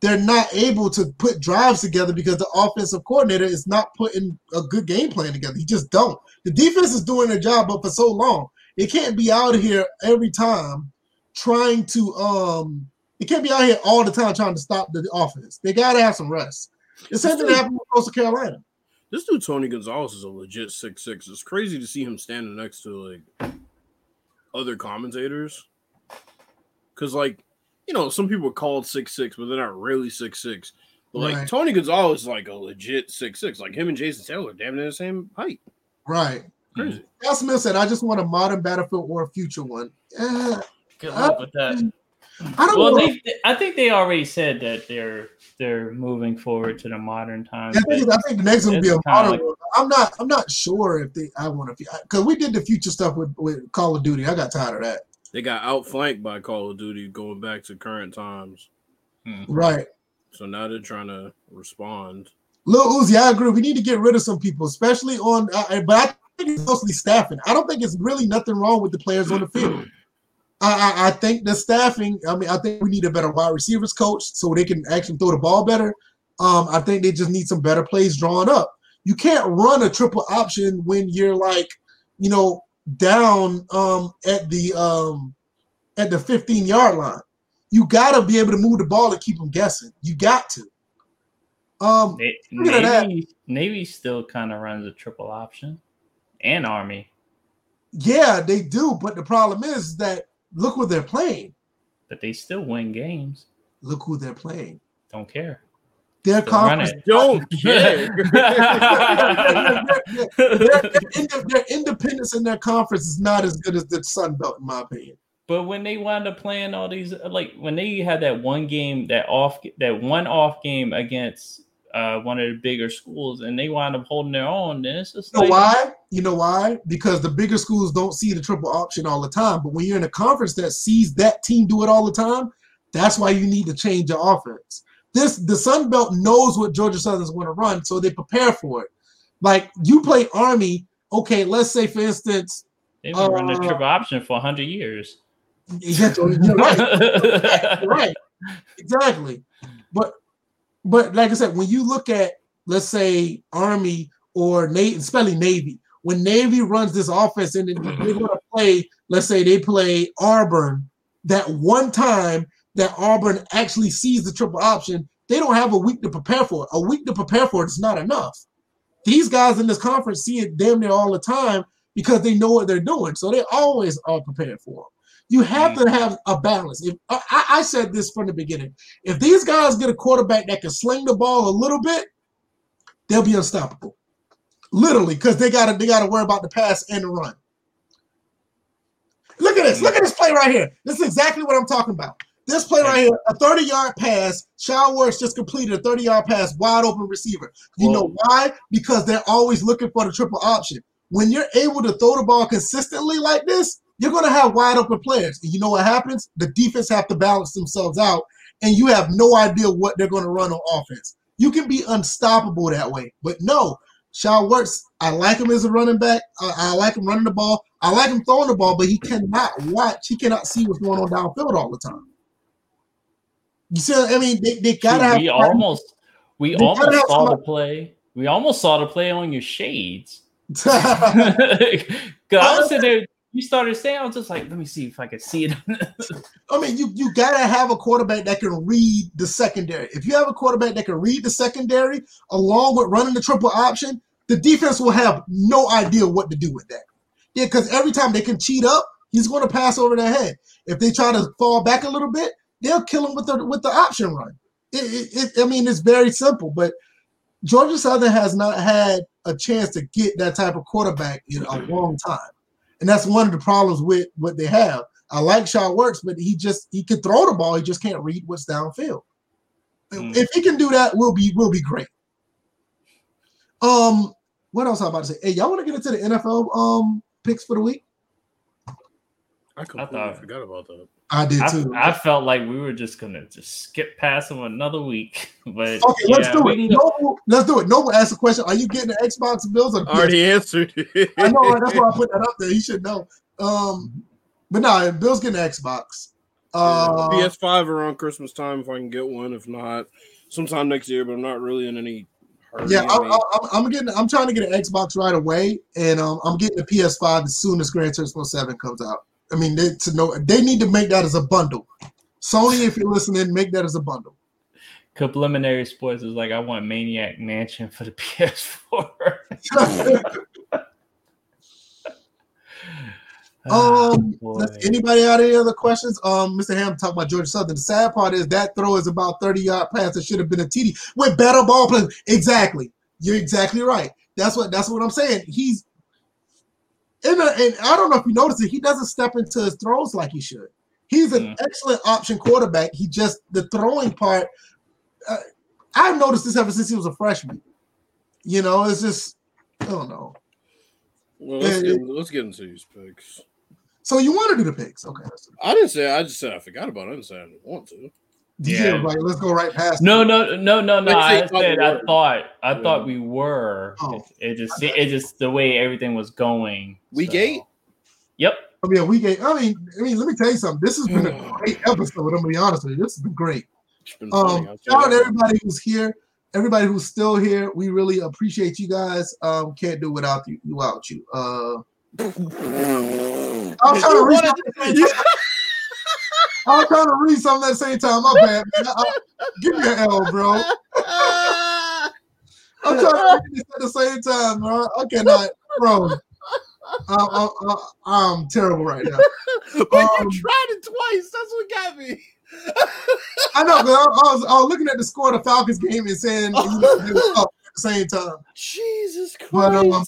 they're not able to put drives together because the offensive coordinator is not putting a good game plan together. He just don't. The defense is doing their job, but for so long, it can't be out here every time trying to um it can't be out here all the time trying to stop the offense. They gotta have some rest. The same thing happened with Coastal Carolina. This dude Tony Gonzalez is a legit six six. It's crazy to see him standing next to like other commentators. Cause like you know, some people are called six six, but they're not really six six. But like right. Tony Gonzalez is like a legit six six. Like him and Jason Taylor, damn near the same height. Right. Crazy. Al Smith said, "I just want a modern Battlefield or a future one." Eh, Good luck with that. I don't well, know. They, I think they already said that they're they're moving forward to the modern times. I think, I think the next one will be a modern. Like, I'm not. I'm not sure if they. I want to because we did the future stuff with with Call of Duty. I got tired of that they got outflanked by Call of Duty going back to current times. Hmm. Right. So now they're trying to respond. Lil Uzi, I agree. We need to get rid of some people, especially on. Uh, but I think it's mostly staffing. I don't think it's really nothing wrong with the players on the field. I, I, I think the staffing. I mean, I think we need a better wide receivers coach so they can actually throw the ball better. Um, I think they just need some better plays drawn up. You can't run a triple option when you're like, you know, down um, at the um, at the 15 yard line. You got to be able to move the ball and keep them guessing. You got to. Um, Navy, Navy still kind of runs a triple option, and Army. Yeah, they do, but the problem is that look what they're playing. But they still win games. Look who they're playing. Don't care. Their conference don't care. <laughs> their, their, their, independence in their conference is not as good as the Sun Belt, in my opinion. But when they wound up playing all these, like when they had that one game, that off, that one off game against uh, one of the bigger schools, and they wind up holding their own, then it's just you know like, why? You know why? Because the bigger schools don't see the triple option all the time. But when you're in a conference that sees that team do it all the time, that's why you need to change your offense this the Sun Belt knows what Georgia Southern's going to run, so they prepare for it. Like you play Army, okay. Let's say, for instance, they've been uh, running the triple option for hundred years. Yeah, you're right. <laughs> you're right. Exactly. But but like I said, when you look at let's say Army or Navy, especially Navy, when Navy runs this offense and they're going to <clears throat> play, let's say they play Auburn, that one time that Auburn actually sees the triple option, they don't have a week to prepare for it. A week to prepare for it is not enough. These guys in this conference see it damn near all the time because they know what they're doing. So they always are prepared for it. You have mm-hmm. to have a balance. If I, I said this from the beginning, if these guys get a quarterback that can sling the ball a little bit, they'll be unstoppable. Literally, because they gotta they gotta worry about the pass and the run. Look at this. Look at this play right here. This is exactly what I'm talking about. This play right here, a 30 yard pass. Shai Werts just completed a 30 yard pass, wide open receiver. You Whoa. know why? Because they're always looking for the triple option. When you're able to throw the ball consistently like this, you're going to have wide open players. And you know what happens? The defense have to balance themselves out, and you have no idea what they're going to run on offense. You can be unstoppable that way, but no. Shai Werts. I like him as a running back. I, I like him running the ball. I like him throwing the ball, but he cannot watch. He cannot see what's going on downfield all the time. You see, I mean, they, they gotta have. We almost, we almost saw the play. We almost saw the play on your shades. I was sitting there, you started saying, I was just like, let me see if I can see it. <laughs> I mean, you you gotta have a quarterback that can read the secondary. If you have a quarterback that can read the secondary along with running the triple option, the defense will have no idea what to do with that. Yeah, because every time they can cheat up, he's going to pass over their head. If they try to fall back a little bit, they'll kill him with the with the option run. It, it, it, I mean, it's very simple, but Georgia Southern has not had a chance to get that type of quarterback in a long time, and that's one of the problems with what they have. I like Shai Werts, but he just he can throw the ball, he just can't read what's downfield. Mm. If he can do that, we'll be we'll be great. Um, what else I'm about to say? Hey, y'all want to get into the NFL um picks for the week? I completely I thought, forgot about that. I did too. I, I, felt like we were just gonna just skip past them another week. <laughs> But okay, let's do it. Noble, let's do it. Noble asked a question: Are you getting the Xbox bills? Or already answered. <laughs> I know. That's why I put that up there. You should know. Um, but no, Bill's getting the Xbox. Uh, yeah, PS5 around Christmas time if I can get one. If not, sometime next year. But I'm not really in any hurry. Yeah, I am getting. I'm trying to get an Xbox right away, and um, I'm getting the PS5 as soon as Gran Turismo Seven comes out. I mean, they, to know they need to make that as a bundle. Sony, if you're listening, make that as a bundle. Subliminary Sports is like, I want Maniac Mansion for the <laughs> PS4. <laughs> um, oh, anybody out any other questions? Um, Mr. Ham talk about Georgia Southern. The sad part is that throw is about 30 yard pass that should have been a TD with better ball players. Exactly. You're exactly right. That's what that's what I'm saying. He's and, uh, and I don't know if you noticed it, he doesn't step into his throws like he should. He's an mm. excellent option quarterback. He just the throwing part. Uh, I've noticed this ever since he was a freshman. You know, it's just I don't know. Well, let's, get, let's get into these picks. So you want to do the picks? Okay. I didn't say. I just said I forgot about it. I didn't say I didn't want to. Yeah, right. Let's go right past. No, no, no, no, no. I said I thought I yeah. thought we were. Oh. It, it, just it just the way everything was going. Week so. eight. Yep. I mean, week eight. I mean, I mean, let me tell you something. This has been a <sighs> great episode. I'm gonna be honest with you. This has been great. Been um, shout out everybody who's here, everybody who's still here. We really appreciate you guys. Um, can't do without you. Without you. Uh, <laughs> I'm trying to <laughs> read. I'm trying to read something at the same time. My bad, man. I, give me an L, bro. <laughs> I'm trying to read this at the same time, bro. I cannot, bro. I, am terrible right now. <laughs> but um, you tried it twice. That's what got me. I know, but I, I, was, I was looking at the score of the Falcons game and saying you know, at the same time. <laughs> Jesus Christ. But, um,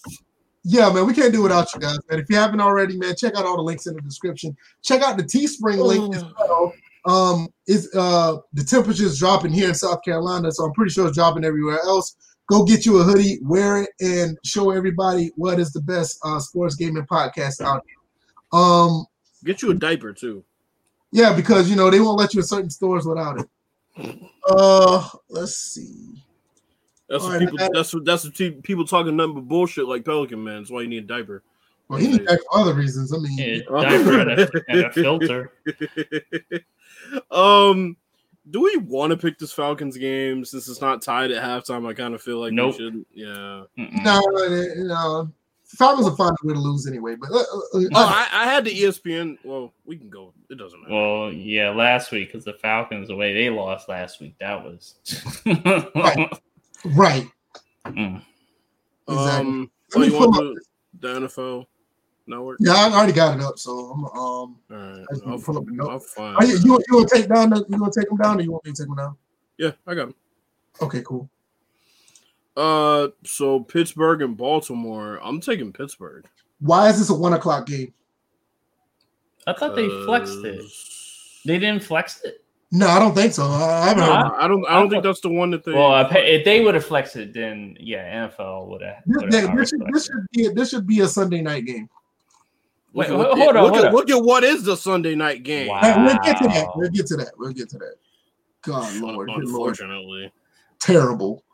yeah, man, we can't do without you guys, man. If you haven't already, man, check out all the links in the description. Check out the Teespring link as well. Um, is uh the temperature is dropping here in South Carolina, so I'm pretty sure it's dropping everywhere else. Go get you a hoodie, wear it, and show everybody what is the best uh, sports gaming podcast out there. Um, get you a diaper too. Yeah, because you know they won't let you in certain stores without it. Uh, let's see. That's what people. That's what that's what people talking nothing but bullshit like Pelican Man. That's why you need a diaper. Well, he needs other reasons. I mean, yeah, diaper and a, <laughs> and a filter. <laughs> um, do we want to pick this Falcons game since it's not tied at halftime? I kind of feel like nope. we shouldn't. Yeah. No, no. Falcons are fine way to lose anyway. But uh, uh, oh, I, I, had the ESPN. Well, we can go. It doesn't matter. Well, yeah, last week because the Falcons the way they lost last week, that was. right. Right. Mm. Exactly. Um, oh, you want the, the NFL network? Yeah, I already got it up, so I'm um. All right, I'll, pull up the note. I'll find. Are you, you, you want to take down? The, you gonna take them down, or you want me to take them down? Yeah, I got them. Okay, cool. Uh, so Pittsburgh and Baltimore. I'm taking Pittsburgh. Why is this a one o'clock game? I thought they flexed it. They didn't flex it. No, I don't think so. I, I, no, I, I don't. I don't think that's the one that they. Well, if they would have flexed it, then yeah, NFL would have. This, this, should, this, should be a, this should be a Sunday night game. Wait, Look at- hold on, Look, hold at, on. look at what is the Sunday night game. Wow. Hey, we'll get to that. We'll get to that. We'll get to that. God, Lord, good Lord, Unfortunately, terrible.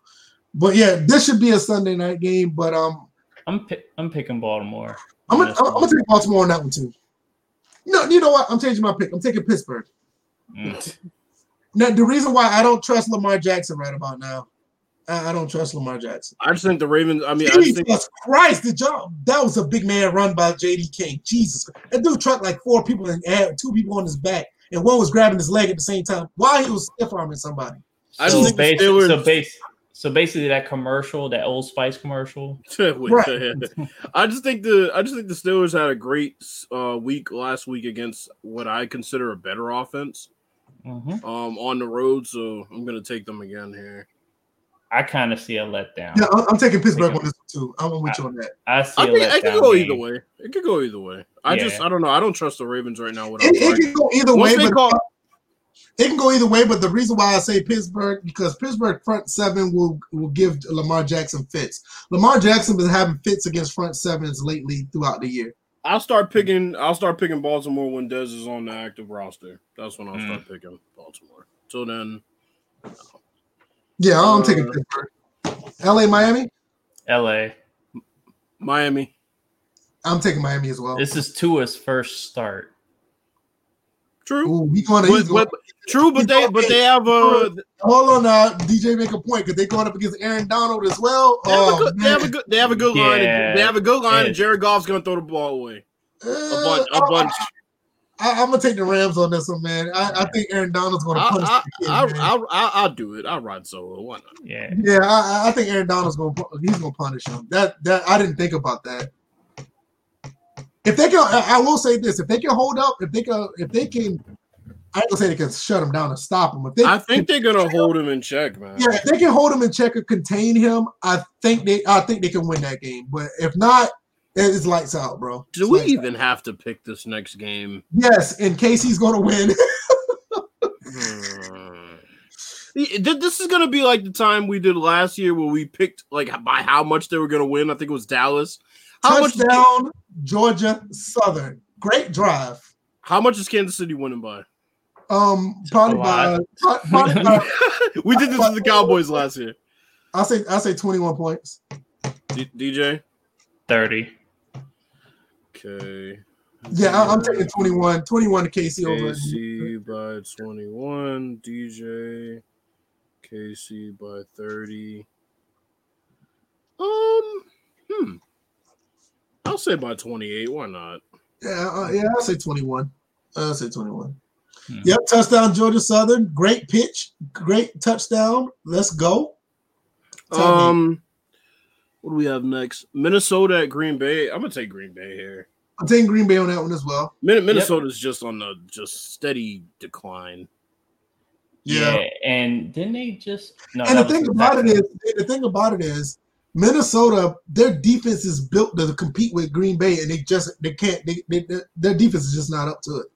But yeah, this should be a Sunday night game. But um, I'm pi- I'm picking Baltimore. I'm gonna, I'm, I'm gonna take Baltimore on that one too. No, you know what? I'm changing my pick. I'm taking Pittsburgh. Mm. <laughs> Now, the reason why I don't trust Lamar Jackson right about now, I, I don't trust Lamar Jackson. I just think the Ravens. I mean, I Jesus think Christ, the job that was a big man run by JD King. Jesus, that dude trucked like four people and had two people on his back, and one was grabbing his leg at the same time while he was stiff arming somebody. I so, just think the basi- Steelers- so, base, so basically that commercial, that Old Spice commercial. <laughs> Right. I just think the I just think the Steelers had a great uh, week last week against what I consider a better offense Mhm. um, on the road. So I'm gonna take them again here. I kind of see a letdown. Yeah, I'm, I'm taking Pittsburgh on this one too. I'm with you on that. I see I a think letdown. it could go game. either way. It could go either way. I Yeah. just I don't know. I don't trust the Ravens right now. Without It, it can go either Once way, they but call- it can go either way. But the reason why I say Pittsburgh because Pittsburgh front seven will will give Lamar Jackson fits. Lamar Jackson has been having fits against front sevens lately throughout the year. I'll start picking. I'll start picking Baltimore when Dez is on the active roster. That's when I'll Mm. start picking Baltimore. Till then, Yeah, I'm Uh, taking Pittsburgh. L.A. Miami. L.A. Miami. I'm taking Miami as well. This is Tua's first start. True. Ooh, he going to, But- he's going, but- true, but they but they have a hold on now. DJ make a point because they going up against Aaron Donald as well. they have, a Oh, good, they have a good they have a good line. Yeah. And, they have a good line, Yeah. and Jared Goff's gonna throw the ball away a Uh, bunch. A I- bunch. I, am gonna take the Rams on this one, man. I, I think Aaron Donald's gonna I, punish I, the kid, I, man. I, I, I'll do it. I'll ride solo. Why not? Yeah. Yeah, I, I think Aaron Donald's gonna he's gonna punish him. That that I didn't think about that. If they can, I will say this: if they can hold up, if they can, if they can, I ain't gonna say they can shut him down and stop him. If they, I think they're gonna hold him in check, man. yeah, if they can hold him in check or contain him, I think they, I think they can win that game. But if not, it's lights out, bro. Do It's we even have to pick this next game? Yes, in case he's gonna win. <laughs> Hmm. This is gonna be like the time we did last year where we picked like by how much they were gonna win. I think it was Dallas. How much? Touchdown, Georgia Southern. Great drive. How much is Kansas City winning by? Um, probably A by, probably by <laughs> we did this to the Cowboys last year. I'll say I'll say 21 points. D- DJ. 30. Okay. Yeah, I, I'm taking 21. 21 to KC over. KC by 21. DJ. KC by 30. Um, hmm. I'll say by 28. Why not? Yeah, uh, yeah, I'll say 21. I'll say 21. Hmm. Yep, touchdown Georgia Southern. Great pitch, great touchdown. Let's go. Tell me. Um, what do we have next? Minnesota at Green Bay. I'm gonna take Green Bay here. I'm taking Green Bay on that one as well. Min- Minnesota's just on the just steady decline. Yeah. Yeah. And didn't they just no? and the thing about it is, the thing about it is, Minnesota, their defense is built to compete with Green Bay, and they just they can't. They, they, their defense is just not up to it.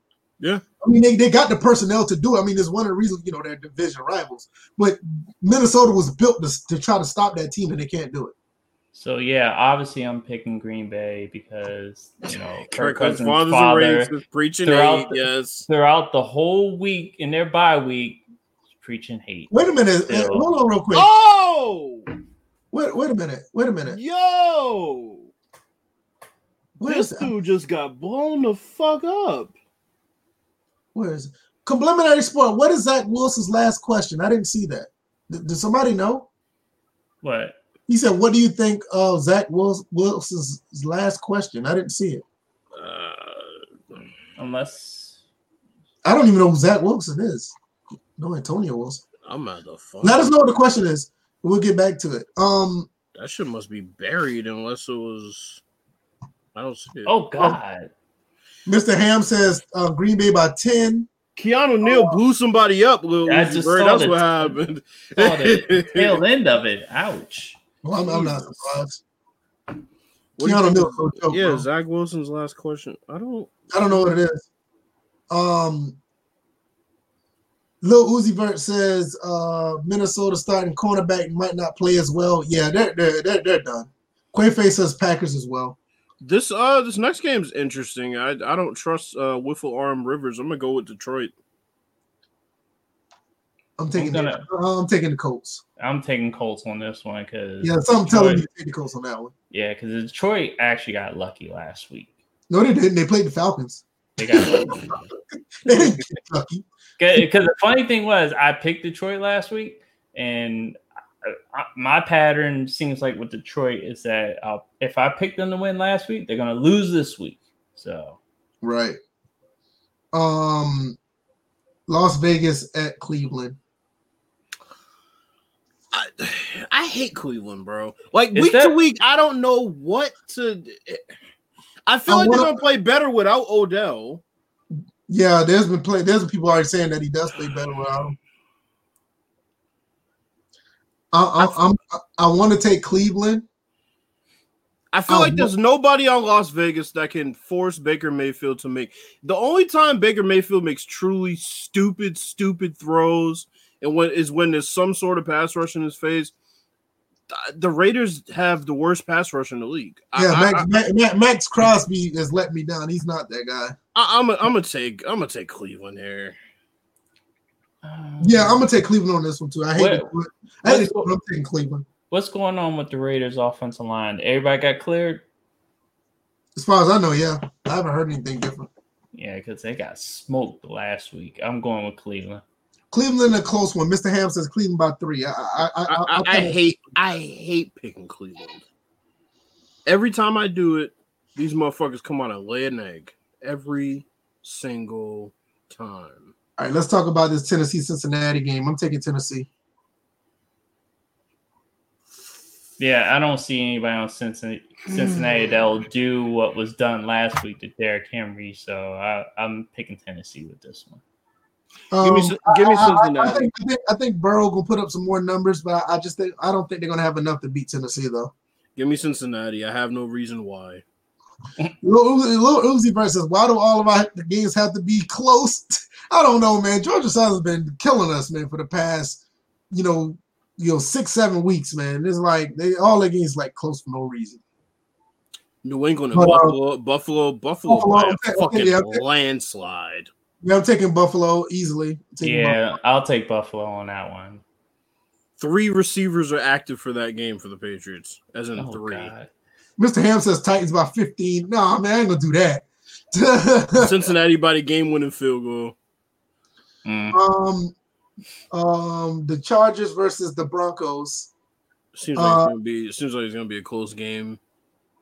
Yeah. I mean, they, they got the personnel to do it. I mean, it's one of the reasons, you know, they're division rivals. But Minnesota was built to, to try to stop that team, and they can't do it. So yeah, obviously I'm picking Green Bay because you know <laughs> Kirk Kirk Cousins' Fathers father and racist, preaching throughout hate. the- Yes. throughout the whole week in their bye week preaching hate. Wait a minute. hold on real quick. Oh, Wait, wait a minute. Wait a minute. yo, Where this is dude just got blown the fuck up. Where is it? Complimentary sport. What is Zach Wilson's last question? I didn't see that. Did, did somebody know? What? He said, "What do you think of Zach Wils- Wilson's last question?" I didn't see it. Uh, Unless I don't even know who Zach Wilson is. No, Antonio Wilson. I'm at the fuck. Let us know what the question is. We'll get back to it. Um, That shit must be buried unless it was. I don't see it. oh god. Mr. Ham says uh, Green Bay by ten. Keanu Neal blew somebody up, Lil I Uzi just Vert. saw That's the- what happened. Saw the <laughs> tail end of it. Ouch. Well, I'm, I'm not surprised. What Keanu think Neal's of- no yeah, bro. Zach Wilson's last question. I don't. I don't know what it is. Um, Lil Uzi Vert says uh, Minnesota starting cornerback might not play as well. Yeah, they're they're they're, they're done. Quayface says Packers as well. This uh this next game is interesting. I I don't trust uh Wiffle Arm Rivers. I'm gonna go with Detroit. I'm taking gonna- the, I'm taking the Colts. I'm taking Colts on this one because Yeah, something telling me take the Colts on that one. Yeah, because Detroit actually got lucky last week. No, they didn't. They played the Falcons. They got lucky. <laughs> They didn't get lucky. Because the funny thing was, I picked Detroit last week, and I, I, my pattern seems like with Detroit is that uh, if I pick them to win last week, they're gonna lose this week. So Right. Um, Las Vegas at Cleveland. I, I hate Cleveland, bro. Like Is week that- to week, I don't know what to. I feel I like they're wanna- gonna play better without Odell. Yeah, there's been play. There's been people already saying that he does play better without him. I, I, I'm, I want to take Cleveland. I feel like there's nobody on Las Vegas that can force Baker Mayfield to make. The only time Baker Mayfield makes truly stupid, stupid throws, and when is when there's some sort of pass rush in his face. The Raiders have the worst pass rush in the league. Yeah, I, Max, Max, Max, Maxx Crosby has let me down. He's not that guy. I, I'm, a, I'm gonna take, I'm gonna take Cleveland here. Yeah, I'm gonna take Cleveland on this one too. I hate What- it. I hate it, but I'm taking Cleveland. what's going on with the Raiders' offensive line? Everybody got cleared. As far as I know, yeah, I haven't heard anything different. Yeah, because they got smoked last week. I'm going with Cleveland. Cleveland a close one. Mr. Ham says Cleveland by three. I I I, I, I, I, I hate, I hate picking Cleveland. Every time I do it, these motherfuckers come on and lay an egg every single time. All right, let's talk about this Tennessee Cincinnati game. I'm taking Tennessee. Yeah, I don't see anybody on Cincinnati, Cincinnati <sighs> that'll do what was done last week to Derrick Henry. So I, I'm picking Tennessee with this one. Give me Um, Cin- give me I- I- I- I, think, I, think, I think Burrow will put up some more numbers, but I, I just think I don't think they're gonna have enough to beat Tennessee though. Give me Cincinnati. I have no reason why. Lil Uzi, Lil Uzi Vert says, "Why do all of our games have to be close?" <laughs> I don't know, man. Georgia Southern has been killing us, man, for the past, you know, you know, six seven weeks, man. It's like they all their games like close for no reason. New England and But, uh, Buffalo, Buffalo, Buffalo, Buffalo, by a okay, okay, fucking yeah, okay. landslide. Yeah, I'm taking Buffalo easily. Taking Yeah, I'll take Buffalo on that one. Three receivers are active for that game for the Patriots, as in Oh, three. God. Mr. Ham says Titans by 15. No, man, I ain't gonna do that. <laughs> Cincinnati by the game winning field goal. Mm. um, um, the Chargers versus the Broncos. Seems like Uh, it's gonna be. Seems like it's gonna be a close game.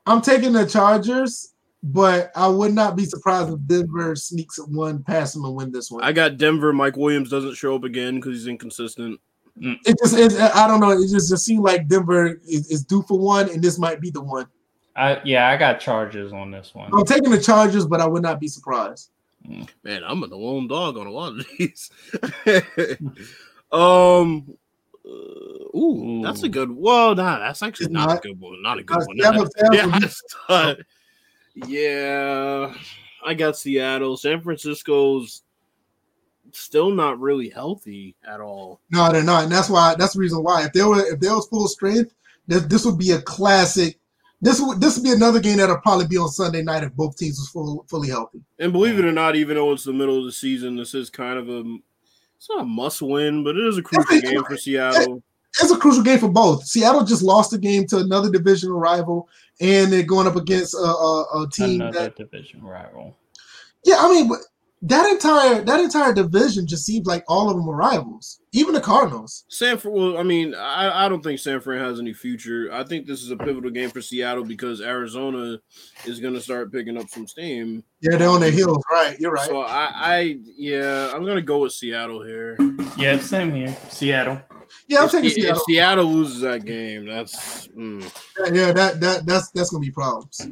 I'm taking the Chargers, but I would not be surprised if Denver sneaks one past them and win this one. I got Denver. Mike Williams doesn't show up again because he's inconsistent. it just, it, I don't know. It just, just seems like Denver is, is due for one, and this might be the one. I yeah, I got Chargers on this one. I'm taking the Chargers, but I would not be surprised. Man, I'm a lone dog on a lot of these. <laughs> um, uh, ooh, that's a good. Well, nah, that's actually not, not. a good one. Not a good one. Seattle- <laughs> Seattle- yeah, it's yeah, I got Seattle. San Francisco's still not really healthy at all. No, they're not, and that's why. That's the reason why. If they were, if they was full strength, this, this would be a classic. This would this would be another game that'll probably be on Sunday night if both teams was full, fully healthy. And believe it or not, even though it's the middle of the season, this is kind of a. It's not a must win, but it is a crucial game for Seattle. It's a crucial game for both. Seattle just lost a game to another divisional rival, and they're going up against a, a, a team Another that. division rival. Yeah, I mean, but that entire that entire division just seems like all of them are rivals. Even the Cardinals. San Fran, well, I mean, I, I don't think San Fran has any future. I think this is a pivotal game for Seattle because Arizona is going to start picking up some steam. Yeah, they're on their heels. Right, you're right. So I, I, yeah, I'm going to go with Seattle here. Yeah, same here. Seattle. yeah, I'm If, taking if Seattle. Seattle loses that game, that's mm. Yeah, that that that's that's gonna be problems.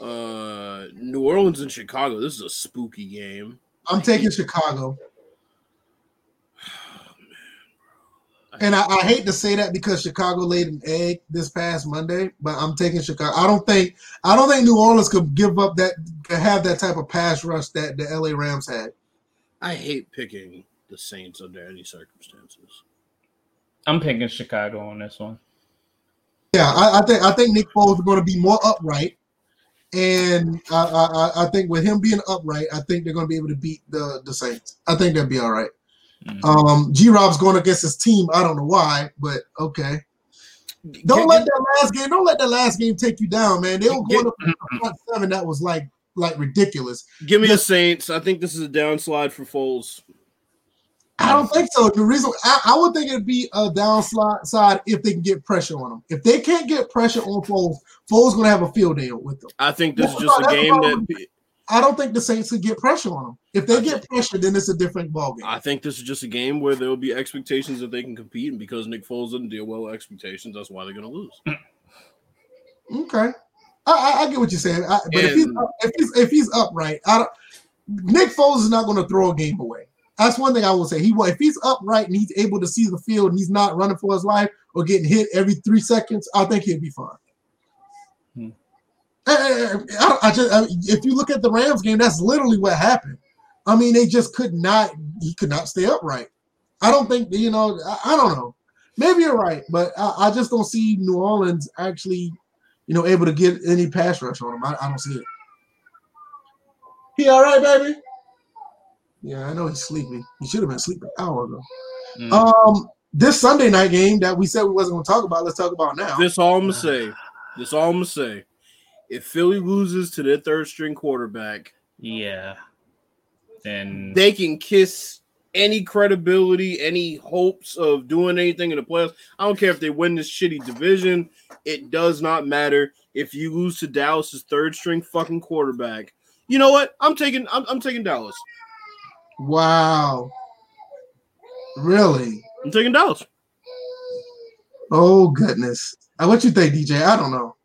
Uh, New Orleans and Chicago. This is a spooky game. I'm taking Chicago. <sighs> And I, I hate to say that because Chicago laid an egg this past Monday, but I'm taking Chicago. I don't think I don't think New Orleans could give up that could have that type of pass rush that the LA Rams had. I hate picking the Saints under any circumstances. I'm picking Chicago on this one. Yeah, I, I think I think Nick Foles is going to be more upright. And I, I, I think with him being upright, I think they're going to be able to beat the the Saints. I think that'd be all right. Mm. Um, G Rob's going against his team. I don't know why, but okay. Don't Get- let that last game. Don't let that last game take you down, man. They were going up the front seven. That was like like ridiculous. Give me the Saints. I think this is a downslide for Foles. I don't think so. The reason I, I would think it'd be a downside side if they can get pressure on them. If they can't get pressure on Foles, Foles gonna have a field day with them. I think this is just a game that I don't think the Saints could get pressure on them. If they get pressure, then it's a different ballgame. I think this is just a game where there will be expectations that they can compete, and because Nick Foles doesn't deal well with expectations, that's why they're going to lose. Okay, I, I, I get what you're saying. I, but if he's up, if he's if he's upright, I don't. Nick Foles is not going to throw a game away. That's one thing I will say. He will if he's upright and he's able to see the field and he's not running for his life or getting hit every three seconds. I think he'll be fine. Hmm. I, I just I, if you look at the Rams game, that's literally what happened. I mean, they just could not. He could not stay upright. I don't think you know. I, I don't know. Maybe you're right, but I, I just don't see New Orleans actually, you know, able to get any pass rush on him. I, I don't see it. He all right, baby? Yeah, I know he's sleepy. He should have been sleeping an hour ago. Mm. Um, this Sunday night game that we said we wasn't going to talk about, let's talk about now. This all I'm gonna say. This all I'm gonna say. If Philly loses to their third string quarterback, yeah. Then they can kiss any credibility, any hopes of doing anything in the playoffs. I don't care if they win this shitty division. It does not matter if you lose to Dallas's third string fucking quarterback. You know what? I'm taking. I'm, I'm taking Dallas. Wow. Really? I'm taking Dallas. Oh goodness. Uh, what you think, DJ? I don't know.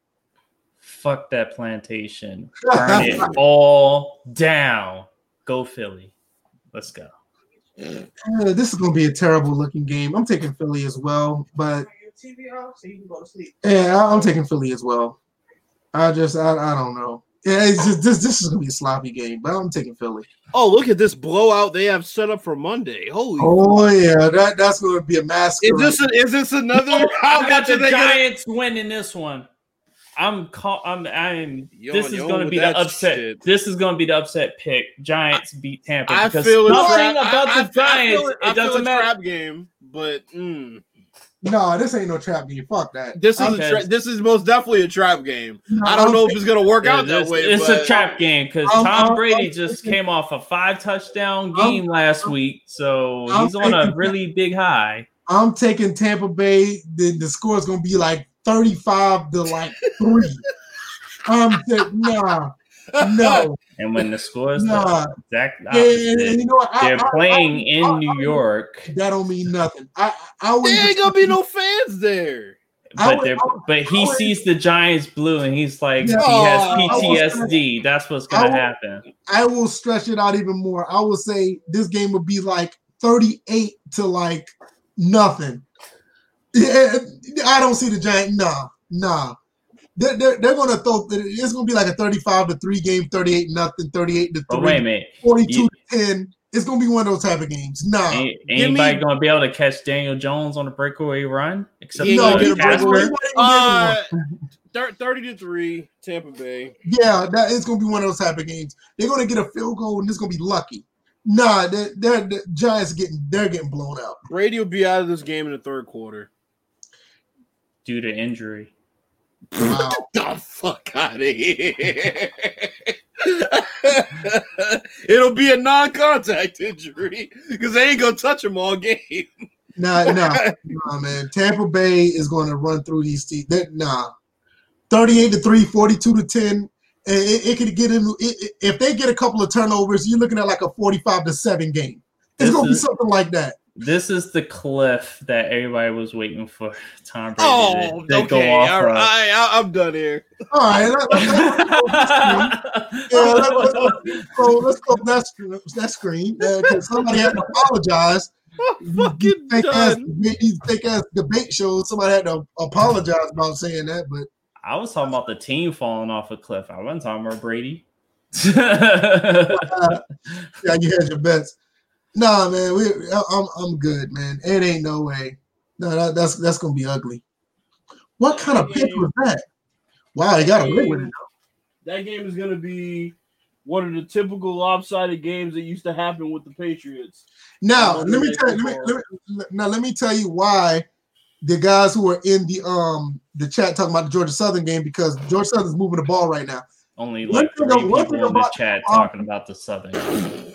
fuck that plantation. <laughs> Burn it all down. Go Philly. Let's go. Uh, this is going to be a terrible looking game. I'm taking Philly as well, but yeah, I- I'm taking Philly as well. I just, I, I don't know. Yeah, it's just this. This is going to be a sloppy game, but I'm taking Philly. Oh, look at this blowout they have set up for Monday. Holy. Oh yeah, that that's going to be a massacre. Is this a, is this another? <laughs> I got the are they gonna- Giants winning this one. I'm call, I'm I'm Yo, this is yo, going to be the upset. shit. This is going to be the upset pick. Giants beat Tampa I because feel it's nothing about I- I- the Giants. it- I It feel doesn't it's matter. Trap game, but mm, no, this ain't no trap game. Fuck that. this is a Okay. tra- this is most definitely a trap game. No, I don't know if it's gonna work out It's, that way. it's but a trap game because I'm- um, Tom I'm- Brady I'm just thinking- came off a five touchdown I'm- game last week, so I'm he's on a thinking- really big high. I'm taking Tampa Bay. The, the score is going to be like 35 to like three. <laughs> I'm t- nah, no, And when the score is the nah. exact Yeah, and, and you know what? They're I- playing I- in I- New I- York, That don't mean nothing. I I there ain't gonna be no fans there. But would- would- but he would- sees the Giants blue and he's like Yeah. he has I was- PTSD. That's what's gonna would- happen. I will stretch it out even more. I will say this game would be like 38 to like nothing. Yeah, <laughs> I don't see the Giants. Nah, nah. They're, they're, they're going to throw. It's going to be like a 35 to three game, 38 nothing, 38 to But wait a three, minute, 42 You- to 10. It's going to be one of those type of games. Nah. ain't, anybody me- gonna be able to catch Daniel Jones on a breakaway run except He ain't no, get a breakaway. Casper? not even getting one. Uh, thirty to three, Tampa Bay. Yeah, that is going to be one of those type of games. They're going to get a field goal and it's going to be lucky. Nah, they're, they're, the Giants getting they're getting blown out. Brady will be out of this game in the third quarter. due to injury. Wow. the fuck out of here. <laughs> It'll be a non-contact injury because they ain't gonna touch him all game. Nah, nah, nah, man. Tampa Bay is going to run through these teams. That- Nah, thirty-eight to three, 42 to ten. It, it, it could get in. It, it- if they get a couple of turnovers, you're looking at like a forty-five to seven game. It's This going to be something like that. This is the cliff that everybody was waiting for Tom Brady Oh, to, to okay. go off all of. I, I'm done here. All right, let, let, let, <laughs> yeah, let, let, let's go. Let's go that screen. That screen because somebody had to apologize. I'm <laughs> fucking Fake ass, these fake ass debate shows. Somebody had to apologize about saying that, but I was talking about the team falling off a cliff. I wasn't talking about Brady. uh, <laughs> yeah, you had your bets. Nah, man, we, I- I'm I'm good, man. It ain't no way. No, that, that's that's gonna be ugly. What kind of pitch was that? Wow, they got away with it. that game is going to be one of the typical lopsided games that used to happen with the Patriots. Now, let me tell you, let me, let me, now let me tell you why the guys who are in the um the chat talking about the Georgia Southern game because Georgia Southern's moving the ball right now. Only One like thing- three one people thing in the about- chat um, talking about the Southern.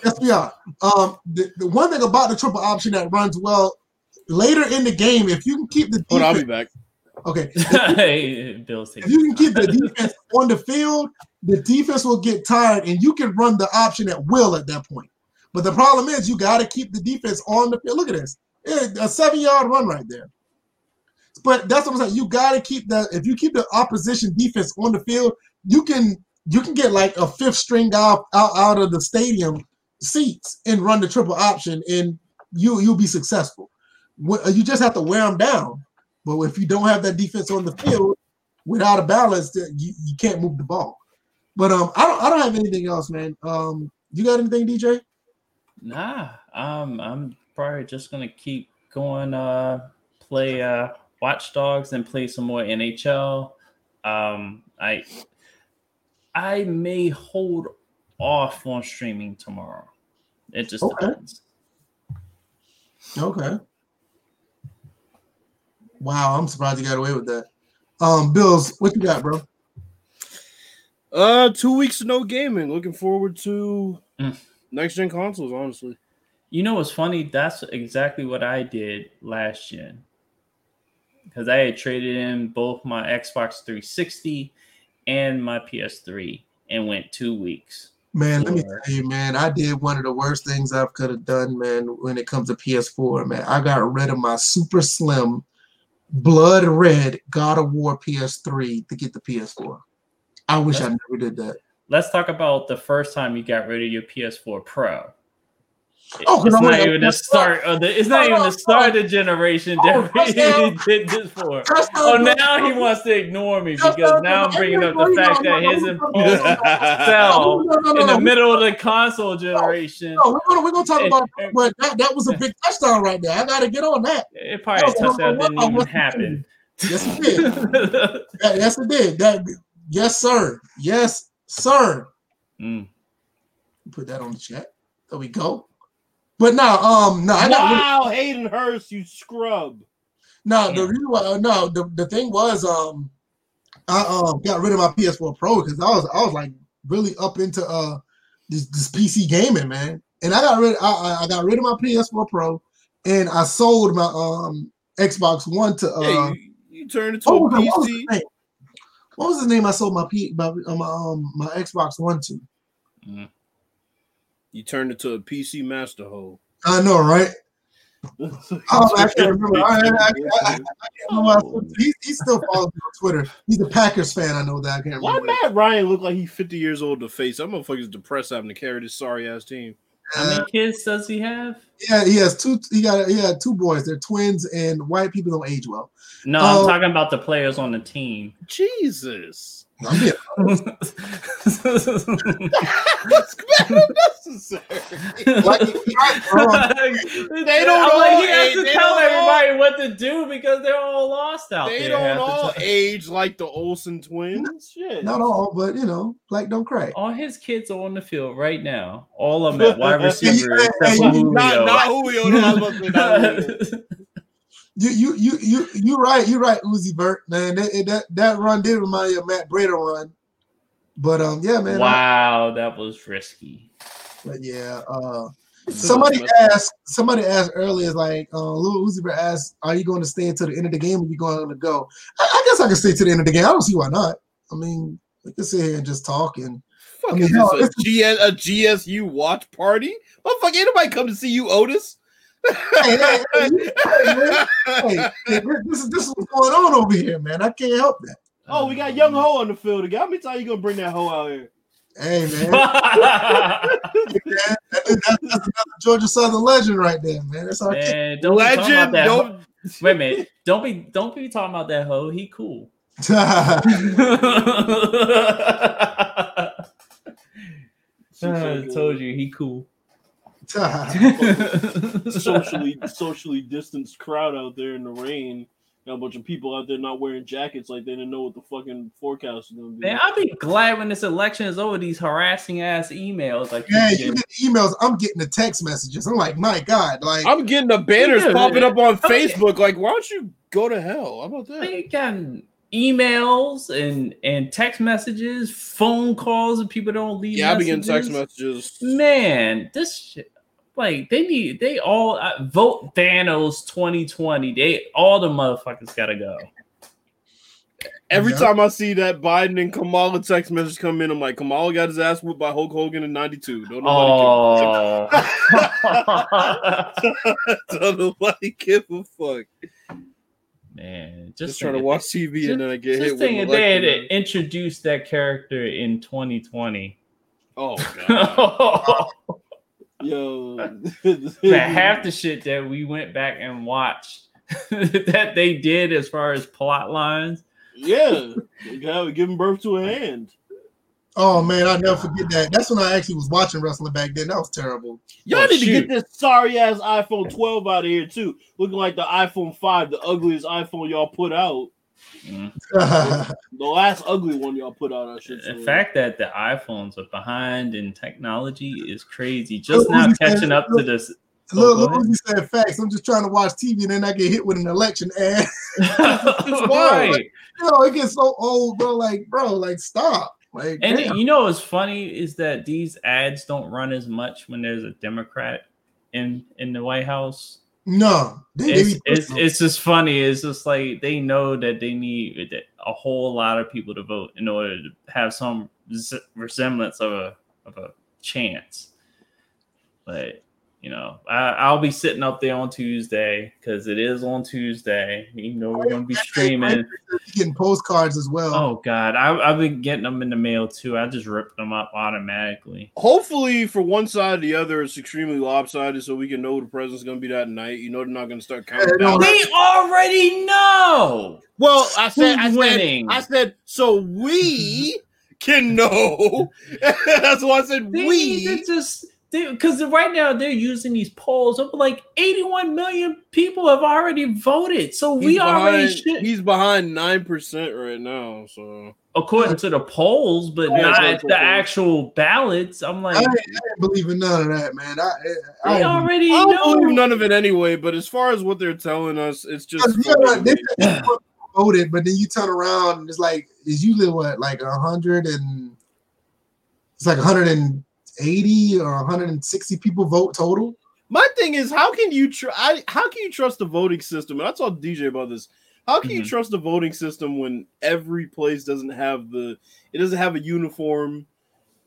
Let's be honest. Um, the, the one thing about the triple option that runs well later in the game, if you can keep the Hold on, I'll be defense, back. okay, <laughs> hey, Bill's if you can keep the <laughs> defense on the field, the defense will get tired, and you can run the option at will at that point. But the problem is, you got to keep the defense on the field. Look at this, Yeah, a seven-yard run right there. But that's what I'm saying. You got to keep the if you keep the opposition defense on the field, you can you can get like a fifth string guy out, out of the stadium seats and run the triple option, and you you'll be successful. You just have to wear them down. But if you don't have that defense on the field without a balance, you, you can't move the ball. But um, I don't I don't have anything else, man. Um, you got anything, DJ? Nah, um, I'm probably just gonna keep going. Uh, play uh, Watch Dogs and play some more NHL. Um, I I may hold off on streaming tomorrow. It just Okay. depends. Okay. Wow, I'm surprised you got away with that. Um, Bills, what you got, bro? Uh, two weeks of no gaming. Looking forward to Mm. next gen consoles. Honestly, You know what's funny? That's exactly what I did last gen. Because I had traded in both my Xbox 360 and my PS3 and went two weeks. Man, let me tell you, man, I did one of the worst things I've could have done, man, when it comes to PS4, man. I got rid of my super slim, blood red God of War PS3 to get the PS4. I wish I never did that. Let's talk about the first time you got rid of your PS4 Pro. Oh, it's not even the start of the. It's not even the start of the generation Oh, that he <laughs> did this for. Oh, now he wants to ignore me because now I'm bringing up the fact that his no, impulse no, fell in the middle of the console generation. No, we're gonna we're gonna talk about but that, that was a big touchdown right there. I gotta get on that. It probably That touchdown didn't even happen. Yes, it did. <laughs> That- yes, it did. That yes, sir. Yes, sir. Mm. Put that on the chat. There we go. But now, um, no, I wow, Hayden Hurst, you scrub. no. The reason why, uh, no, the, the thing was, um, I um got rid of my PS4 Pro because I was I was like really up into uh this, this PC gaming, man. And I got rid I, I- got rid of my PS4 Pro, and I sold my um Xbox One to uh. yeah, you, you turned into what, a was the- what was PC. name? What was the name I sold my P my, uh, my um my Xbox One to? You turned into a PC master hole. I know, right? <laughs> Oh, I can't remember. I, I, I, I, I can't remember. I He, he still follows me on Twitter. He's a Packers fan. I know that. I can't Why remember. Matt Ryan look like he's 50 years old to face? I'm a motherfucker's depressed having to carry this sorry ass team. How Uh, many kids does he have? yeah, he has two. He got. He had two boys. They're twins, and white people don't age well. No, Oh. I'm talking about the players on the team. Jesus. I'm being That's unnecessary. like, right, bro. they don't I'm like, he has age- to they tell don't everybody what to do because they're all lost out They there. don't half the all age like the Olsen twins. Shit. Not all, but you know, like don't crack. All his kids are on the field right now. All of them at wide <laughs> receiver Hey, except for Julio. Not, not Julio. No, I was about to say not Julio. <laughs> You, you, you, you, you right. You right, Uzi Vert, man. That, that that run did remind me of Matt Breida run. But um, yeah, man. I- wow, that was risky. but yeah, uh, somebody asked. Somebody asked earlier, like, uh, Lil Uzi Vert asked, "Are you going to stay until the end of the game, or you going to go?" I, I guess I can stay to the end of the game. I don't see why not. I mean, we can sit here and just talk and Fuck I mean, is hell, this a, GS, a GSU watch party? Motherfucker, ain't nobody come to see you, Otis. Hey, hey, hey, hey, man. hey, hey, this is this is what's going on over here, man. I can't help that. oh, we got young Ho on the field again. How many times you gonna bring that Ho out here? Hey, man. <laughs> That- that- that's, that's another Georgia Southern legend right there, man. That's our kid. Man, don't be talking about Legend, that. don't. Wait a minute. Don't be don't be talking about that hoe. He cool. <laughs> <laughs> I told you he cool. <laughs> socially socially distanced crowd out there in the rain Got a bunch of people out there not wearing jackets like they didn't know what the fucking forecast was gonna be. Man, I'll be glad when this election is over. These harassing ass emails, like yeah, you get emails. I'm getting the text messages. I'm like, my god, like I'm getting the banners Yeah, popping up on I mean- Facebook. Like, why don't you go to hell? How about that? they got emails and and text messages, phone calls, and people don't leave. Yeah, I be getting text messages. messages. Man, this shit, like they need they all uh, vote Thanos 2020. They all the motherfuckers gotta go. Every Yeah. time I see that Biden and Kamala text message come in, I'm like, Kamala got his ass whooped by Hulk Hogan in '92. Don't nobody Oh care. <laughs> Don't nobody give a fuck. man, Just, just, trying to think- watch TV and then I get Just hit with think an they had election. introduced that character in 2020 Oh <laughs> god, <laughs> yo, <laughs> Man, half the shit that we went back and watched <laughs> that they did as far as plot lines. yeah, <laughs> yeah, giving birth to a hand. oh man, I never forget that. That's when I actually was watching wrestling back then. That was terrible. Y'all Oh, need to get this sorry ass iPhone 12 out of here too. Looking like the iPhone 5, the ugliest iPhone y'all put out. Mm. The last ugly one y'all put out, I should say. The fact that the iPhones are behind in technology is crazy. Just Well, now catching up to this. Look, look, ahead. you said facts. I'm just trying to watch TV and then I get hit with an election ad. right. You know, it gets so old, bro. Like, bro, like stop. Like, And damn. you know what's funny is that these ads don't run as much when there's a Democrat in in the White House. No, they, they It's be it's, it's just funny. It's just like they know that they need a whole lot of people to vote in order to have some resemblance of a of a chance. But you know, I, I'll be sitting up there on Tuesday because it is on Tuesday. You know, we're gonna be streaming. <laughs> getting postcards as well. Oh God, I, I've been getting them in the mail too. I just ripped them up automatically. Hopefully, for one side or the other, it's extremely lopsided, so we can know the president's going to be that night. You know, they're not going to start counting Yeah, down. We already know. Well, I said, I said, winning? I said, so we <laughs> can know. <laughs> That's why I said They we. need to just because right now they're using these polls of like 81 million people have already voted. So we He's already behind, should, He's behind nine percent right now. So according to the polls, but Yeah, not according the the actual ballots. I'm I, like, ain't, I ain't believe in none of that, man. I, I, I already I know. don't believe none of it anyway. But as far as what they're telling us, it's just. Because, you know, fucking- they said people voted, but then you turn around and it's like it's usually what like a hundred and it's like 180 or 160 people vote total. My thing is, how can you tr- I, How can you trust the voting system? And I told DJ about this. How can you Mhm. trust the voting system when every place doesn't have the? It doesn't have a uniform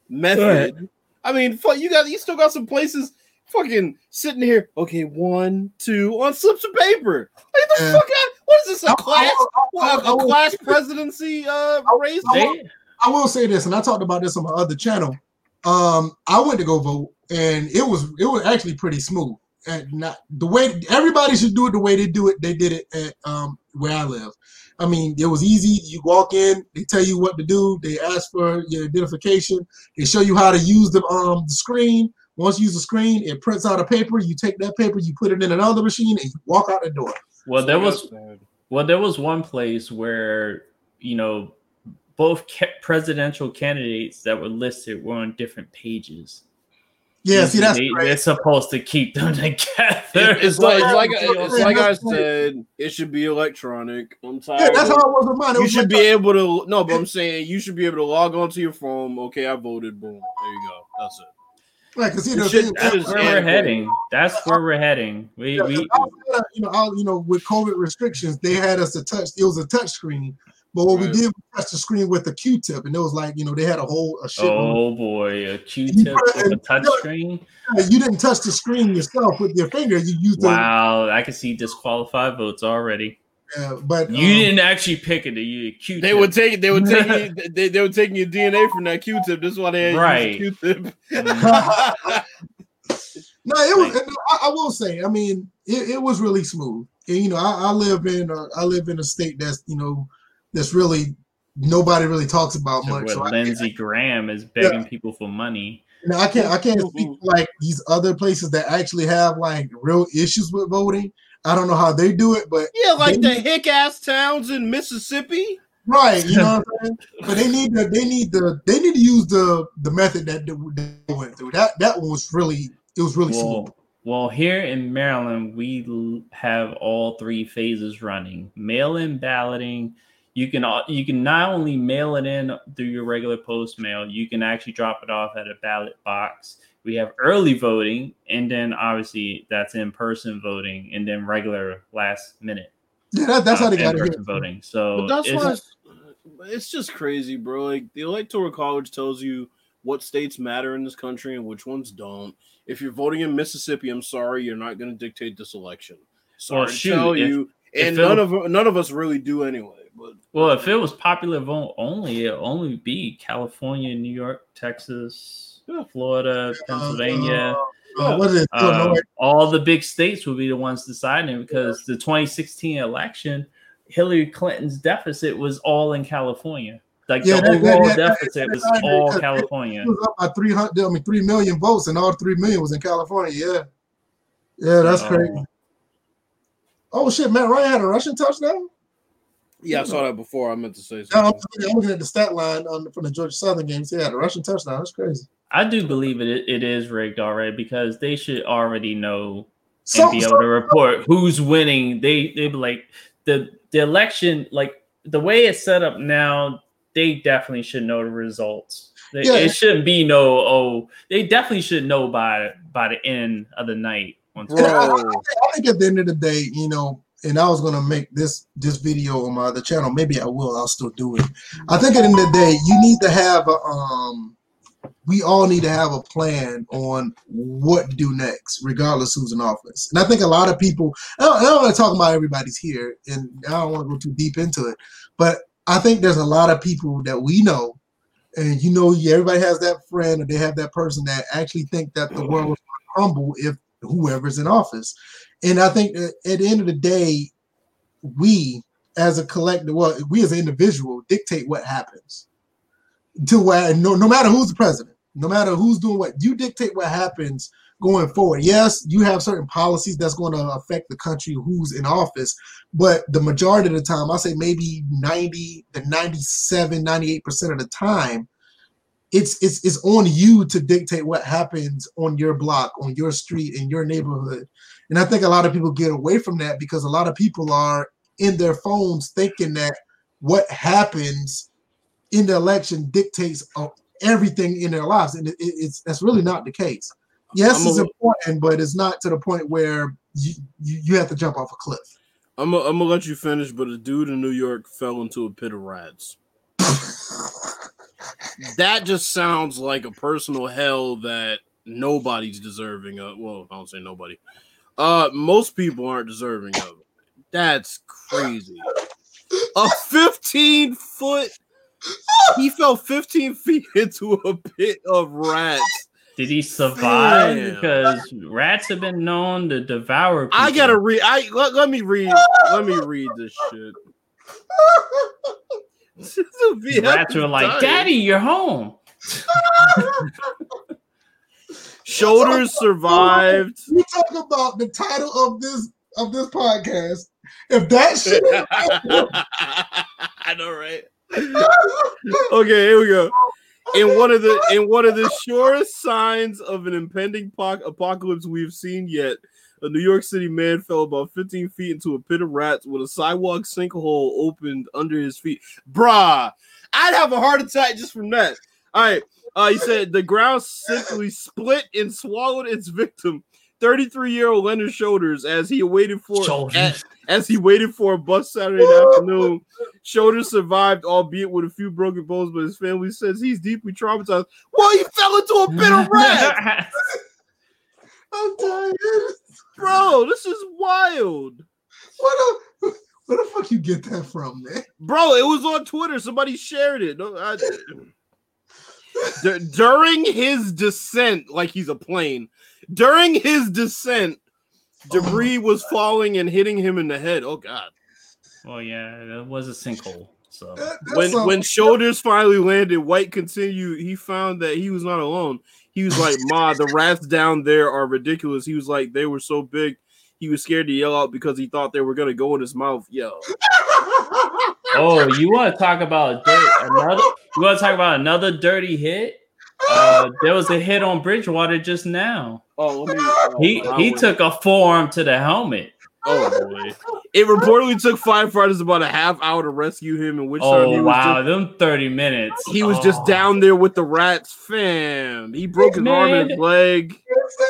method. I mean, fuck, you got you still got some places fucking sitting here. Okay, one, two, on slips of paper. Like the Yeah. fuck out. What is this? I- A class? I- What, I- a I- class presidency uh race? I- They, I will say this, and I talked about this on my other channel. Um, I went to go vote, and it was it was actually pretty smooth. And not the way everybody should do it the way they do it. They did it at um where I live. I mean, it was easy. You walk in, they tell you what to do. They ask for your identification. They show you how to use the um the screen. Once you use the screen, it prints out a paper. You take that paper, you put it in another machine, and you walk out the door. well, there was bad. Well, there was one place where you know both ca- presidential candidates that were listed were on different pages. Yeah, see that's they, great. they're supposed to keep them <laughs> together. It- it's like, it's like, Yeah, it's like I said. It should be electronic. I'm tired. Yeah, that's how it was with mine. It you was should like be able to no, but I'm saying you should be able to log onto your phone. Okay, I voted. Boom. There you go. That's it. Like, 'cause see, It the should- That's where we're antiquated. heading. That's where we're heading. We Yeah, we 'cause outside you know, out, you know, with COVID restrictions, they had us to touch. It was a touch screen, but what we did was touch the screen with a Q-tip, and it was like, you know, they had a whole a shit. oh boy, a Q-tip with a touch screen. You didn't touch the screen yourself with your finger. You used Wow, I can see disqualified votes already. the, uh, but You um, didn't actually pick it. You Q-tip. They would take they would take <laughs> you, they, they were taking your DNA from that Q-tip. This is why they had Right. used a Q-tip. <laughs> No, it was. I, I will say, I mean, it, it was really smooth. And, you know, I, I live in a, I live in a state that's you know that's really nobody really talks about So much. where So Lindsey Graham is begging people for money. you know, I can't I can't speak like these other places that actually have like real issues with voting. I don't know how they do it, but Yeah, like they- the hick ass towns in Mississippi. right, you know what I'm <laughs> saying. But they need to they need the they need to use the the method that they went through. That that one was really it was really smooth. Well, well, here in Maryland, we have all three phases running: mail-in balloting. You can you can not only mail it in through your regular post mail, you can actually drop it off at a ballot box. We have early voting, and then obviously that's in person voting, and then regular last minute Yeah, that, that's how they got in-person it. voting. So But that's it's- why it's, it's just crazy, bro. Like the electoral college tells you what states matter in this country and which ones don't. If you're voting in Mississippi, I'm sorry, you're not going to dictate this election. Sorry Well, to tell if- you, if and none of none of us really do anyway. Well, if it was popular vote only, it only be California, New York, Texas, Florida, Pennsylvania. Uh, what is it? Uh, all the big states would be the ones deciding because the 2016 election, Hillary Clinton's deficit was all in California. Like Yeah, the overall that- that- deficit was that- all that- California. It was up by three hundred. I mean, three million votes, and all three million was in California. Yeah, yeah, that's So, crazy. Oh shit, Matt Ryan had a rushing touchdown. Yeah, I saw that before. I meant to say No, I'm, something. I'm looking at the stat line on from the Georgia Southern games. He had a rushing touchdown. That's crazy. I do believe it. It is rigged already because they should already know So, and be able so to report who's winning. They they like the the election, like the way it's set up now. They definitely should know the results. They- Yeah. It shouldn't be no oh. They definitely should know by by the end of the night. I, I- Bro. I think at the end of the day, you know, and I was gonna make this this video on my other channel. Maybe I will. I'll still do it. I think at the end of the day, you need to have a um. We all need to have a plan on what to do next, regardless who's in office. And I think a lot of people. I don't, I don't want to talk about everybody's here, and I don't want to go too deep into it. But I think there's a lot of people that we know, and you know, everybody has that friend or they have that person that actually think that the world is crumble if whoever's in office. And I think that at the end of the day, we as a collective, well, we as an individual dictate what happens. To where no, no matter who's the president, no matter who's doing what, you dictate what happens going forward. Yes, you have certain policies that's going to affect the country who's in office, but the majority of the time, I say maybe 90 to 97, 98% of the time, it's it's it's on you to dictate what happens on your block, on your street, in your neighborhood. And I think a lot of people get away from that because a lot of people are in their phones thinking that what happens in the election dictates uh, everything in their lives, and it, it- it's that's really not the case. Yes, it's important, but it's not to the point where you you, you have to jump off a cliff. I'm gonna I'm gonna let you finish, but a dude in New York fell into a pit of rats. <laughs> That just sounds like a personal hell that nobody's deserving of. Well, I don't say nobody. Uh, most people aren't deserving of. it. That's crazy. A 15 foot. He fell 15 feet <laughs> into a pit of rats. Did he survive? Damn. Because rats have been known to devour. People. I gotta read. I let, let me read. Let me read this shit. Rats were like, "Daddy, you're home." <laughs> Shoulders survived. We talk about the title of this of this podcast. If that <laughs> shit, I know, right? <laughs> Okay, here we go. In one of the in one of the surest signs of an impending po- apocalypse we've seen yet, a New York City man fell about 15 feet into a pit of rats with a sidewalk sinkhole opened under his feet. Bruh, I'd have a heart attack just from that. All right. Uh, he said the ground simply split and swallowed its victim, 33 year old Leonard Shoulders, as he awaited for as, as he waited for a bus Saturday afternoon. Shoulders survived, albeit with a few broken bones, but his family says he's deeply traumatized. Well, he fell into a pit of <laughs> rats, <laughs> I'm tired. bro. This is wild, What the, where the fuck you get that from, man? bro. It was on Twitter. Somebody shared it. I- D- during his descent, like he's a plane. During his descent, oh debris was falling and hitting him in the head. Oh God. Oh yeah, it was a sinkhole. So That- when some- when shoulders finally landed, White continued. He found that he was not alone. He was like, "Ma, the rats down there are ridiculous." He was like, "They were so big, he was scared to yell out because he thought they were gonna go in his mouth. Yo, <laughs> Oh, you want to talk about dirt, another? You want to talk about another dirty hit? Uh, there was a hit on Bridgewater just now. oh let me. oh, He he took a forearm to the helmet. Oh, oh boy! <laughs> It reportedly took firefighters about a half hour to rescue him, in which time oh, he Oh was wow, just, them thirty minutes. he was just Oh. down there with the rats. Fam, he broke his arm and his leg.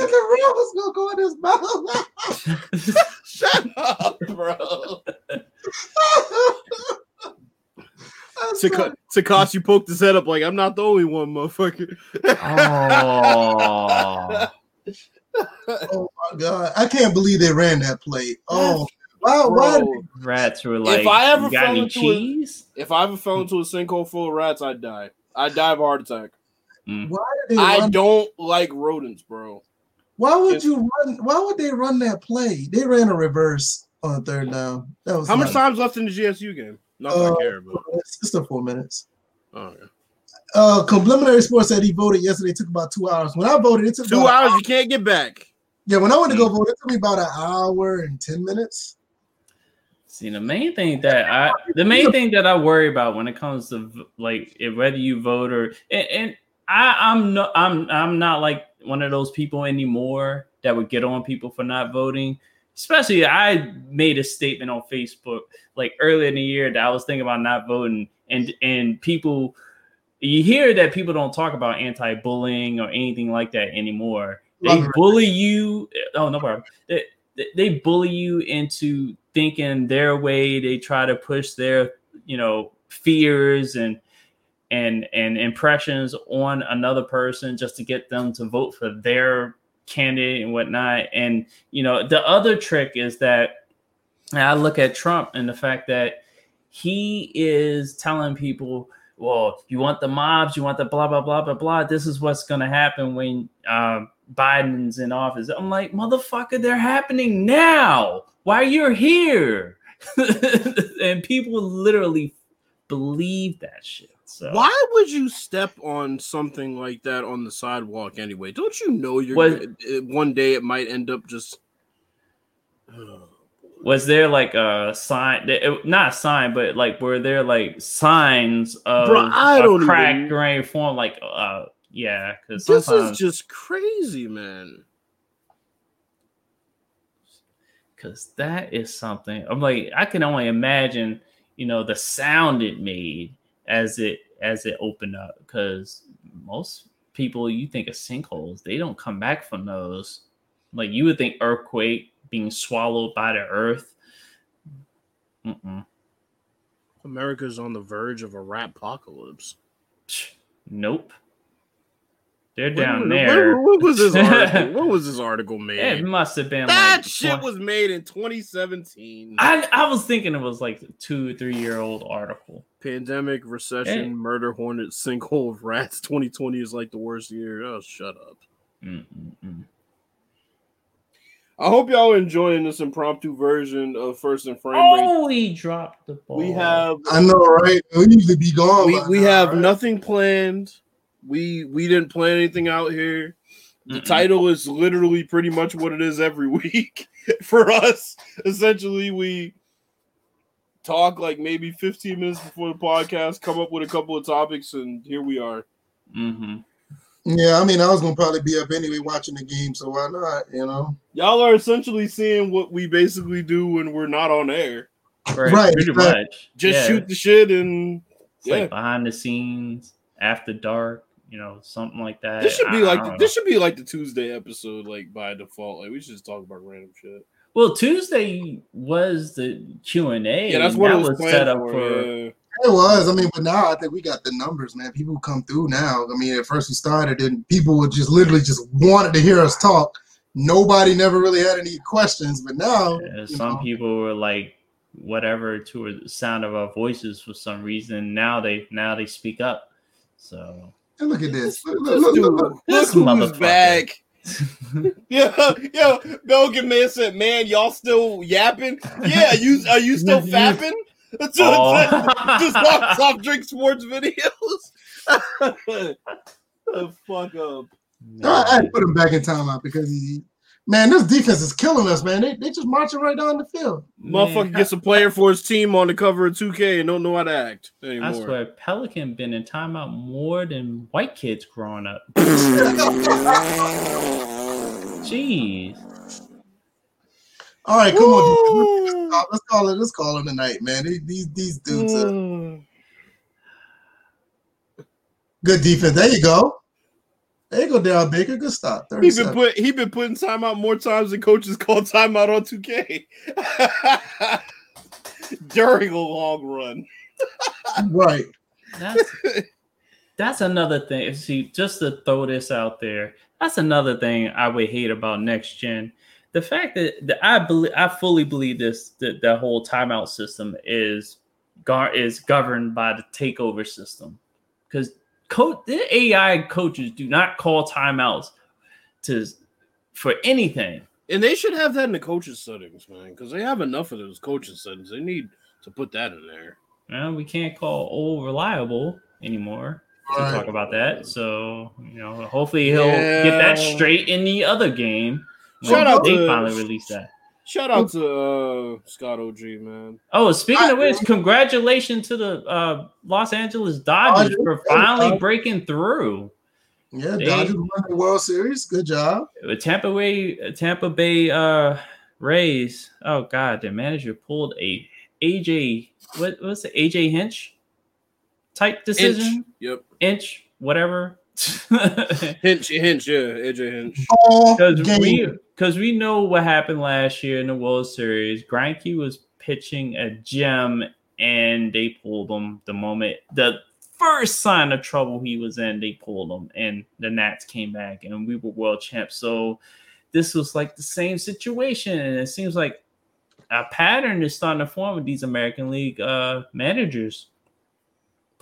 The real was gonna go in his mouth. <laughs> <laughs> Shut up, bro. That's Taka- Takashi poked his head up like I'm not the only one, motherfucker. Oh, Oh my god, I can't believe they ran that play. Oh, why? why Bro, rats were like, I ever "You got fell any into a- cheese?" if I ever fell into a sinkhole full of rats, I'd die. I'd die of a heart attack. Mm. why did they I run? don't like rodents, bro. Why would If- you run? Why would they run that play? They ran a reverse on third down. That was How much time's left in the GSU game? Not that I Uh, care, but It's still four minutes. oh, okay. Uh, Complimentary Sports said he voted yesterday. It took about two hours. When I voted, it took two about, hours you can't get back. Yeah, when I went to go vote, it took me about an hour and ten minutes. See, the main thing that I, the main thing that I worry about when it comes to like whether you vote or, and, and I, I'm no, I'm, I'm not like one of those people anymore that would get on people for not voting. Especially, I made a statement on Facebook like earlier in the year that I was thinking about not voting, and and people, you hear that people don't talk about anti-bullying or anything like that anymore. They bully you. Oh no problem. They, they- they bully you into thinking their way. They try to push their you know fears and and and impressions on another person just to get them to vote for their candidate and whatnot. And you know the other trick is that I look at Trump and the fact that he is telling people, well, you want the mobs, you want the blah blah blah blah blah. This is what's going to happen when um, Biden's in office. I'm like, motherfucker, they're happening now. Why you're here? <laughs> and people literally believe that shit. So Why would you step on something like that on the sidewalk anyway? Don't you know you're gonna- one day it might end up just. <sighs> was there like a sign? Not a sign, but like were there like signs of Bro, I a don't crack even- grain form? Like, uh, yeah, because This sometimes is just crazy, man. because that is something I'm like I can only imagine you know the sound it made as it as it opened up because most people you think of sinkholes they don't come back from those like you would think earthquake being swallowed by the earth Mm-mm. America's on the verge of a rat apocalypse. Nope they're down there when was this article? <laughs> when was this article made? it must have been that like shit was made in 2017. I, I was thinking it was like a two three year old article Pandemic, recession, Hey. murder, hornet, sinkhole of rats. <laughs> 2020 is like the worst year. Oh, shut up. Mm-mm-mm. I hope y'all are enjoying this impromptu version of First and Frame Rate. Oh, he dropped the ball. We have I know, right? We usually be gone. we, we now, have right? nothing planned. We we didn't plan anything out here. The Mm-mm. title is literally pretty much what it is every <laughs> week for us. Essentially, we talk like maybe 15 minutes before the podcast, come up with a couple of topics, and here we are. Mhm. Yeah, I mean, I was gonna probably be up anyway watching the game, so why not? You know, Y'all are essentially seeing what we basically do when we're not on air. Right, Right, pretty right. much. Just Yeah. shoot the shit and It's yeah. like behind the scenes, after dark, you know, something like that. This should be I- I like don't this should be like the Tuesday episode, like by default. Like we should just talk about random shit. Well, Tuesday was the Q and A. Yeah, that's what that it was, was set up for. for. yeah. It was. I mean, but now I think we got the numbers, man. People come through now. I mean, at first we started, and people would just literally just wanted to hear us talk. Nobody never really had any questions, but now Yeah, some know, people were like whatever to the sound of our voices for some reason. Now they now they speak up. So and look at this. Look, This look, dude, look, look, look This who's motherfucker. back. Yeah, yeah. Belgian man said, "Man, y'all still yapping? Yeah, you are you still <laughs> fapping? To, Oh. to stop, stop drink sports videos. <laughs> the fuck up. I, I put him back in timeout because he Man, this defense is killing us, man. They they just marching right down the field. Motherfucker gets a player for his team on the cover of 2K and don't know how to act anymore. I swear, Pelican been in timeout more than white kids growing up. <laughs> Jeez. All right, come on. Let's, let's call it. Let's call it a night, man. These these, these dudes are Mm. good defense. There you go. There you go, Daryl Baker. Good stop. He been put he been putting timeout more times than coaches call timeout on 2K <laughs> during a long run. right. That's that's another thing. See, just to throw this out there, that's another thing I would hate about next gen. The fact that, that I believe I fully believe this that the whole timeout system is gar- is governed by the takeover system. Because co- the AI coaches do not call timeouts to for anything. And they should have that in the coaches settings, man, because they have enough of those coaches settings. They need to put that in there. Well, we can't call old reliable anymore. to Right. talk about that. So you know, hopefully he'll get that straight in the other game. When Shout out they to- finally release that. Shout out to uh, Scott OG, man. Oh, speaking I- of which, congratulations to the uh, Los Angeles Dodgers Dodgers, for finally Dodgers. breaking through. Yeah, They- Dodgers won the World Series. Good job. Tampa Bay, Tampa Bay uh, Rays. Oh God, the manager pulled a AJ. What was it? AJ Hinch type decision. Yep. Inch, whatever. <laughs> Hinch, Hinch, yeah, AJ Hinch. Because we because we know what happened last year in the World Series. Greinke was pitching a gem, and they pulled him the moment the first sign of trouble he was in. They pulled him, and the Nats came back, and we were world champs. So this was like the same situation, and it seems like a pattern is starting to form with these American League uh, managers.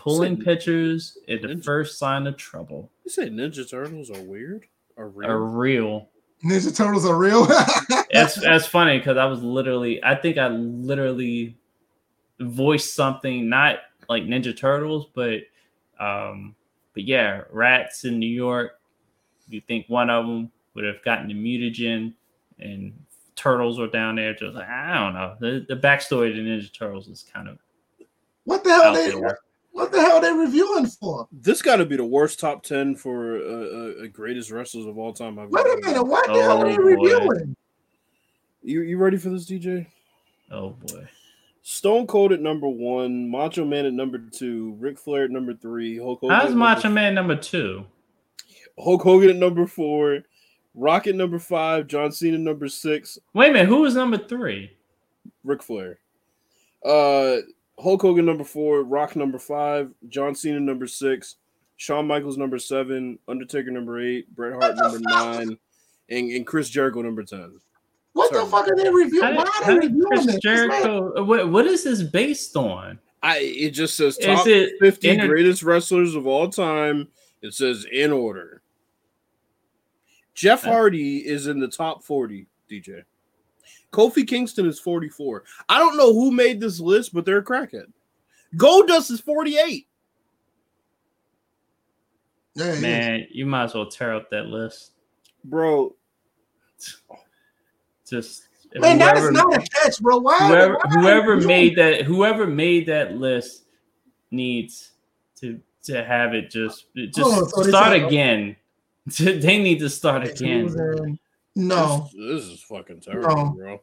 Pulling Sitting- pitchers at the Ninja. first sign of trouble. You say Ninja Turtles are weird? Are real? Are real Ninja Turtles are real. <laughs> that's that's funny because I was literally I think I literally voiced something not like Ninja Turtles, but um but yeah, rats in New York. You think one of them would have gotten the mutagen and turtles were down there just like I don't know. The the backstory to Ninja Turtles is kind of what the hell out they there. What the hell are they reviewing for? This got to be the worst top ten for uh, uh, greatest wrestlers of all time. I've Wait a minute, what the hell are they Oh, boy. reviewing? You you ready for this, DJ? Oh boy. Stone Cold at number one, Macho Man at number two, Ric Flair at number three, Hulk Hogan. How's at Macho number, Man number two? Hulk Hogan at number four, Rock at number five, John Cena number six, Wait a minute, who was number three? Ric Flair. Uh, Hulk Hogan number four, Rock number five, John Cena number six, Shawn Michaels number seven, Undertaker number eight, Bret Hart number nine, and, and Chris Jericho number ten. What the fuck are they reviewing? Why are they did reviewing Chris this? This Jericho? What, what is this based on? I it just says top it fifty inter- greatest wrestlers of all time. It says in order. Jeff Uh, Hardy is in the top 40, DJ. Kofi Kingston is 44. I don't know who made this list, but they're a crackhead. Goldust is 48. Yeah, yeah. Man, you might as well tear up that list. Bro, Just Man, that is not a catch, bro. Why? whoever why whoever reviewing made that whoever made that list needs to to have it just just Oh, so start again. <laughs> they need to start it? again. No, this, this is fucking terrible, No. bro.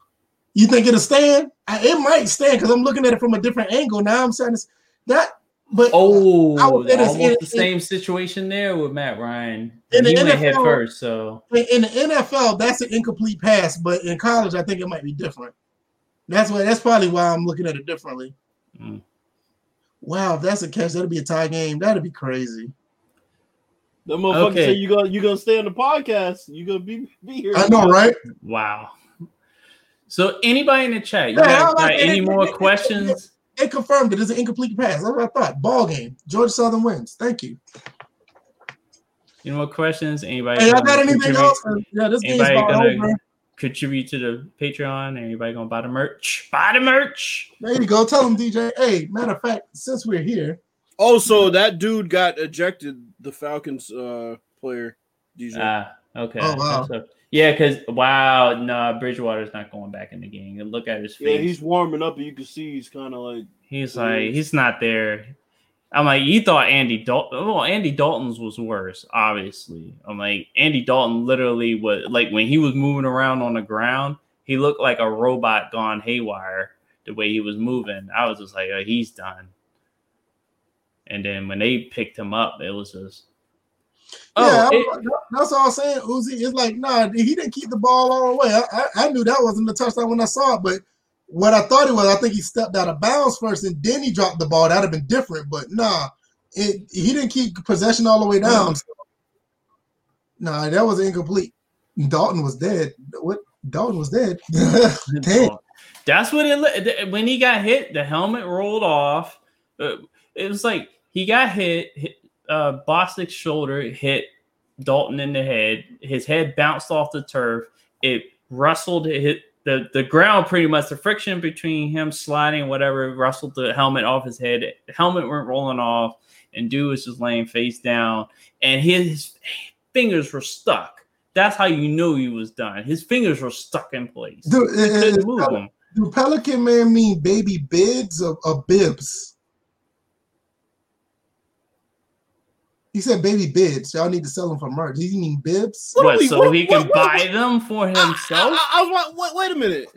you think it'll stand? I, it might stand because I'm looking at it from a different angle. Now I'm saying this, that, but Oh, I would almost in- the in- same situation there with Matt Ryan. In the he went head NFL first, so in, in the NFL, that's an incomplete pass. But in college, I think it might be different. That's why. That's probably why I'm looking at it differently. Mm. Wow, if that's a catch, that'd be a tie game. That'd be crazy. The motherfucker Okay. say you gonna you gonna stay on the podcast. You gonna be be here. I know, right? wow. So anybody in the chat, you Yeah, guys I was got like, any it- more it- it- questions? It confirmed it is an incomplete pass. That's what I thought. Ball game. Georgia Southern wins. Thank you. Any more questions? Anybody? Hey, I got anything contribute- else? Yeah, this game's Anybody about gonna over. contribute to the Patreon? Anybody gonna buy the merch? Buy the merch. There you go. Tell them, DJ. Hey, matter of fact, since we're here, Also, that dude got ejected, the Falcons uh player, DJ. Ah, Okay. Oh, wow. So- yeah, because wow, no, Bridgewater's not going back in the game. And look at his face. Yeah, he's warming up, and you can see he's kind of like He's like, he's not there. I'm like, you thought Andy Dalton? Well, Andy Dalton's was worse, obviously. I'm like, Andy Dalton literally was like when he was moving around on the ground, he looked like a robot gone haywire the way he was moving. I was just like, oh, he's done. And then when they picked him up, it was just, oh, yeah, oh, I- it- that's all I'm saying. Uzi is like, nah, he didn't keep the ball all the way. I, I, I knew that wasn't the touchdown when I saw it, but what I thought it was, I think he stepped out of bounds first and then he dropped the ball. That'd have been different, but nah, it, he didn't keep possession all the way down. So, nah, that was incomplete. Dalton was dead. What? Dalton was dead. <laughs> Damn. That's what it looked when he got hit. The helmet rolled off. Uh, It was like he got hit. hit uh, Bostic's shoulder hit Dalton in the head. His head bounced off the turf. It rustled. It hit the the ground. Pretty much the friction between him sliding, whatever, rustled the helmet off his head. The helmet went rolling off, and dude was just laying face down, and his fingers were stuck. That's how you knew he was done. His fingers were stuck in place. Dude, He it- it- couldn't move do Pelican Man mean baby bids or, or bibs? He said baby bibs. Y'all need to sell them for merch. Does he mean bibs? What What, we- so what- he what- can what- buy them for himself? I, I, I was like, wait, wait a minute.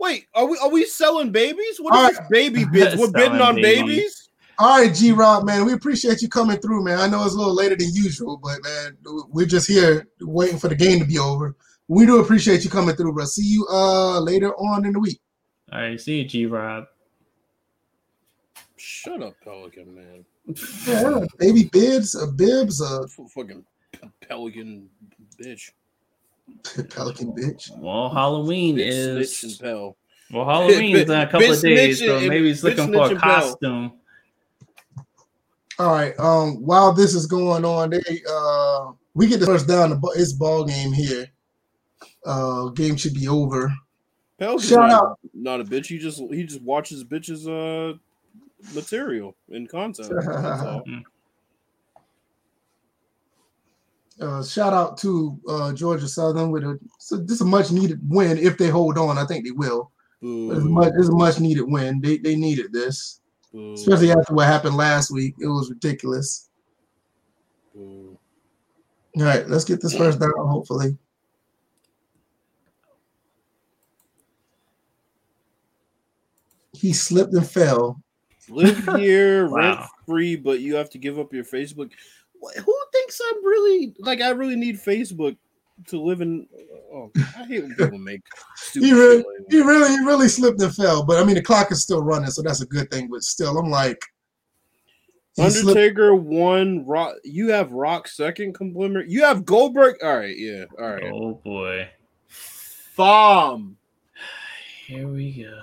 Wait, are we are we selling babies? What is All this baby <laughs> bibs? We're bidding on babies. babies. All right, G Rob, man, we appreciate you coming through, man. I know it's a little later than usual, but man, we're just here waiting for the game to be over. We do appreciate you coming through, bro. See you uh later on in the week. All right, see you, G Rob. Shut up, Pelican man. Yeah, baby bibs, uh, bibs, a fucking pelican bitch. <laughs> pelican bitch. Well, Halloween Bitch, snitch and is pel. well, Halloween's <laughs> in a couple Bitch of days, snitch so and- maybe he's bitch looking for a and bell. costume. All right. Um, while this is going on, they uh we get the first down. The ball, it's ball game here. Uh, game should be over. Pelican's Shout not, out. not a bitch. He just he just watches bitches uh material and content. <laughs> Uh, shout out to uh, Georgia Southern with a so this is a much needed win if they hold on. I think they will. But It's a much, it's a much needed win. They they needed this, boo, especially after what happened last week. It was ridiculous. boo. All right, let's get this first down. Hopefully, he slipped and fell. Live <laughs> here Wow. rent free, but you have to give up your Facebook. Who thinks I'm really like I really need Facebook to live in? Oh, I hate when people make <laughs> stupid He really, he really, he really slipped and fell. But I mean, the clock is still running, so that's a good thing. But still, I'm like, Undertaker one, Rock. You have Rock second compliment. You have Goldberg. All right, yeah, all right. Oh boy, Thom. here we go.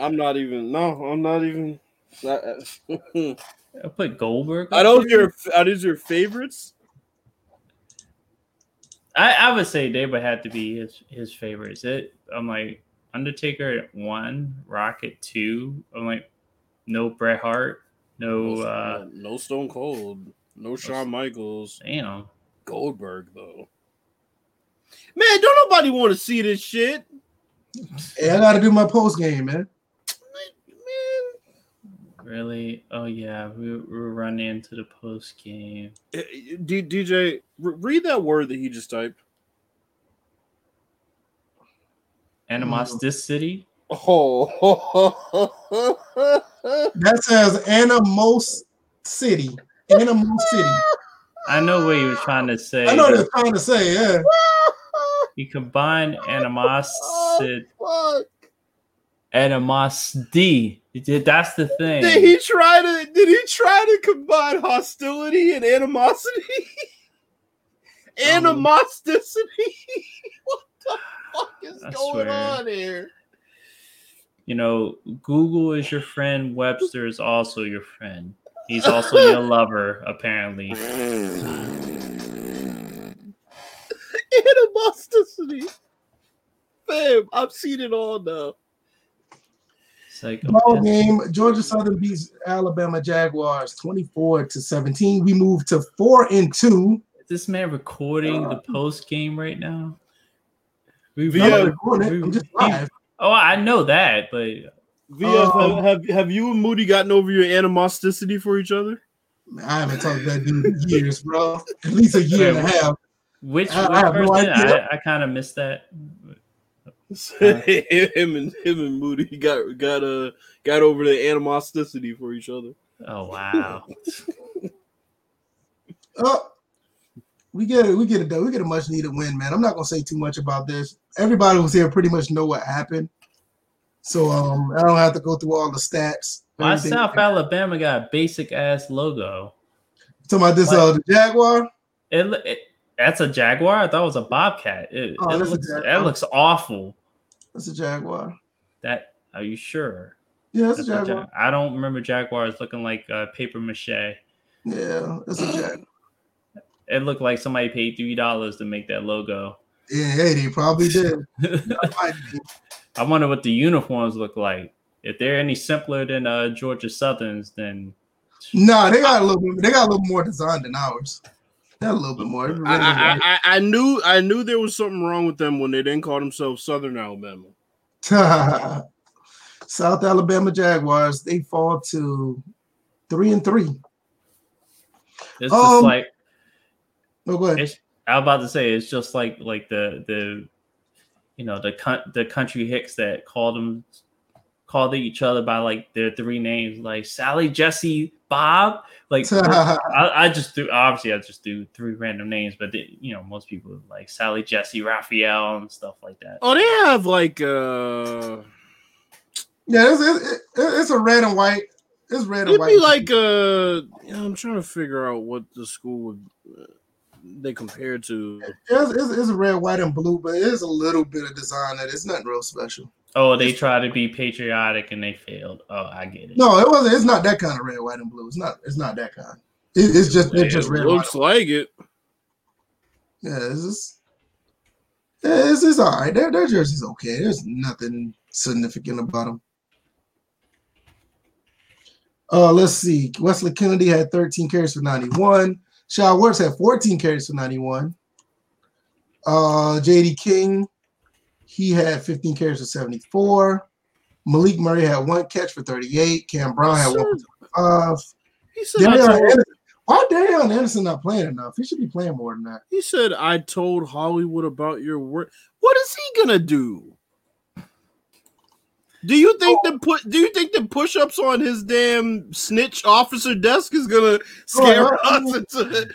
I'm not even. No, I'm not even. I, I put Goldberg. I up know there. your. Are these your favorites? I, I would say they would have to be his his favorites. It I'm like Undertaker at one, Rocket two. I'm like no Bret Hart, no uh no Stone Cold, no Shawn Michaels, damn. Goldberg though. Man, don't nobody want to see this shit. Hey, I got to do my post game, man. Man, Really? Oh yeah, we we're running into the post game. Eh, D- DJ, re- read that word that he just typed. Animosity. Oh, <laughs> That says Animos City. Animos City. I know what he was trying to say. I know what they're trying to say. Yeah. <laughs> He combined animosity, fuck. animosity. That's the thing. Did he try to? Did he try to combine hostility and animosity? <laughs> Um, animosity. <laughs> what the fuck is I going swear. on here? you know, Google is your friend. Webster is also your friend. He's <laughs> also your lover, apparently. animosity. Fam, I've seen it all now. It's like Ball game. Georgia Southern beats Alabama Jaguars 24 to 17. We move to four and two. this man recording the post game right now? We, VF, I'm recording it. I'm just live. oh, I know that, but VF, Um, have, have have you and Moody gotten over your animosity for each other? I haven't talked to that dude in years, bro. At least a year and a half. which, I- I no. I, I kind of missed that. <laughs> him and him and Moody got got uh got over the animosity for each other. Oh wow. <laughs> Oh, we get it. We get it done. We get a much needed win, man. I'm not gonna say too much about this. Everybody was here pretty much know what happened, so um, I don't have to go through all the stats. Why everything. South Alabama got a basic ass logo? Talking about this, uh, the Jaguar. It, it that's a jaguar. I thought it was a bobcat. It, Oh, it that's a looks, that looks awful. That's a Jaguar. That are you sure? Yeah, that's That's a Jaguar. Jag- I don't remember jaguars looking like uh, paper mache. Yeah, that's a Jaguar. It looked like somebody paid three dollars to make that logo. Yeah, hey, they probably did. <laughs> <laughs> I wonder what the uniforms look like. If they're any simpler than uh, Georgia Southerns, then nah, they got a little. They got a little more design than ours. They got a little bit more. I, I. I, I knew I knew there was something wrong with them when they didn't call themselves Southern Alabama. <laughs> South Alabama Jaguars. They fall to three and three. it's Um, just like No, go ahead. I was about to say it's just like like the the, you know the the country hicks that called them called each other by like their three names like Sally, Jesse, Bob. Like <laughs> I, I just threw obviously I just threw three random names, but they, you know most people like Sally, Jesse, Raphael, and stuff like that. Oh, they have like uh yeah, it's, it's, it's a red and white. It's red and it'd white. be like uh you know, I'm trying to figure out what the school would uh, they compare to. It's, it's, it's red, white, and blue, but it is a little bit of design that it's nothing real special. Oh, they try to be patriotic and they failed. Oh, I get it. No, it wasn't. It's not that kind of red, white, and blue. It's not. It's not that kind. It, it's just. It's just red. looks white. like it. Yeah, it's just. Yeah, it's, it's all right. Their, their jersey's okay. There's nothing significant about them. Uh, let's see. Wesley Kennedy had 13 carries for 91. Shai Werts had 14 carries for 91. Uh, JD King, he had 15 carries for 74. Malik Murray had one catch for 38. Cam Brown had one for 25. He said, I Darion told, Anderson, why Darion Anderson not playing enough? He should be playing more than that. he said I told Hollywood about your work. What is he gonna do? Do you think oh. the put? Do you think the push-ups on his damn snitch officer desk is gonna scare Oh, I- us into?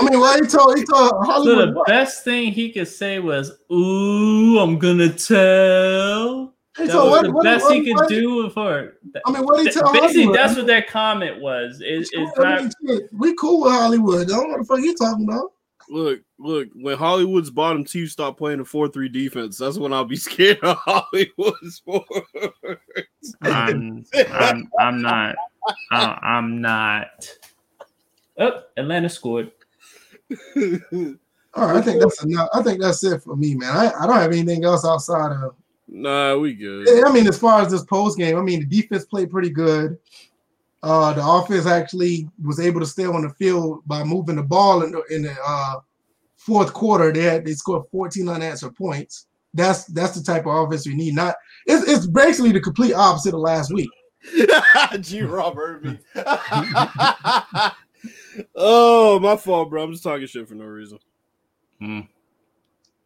I mean, why he told he told So Hollywood the what? best thing he could say was, "Ooh, I'm gonna tell." He That told was what- the what- best what- he could what- do for. I mean, what he tell Basically, Hollywood? that's what that comment was. It, it's I not. mean, shit, we cool with Hollywood. I don't know what the fuck you talking about. Look, look. When Hollywood's bottom two stop playing a four-three defense, that's when I'll be <laughs> scared of Hollywood's for. I'm, I'm, I'm not. I- I'm not. Oh, Atlanta scored. All right, I think that's enough. I think that's it for me, man. I, I don't have anything else outside of. nah, we good. I mean, as far as this post game, I mean, the defense played pretty good. Uh, the offense actually was able to stay on the field by moving the ball in the, in the uh, fourth quarter. They had they scored 14 unanswered points. That's that's the type of offense we need. Not it's, it's basically the complete opposite of last week. <laughs> G. Rob Irby. <laughs> oh, my fault, bro. I'm just talking shit for no reason.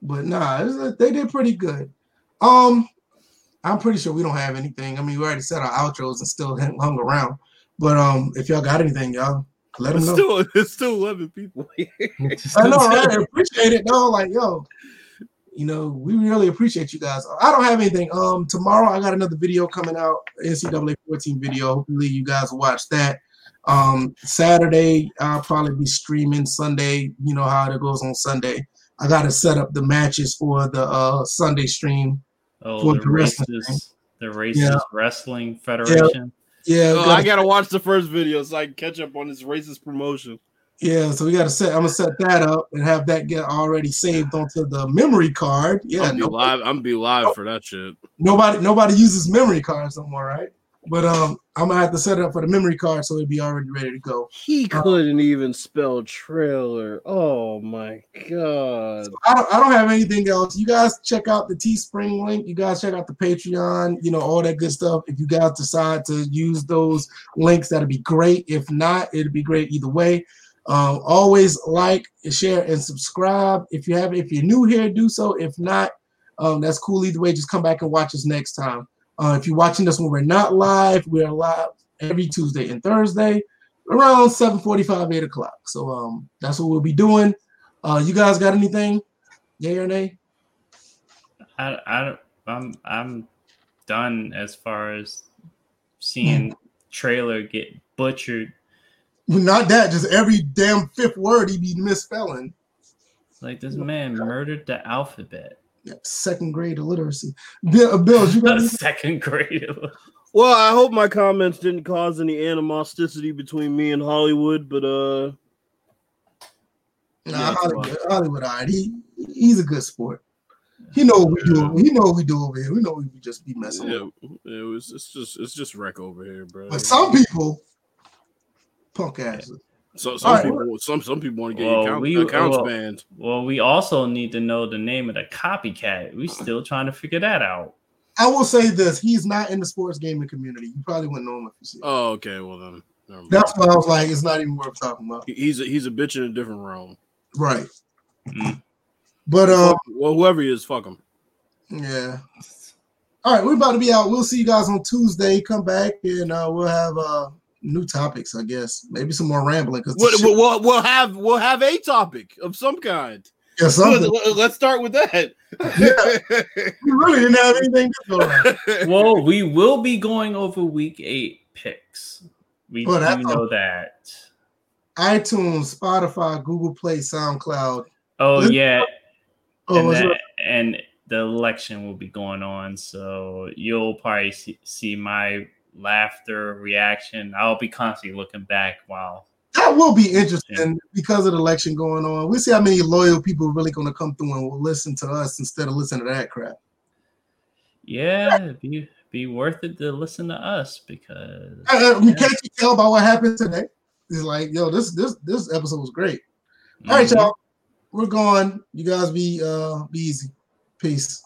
But nah, it's- they did pretty good. Um, I'm pretty sure we don't have anything. I mean, we already set our outros and still hung <laughs> hung around. But um, if y'all got anything, y'all let them It's know. still, <laughs> it's still 11 people <laughs> here. I know, right? I appreciate it, though. Like, yo, you know, we really appreciate you guys. I don't have anything. Um, tomorrow I got another video coming out, NCAA 14 video. Hopefully, you guys will watch that. Um, Saturday I'll probably be streaming. Sunday, you know how it goes on Sunday. I got to set up the matches for the uh Sunday stream. Oh, For the the wrestling racist, the racist Yeah. wrestling federation. Yeah, Oh, gotta- I gotta watch the first video so I can catch up on this racist promotion. yeah. So we got to set. I'm gonna set that up and have that get already saved onto the memory card. Yeah, I'm be no, live. I'm be live for that shit. nobody nobody uses memory cards anymore, right? But um, I'm gonna have to set it up for the memory card so it'll be already ready to go. He couldn't even spell trailer. Oh my god. I don't, I don't have anything else. You guys check out the Teespring link. You guys check out the Patreon. You know all that good stuff. If you guys decide to use those links, that'd be great. If not, it'd be great either way. Um, always like, share, and subscribe. If you have, if you're new here, do so. If not, um, that's cool either way. Just come back and watch us next time. Uh, if you're watching this when we're not live, we're live every Tuesday and Thursday around 7:45, 8 o'clock. So um, that's what we'll be doing. Uh, you guys got anything? Yay or nay? I, I, I'm, I'm done as far as seeing trailer get butchered. Not that, just every damn fifth word he be misspelling. Like this man murdered the alphabet. Yeah, second grade illiteracy. Bill, Bill you got <laughs> anything? Second grade. Well, I hope my comments didn't cause any animosity between me and Hollywood, but uh Nah, Yeah, Hollywood, Hollywood, all right. He he's a good sport. He know what we do. He know what we do over here. We know we just be messing. with. yeah, it was it's just it's just wreck over here, bro. But some people, punk asses. So, some All right. people some some people want to get Well, your account, we- accounts well- banned. Well, we also need to know the name of the copycat. We still trying to figure that out. I will say this: he's not in the sports gaming community. You probably wouldn't know him if you see. Him. Oh, okay, well then. That's why I was like, it's not even worth talking about. He's a, he's a bitch in a different realm. Right. Mm. But um, well, whoever he is, fuck him. yeah. All right, we're about to be out. We'll see you guys on Tuesday. Come back and uh, we'll have uh new topics, I guess. Maybe some more rambling because We'll, we'll, we'll- we'll have we'll have a topic of some kind. yeah, something. Let, us start with that. <laughs> <laughs> We really didn't have anything to go around. <laughs> Well, we will be going over week eight picks. We Well, do know that. iTunes, Spotify, Google Play, SoundCloud. Oh Let's- yeah, Oh, and, that- up? and the election will be going on, so you'll probably see, see my laughter reaction. I'll be constantly looking back while that will be interesting because of the election going on. We'll see how many loyal people are really going to come through and will listen to us instead of listening to that crap. yeah, be be worth it to listen to us because I, I mean, can't you tell by what happened today? It's like, yo, this this this episode was great. All right, Mhm. y'all, we're gone. You guys be uh be easy. Peace.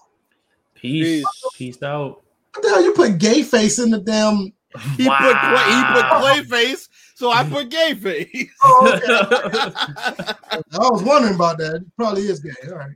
Peace. Peace out. What the hell? You put gay face in the damn. He put clay, he put Wow. clay face, so I put gay face. Oh, <laughs> okay. <laughs> I was wondering about that. It probably is gay. All right.